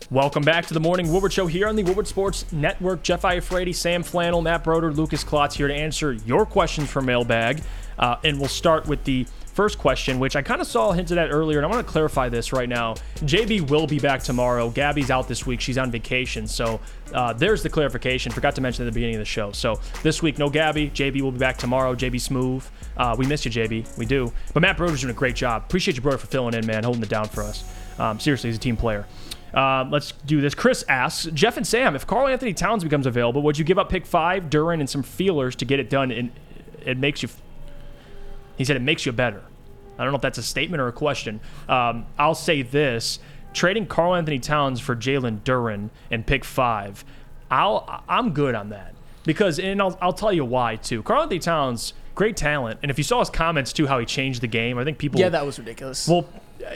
Welcome back to the Morning Woodward Show here on the Woodward Sports Network. Jeff Iafrate, Sam Flannel, Matt Broder, Lucas Klotz here to answer your questions for mailbag. Uh, and we'll start with the first question, which I kind of saw hinted at earlier, and I want to clarify this right now. JB will be back tomorrow. Gabby's out this week. She's on vacation. So uh, there's the clarification. Forgot to mention at the beginning of the show. So this week, no Gabby. JB will be back tomorrow. JB Smooth. Uh, we missed you, JB. We do. But Matt Broder's doing a great job. Appreciate you, Broder, for filling in, man, holding it down for us. Um, seriously, he's a team player. Uh, let's do this. Chris asks Jeff and Sam, if Karl-Anthony Towns becomes available, would you give up pick five, Duren, and some feelers to get it done? And it makes you. He said it makes you better. I don't know if that's a statement or a question. Um, I'll say this: trading Karl-Anthony Towns for Jalen Duren and pick five, I'll I'm good on that. because, and I'll, I'll tell you why too. Karl-Anthony Towns, great talent, and if you saw his comments too, how he changed the game, I think people. Yeah, that was ridiculous. Well,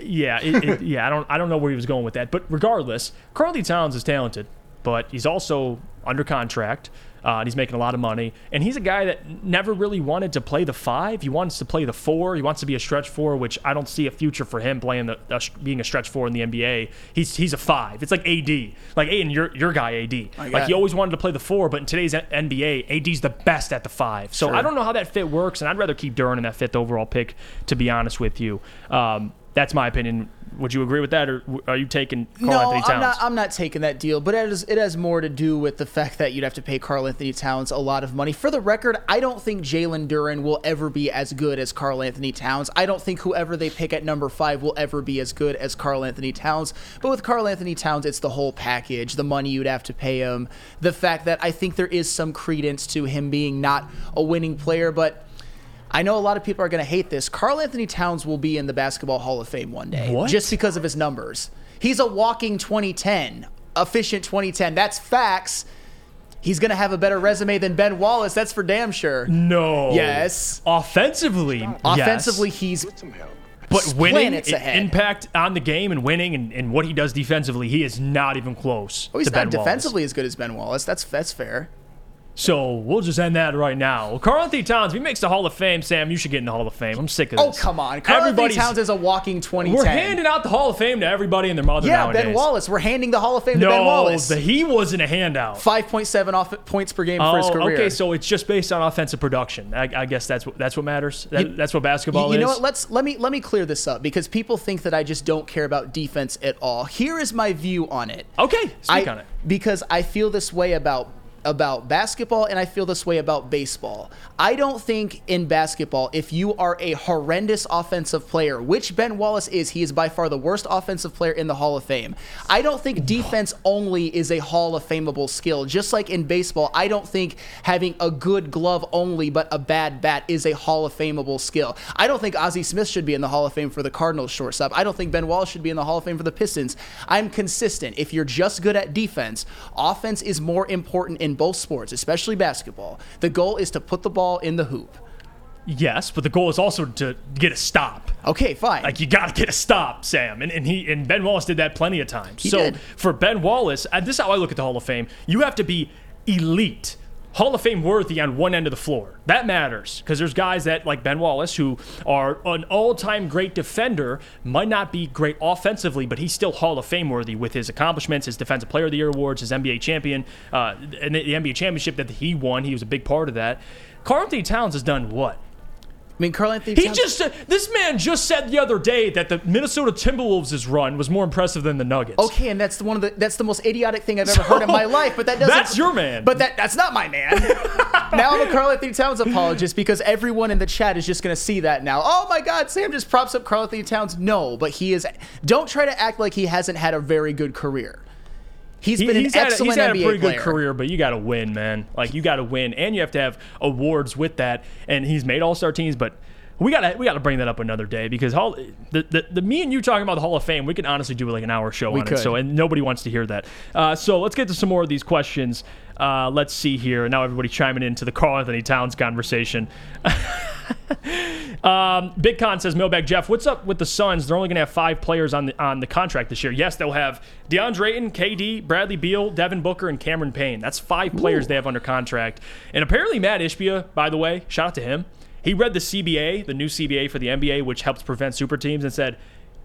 yeah, it, it, yeah. I don't, I don't know where he was going with that, but regardless, Karl-Anthony Towns is talented, but he's also under contract. Uh, and he's making a lot of money. And he's a guy that never really wanted to play the five. He wants to play the four. He wants to be a stretch four, which I don't see a future for him playing the uh, being a stretch four in the NBA. He's he's a five. It's like AD, like Aiden, your your guy AD. Like he always wanted to play the four, but in today's NBA, AD's the best at the five. So Sure. I don't know how that fit works, and I'd rather keep Duren in that fifth overall pick. To be honest with you, um, that's my opinion. Would you agree with that, or are you taking Karl no, Anthony Towns? I'm not. I'm not taking that deal. But it has, it has more to do with the fact that you'd have to pay Karl-Anthony Towns a lot of money. For the record, I don't think Jalen Duren will ever be as good as Karl-Anthony Towns. I don't think whoever they pick at number five will ever be as good as Karl-Anthony Towns. But with Karl-Anthony Towns, it's the whole package: the money you'd have to pay him, the fact that I think there is some credence to him being not a winning player, but. I know a lot of people are going to hate this. Karl-Anthony Towns will be in the Basketball Hall of Fame one day. What? Just because of his numbers. He's a walking 2010, efficient 2010. That's facts. He's going to have a better resume than Ben Wallace. That's for damn sure. no. Yes. Offensively, yes. Offensively, he's But winning, planets i- ahead. impact on the game and winning and, and what he does defensively, he is not even close Oh, he's to not Ben Wallace. defensively as good as Ben Wallace. That's that's fair. So we'll just end that right now. Karl-Anthony Towns, if he makes the Hall of Fame, Sam, you should get in the Hall of Fame. I'm sick of oh, this. Oh come on, Karl-Anthony Towns is a walking 2010. We're handing out the Hall of Fame to everybody and their mother yeah, nowadays. Ben Wallace. We're handing the Hall of Fame no, to Ben Wallace. the, he wasn't a handout. 5.7 off points per game for his Oh, career. okay, so it's just based on offensive production. I, I guess that's what that's what matters. That, You- that's what basketball you, you is. know what? Let's let me let me clear this up because people think that I just don't care about defense at all. Here is my view on it. Okay, speak I- on it. Because I feel this way about about basketball and I feel this way about baseball. I don't think in basketball if you are a horrendous offensive player, which Ben Wallace is, he is by far the worst offensive player in the Hall of Fame. I don't think defense only is a Hall of Fameable skill. Just like in baseball, I don't think having a good glove only but a bad bat is a Hall of Fameable skill. I don't think Ozzie Smith should be in the Hall of Fame for the Cardinals shortstop. I don't think Ben Wallace should be in the Hall of Fame for the Pistons. I'm consistent. If you're just good at defense, offense is more important in both sports, especially basketball. The goal is to put the ball in the hoop. Yes, but the goal is also to get a stop. Okay, fine. Like you got to get a stop, Sam, and, and he and Ben Wallace did that plenty of times. He so did. for Ben Wallace, uh, this is how I look at the Hall of Fame. You have to be elite. Hall of Fame worthy on one end of the floor. That matters because there's guys that, like Ben Wallace, who are an all time great defender, might not be great offensively, but he's still Hall of Fame worthy with his accomplishments, his Defensive Player of the Year awards, his NBA champion, uh, and the NBA championship that he won. He was a big part of that. Karl Towns has done what? I mean, Karl-Anthony Towns He Towns- just said, this man just said the other day that the Minnesota Timberwolves' run was more impressive than the Nuggets. Okay, and that's the one of the that's the most idiotic thing I've ever heard in my life. But that doesn't. That's your man. But that that's not my man. now I'm a Karl-Anthony Towns apologist because everyone in the chat is just going to see that now. Oh my God, Sam just props up Karl-Anthony Towns. No, but he is. Don't try to act like he hasn't had a very good career. He's He- been an he's had, a- excellent he's had a pretty player. good career, but you got to win, man. Like you got to win, and you have to have awards with that. And he's made All Star teams, but we got to we got to bring that up another day because Hall, the, the the me and you talking about the Hall of Fame, we can honestly do like an hour show We on could. it. So and nobody wants to hear that. Uh, so let's get to some more of these questions. Uh, let's see here. Now everybody chiming into the Karl-Anthony Towns conversation. Um, Big Con says, Mailbag Jeff, what's up with the Suns? They're only going to have five players on the on the contract this year. Yes, they'll have DeAndre Ayton, KD, Bradley Beal, Devin Booker, and Cameron Payne. That's five players they have under contract. And apparently, Mat Ishbia, by the way, shout out to him. He read the CBA, the new CBA for the NBA, which helps prevent super teams, and said,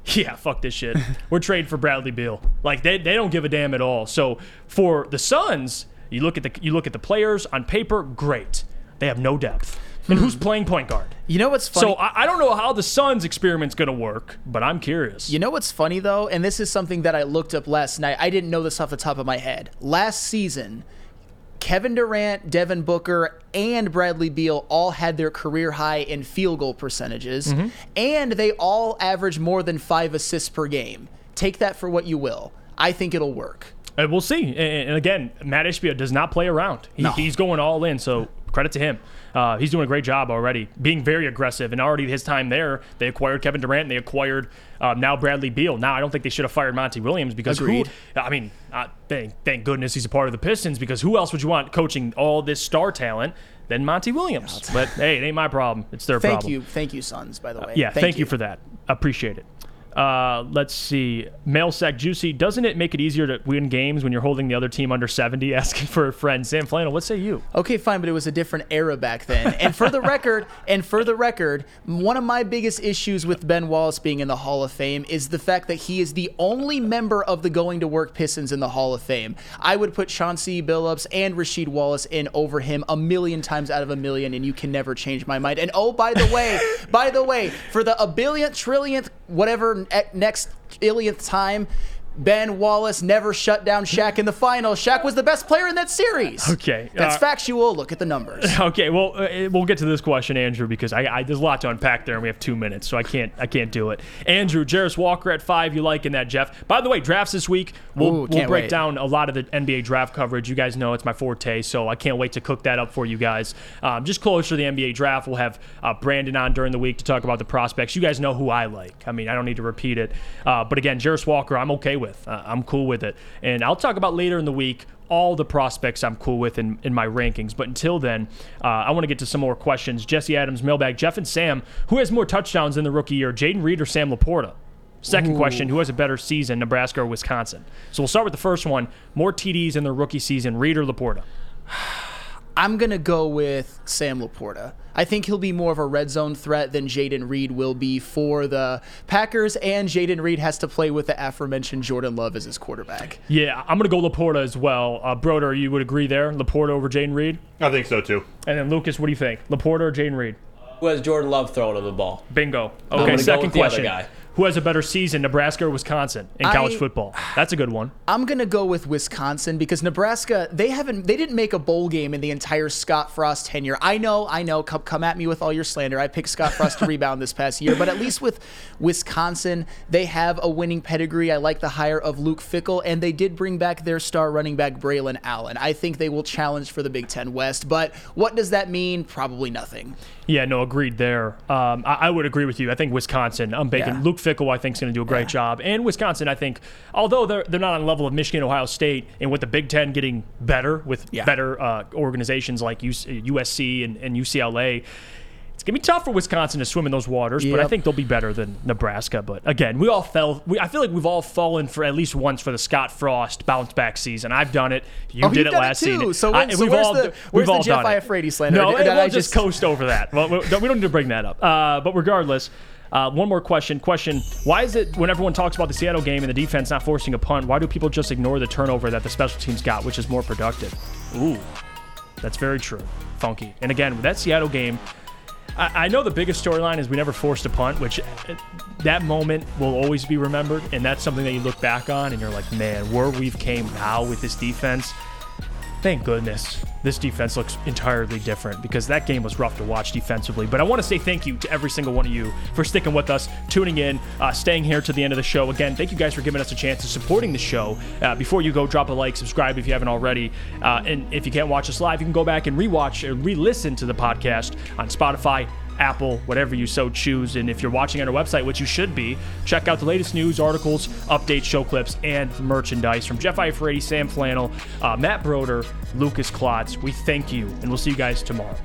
yeah, fuck this shit. We're trading for Bradley Beal. Like they, they don't give a damn at all. So for the Suns, you look at the you look at the players on paper, great. They have no depth. And who's playing point guard? You know what's funny? So I, I don't know how the Suns experiment's gonna work, but I'm curious. You know what's funny though, and this is something that I looked up last night. I didn't know this off the top of my head. Last season, Kevin Durant, Devin Booker, and Bradley Beal all had their career high in field goal percentages, Mm-hmm. and they all averaged more than five assists per game. Take that for what you will. I think it'll work. Uh, we'll see. And, and again, Mat Ishbia does not play around. He, No. He's going all in. So credit to him. Uh, he's doing a great job already, being very aggressive. And already his time there, they acquired Kevin Durant, and they acquired um, now Bradley Beal. Now I don't think they should have fired Monty Williams because Agreed. who? I mean, uh, thank thank goodness he's a part of the Pistons because who else would you want coaching all this star talent than Monty Williams? But hey, it ain't my problem. It's their Thank problem. Thank you, thank you, Suns, By the way. Yeah, thank, you. for that. Appreciate it. Uh, let's see. Mail sack juicy. Doesn't it make it easier to win games when you're holding the other team under 70? Asking for a friend. Sam Flannel, what say you? Okay, fine, but it was a different era back then. And for the record, and for the record, one of my biggest issues with Ben Wallace being in the Hall of Fame is the fact that he is the only member of the Going to Work Pistons in the Hall of Fame. I would put Chauncey Billups and Rasheed Wallace in over him a million times out of a million, and you can never change my mind. And oh, by the way, by the way, for the a billionth, trillionth, whatever next illionth time. Ben Wallace never shut down Shaq in the final. Shaq was the best player in that series. Okay, That's uh, factual. Look at the numbers. Okay, well, uh, we'll get to this question, Andrew, because I, I, there's a lot to unpack there, and we have two minutes, so I can't I can't do it. Andrew, Jarace Walker at five, you liking that, Jeff? By the way, drafts this week. We'll, Ooh, we'll break wait. down a lot of the NBA draft coverage. You guys know it's my forte, so I can't wait to cook that up for you guys. Um, just closer to the NBA draft, we'll have uh, Brandon on during the week to talk about the prospects. You guys know who I like. I mean, I don't need to repeat it. Uh, but again, Jarace Walker, I'm okay with. Uh, I'm cool with it, and I'll talk about later in the week all the prospects I'm cool with in, in my rankings. But until then, uh, I want to get to some more questions. Jesse Adams, mailbag, Jeff and Sam, who has more touchdowns in the rookie year, Jayden Reed or Sam LaPorta? Second Ooh. question, who has a better season, Nebraska or Wisconsin? So we'll start with the first one. More TDs in the rookie season, Reed or LaPorta? I'm going to go with Sam LaPorta. I think he'll be more of a red zone threat than Jayden Reed will be for the Packers, and Jayden Reed has to play with the aforementioned Jordan Love as his quarterback. Yeah, I'm going to go LaPorta as well. Uh, Broder, you would agree there? LaPorta over Jayden Reed? I think so too. And then Lucas, what do you think? LaPorta or Jayden Reed? Who has Jordan Love throwing him the ball? Bingo. I'm Okay, go second with the other question. Who has a better season, Nebraska or Wisconsin in college I- football? That's a good one. I'm gonna go with Wisconsin because Nebraska they haven't they didn't make a bowl game in the entire Scott Frost tenure. I know, I know. Come, come at me with all your slander. I picked Scott Frost to rebound this past year, but at least with Wisconsin, they have a winning pedigree. I like the hire of Luke Fickell, and they did bring back their star running back Braylon Allen. I think they will challenge for the Big Ten West, but what does that mean? Probably nothing. Yeah, no, agreed there. Um, I, I would agree with you. I think Wisconsin, I'm baking. Yeah. Luke Fickell, I think, is going to do a great job. And Wisconsin, I think, although they're, they're not on the level of Michigan, Ohio State, and with the Big Ten getting better with Yeah. better uh, organizations like UC, USC and, and UCLA, it's going to be tough for Wisconsin to swim in those waters, but I think they'll be better than Nebraska. But again, we all fell. We, I feel like we've all fallen for at least once for the Scott Frost bounce back season. I've done it. You Oh, did it done it last too. season. So when- I- so we've all, the- we've where's the all Jeff done it. Slander? No, Did- did we'll I just just- coast over that. Well, we don't we don't need to bring that up. Uh, but regardless. Uh, one more question. Question: Why is it when everyone talks about the Seattle game and the defense not forcing a punt, why do people just ignore the turnover that the special teams got, which is more productive? Ooh, that's very true. Funky. And again, with that Seattle game, I, I know the biggest storyline is we never forced a punt, which uh, that moment will always be remembered, and that's something that you look back on and you're like, man, where we've came now with this defense. Thank goodness this defense looks entirely different because that game was rough to watch defensively. But I want to say thank you to every single one of you for sticking with us, tuning in, uh, staying here to the end of the show. Again, thank you guys for giving us a chance of supporting the show. Uh, before you go, drop a like, subscribe if you haven't already. Uh, and if you can't watch us live, you can go back and rewatch and re listen to the podcast on Spotify. Apple, whatever you so choose. And if you're watching on our website, which you should be, check out the latest news, articles, updates, show clips, and merchandise from Jeff Iafrate, Sam Flannel, uh, Matt Broder, Lucas Klotz. We thank you, and we'll see you guys tomorrow.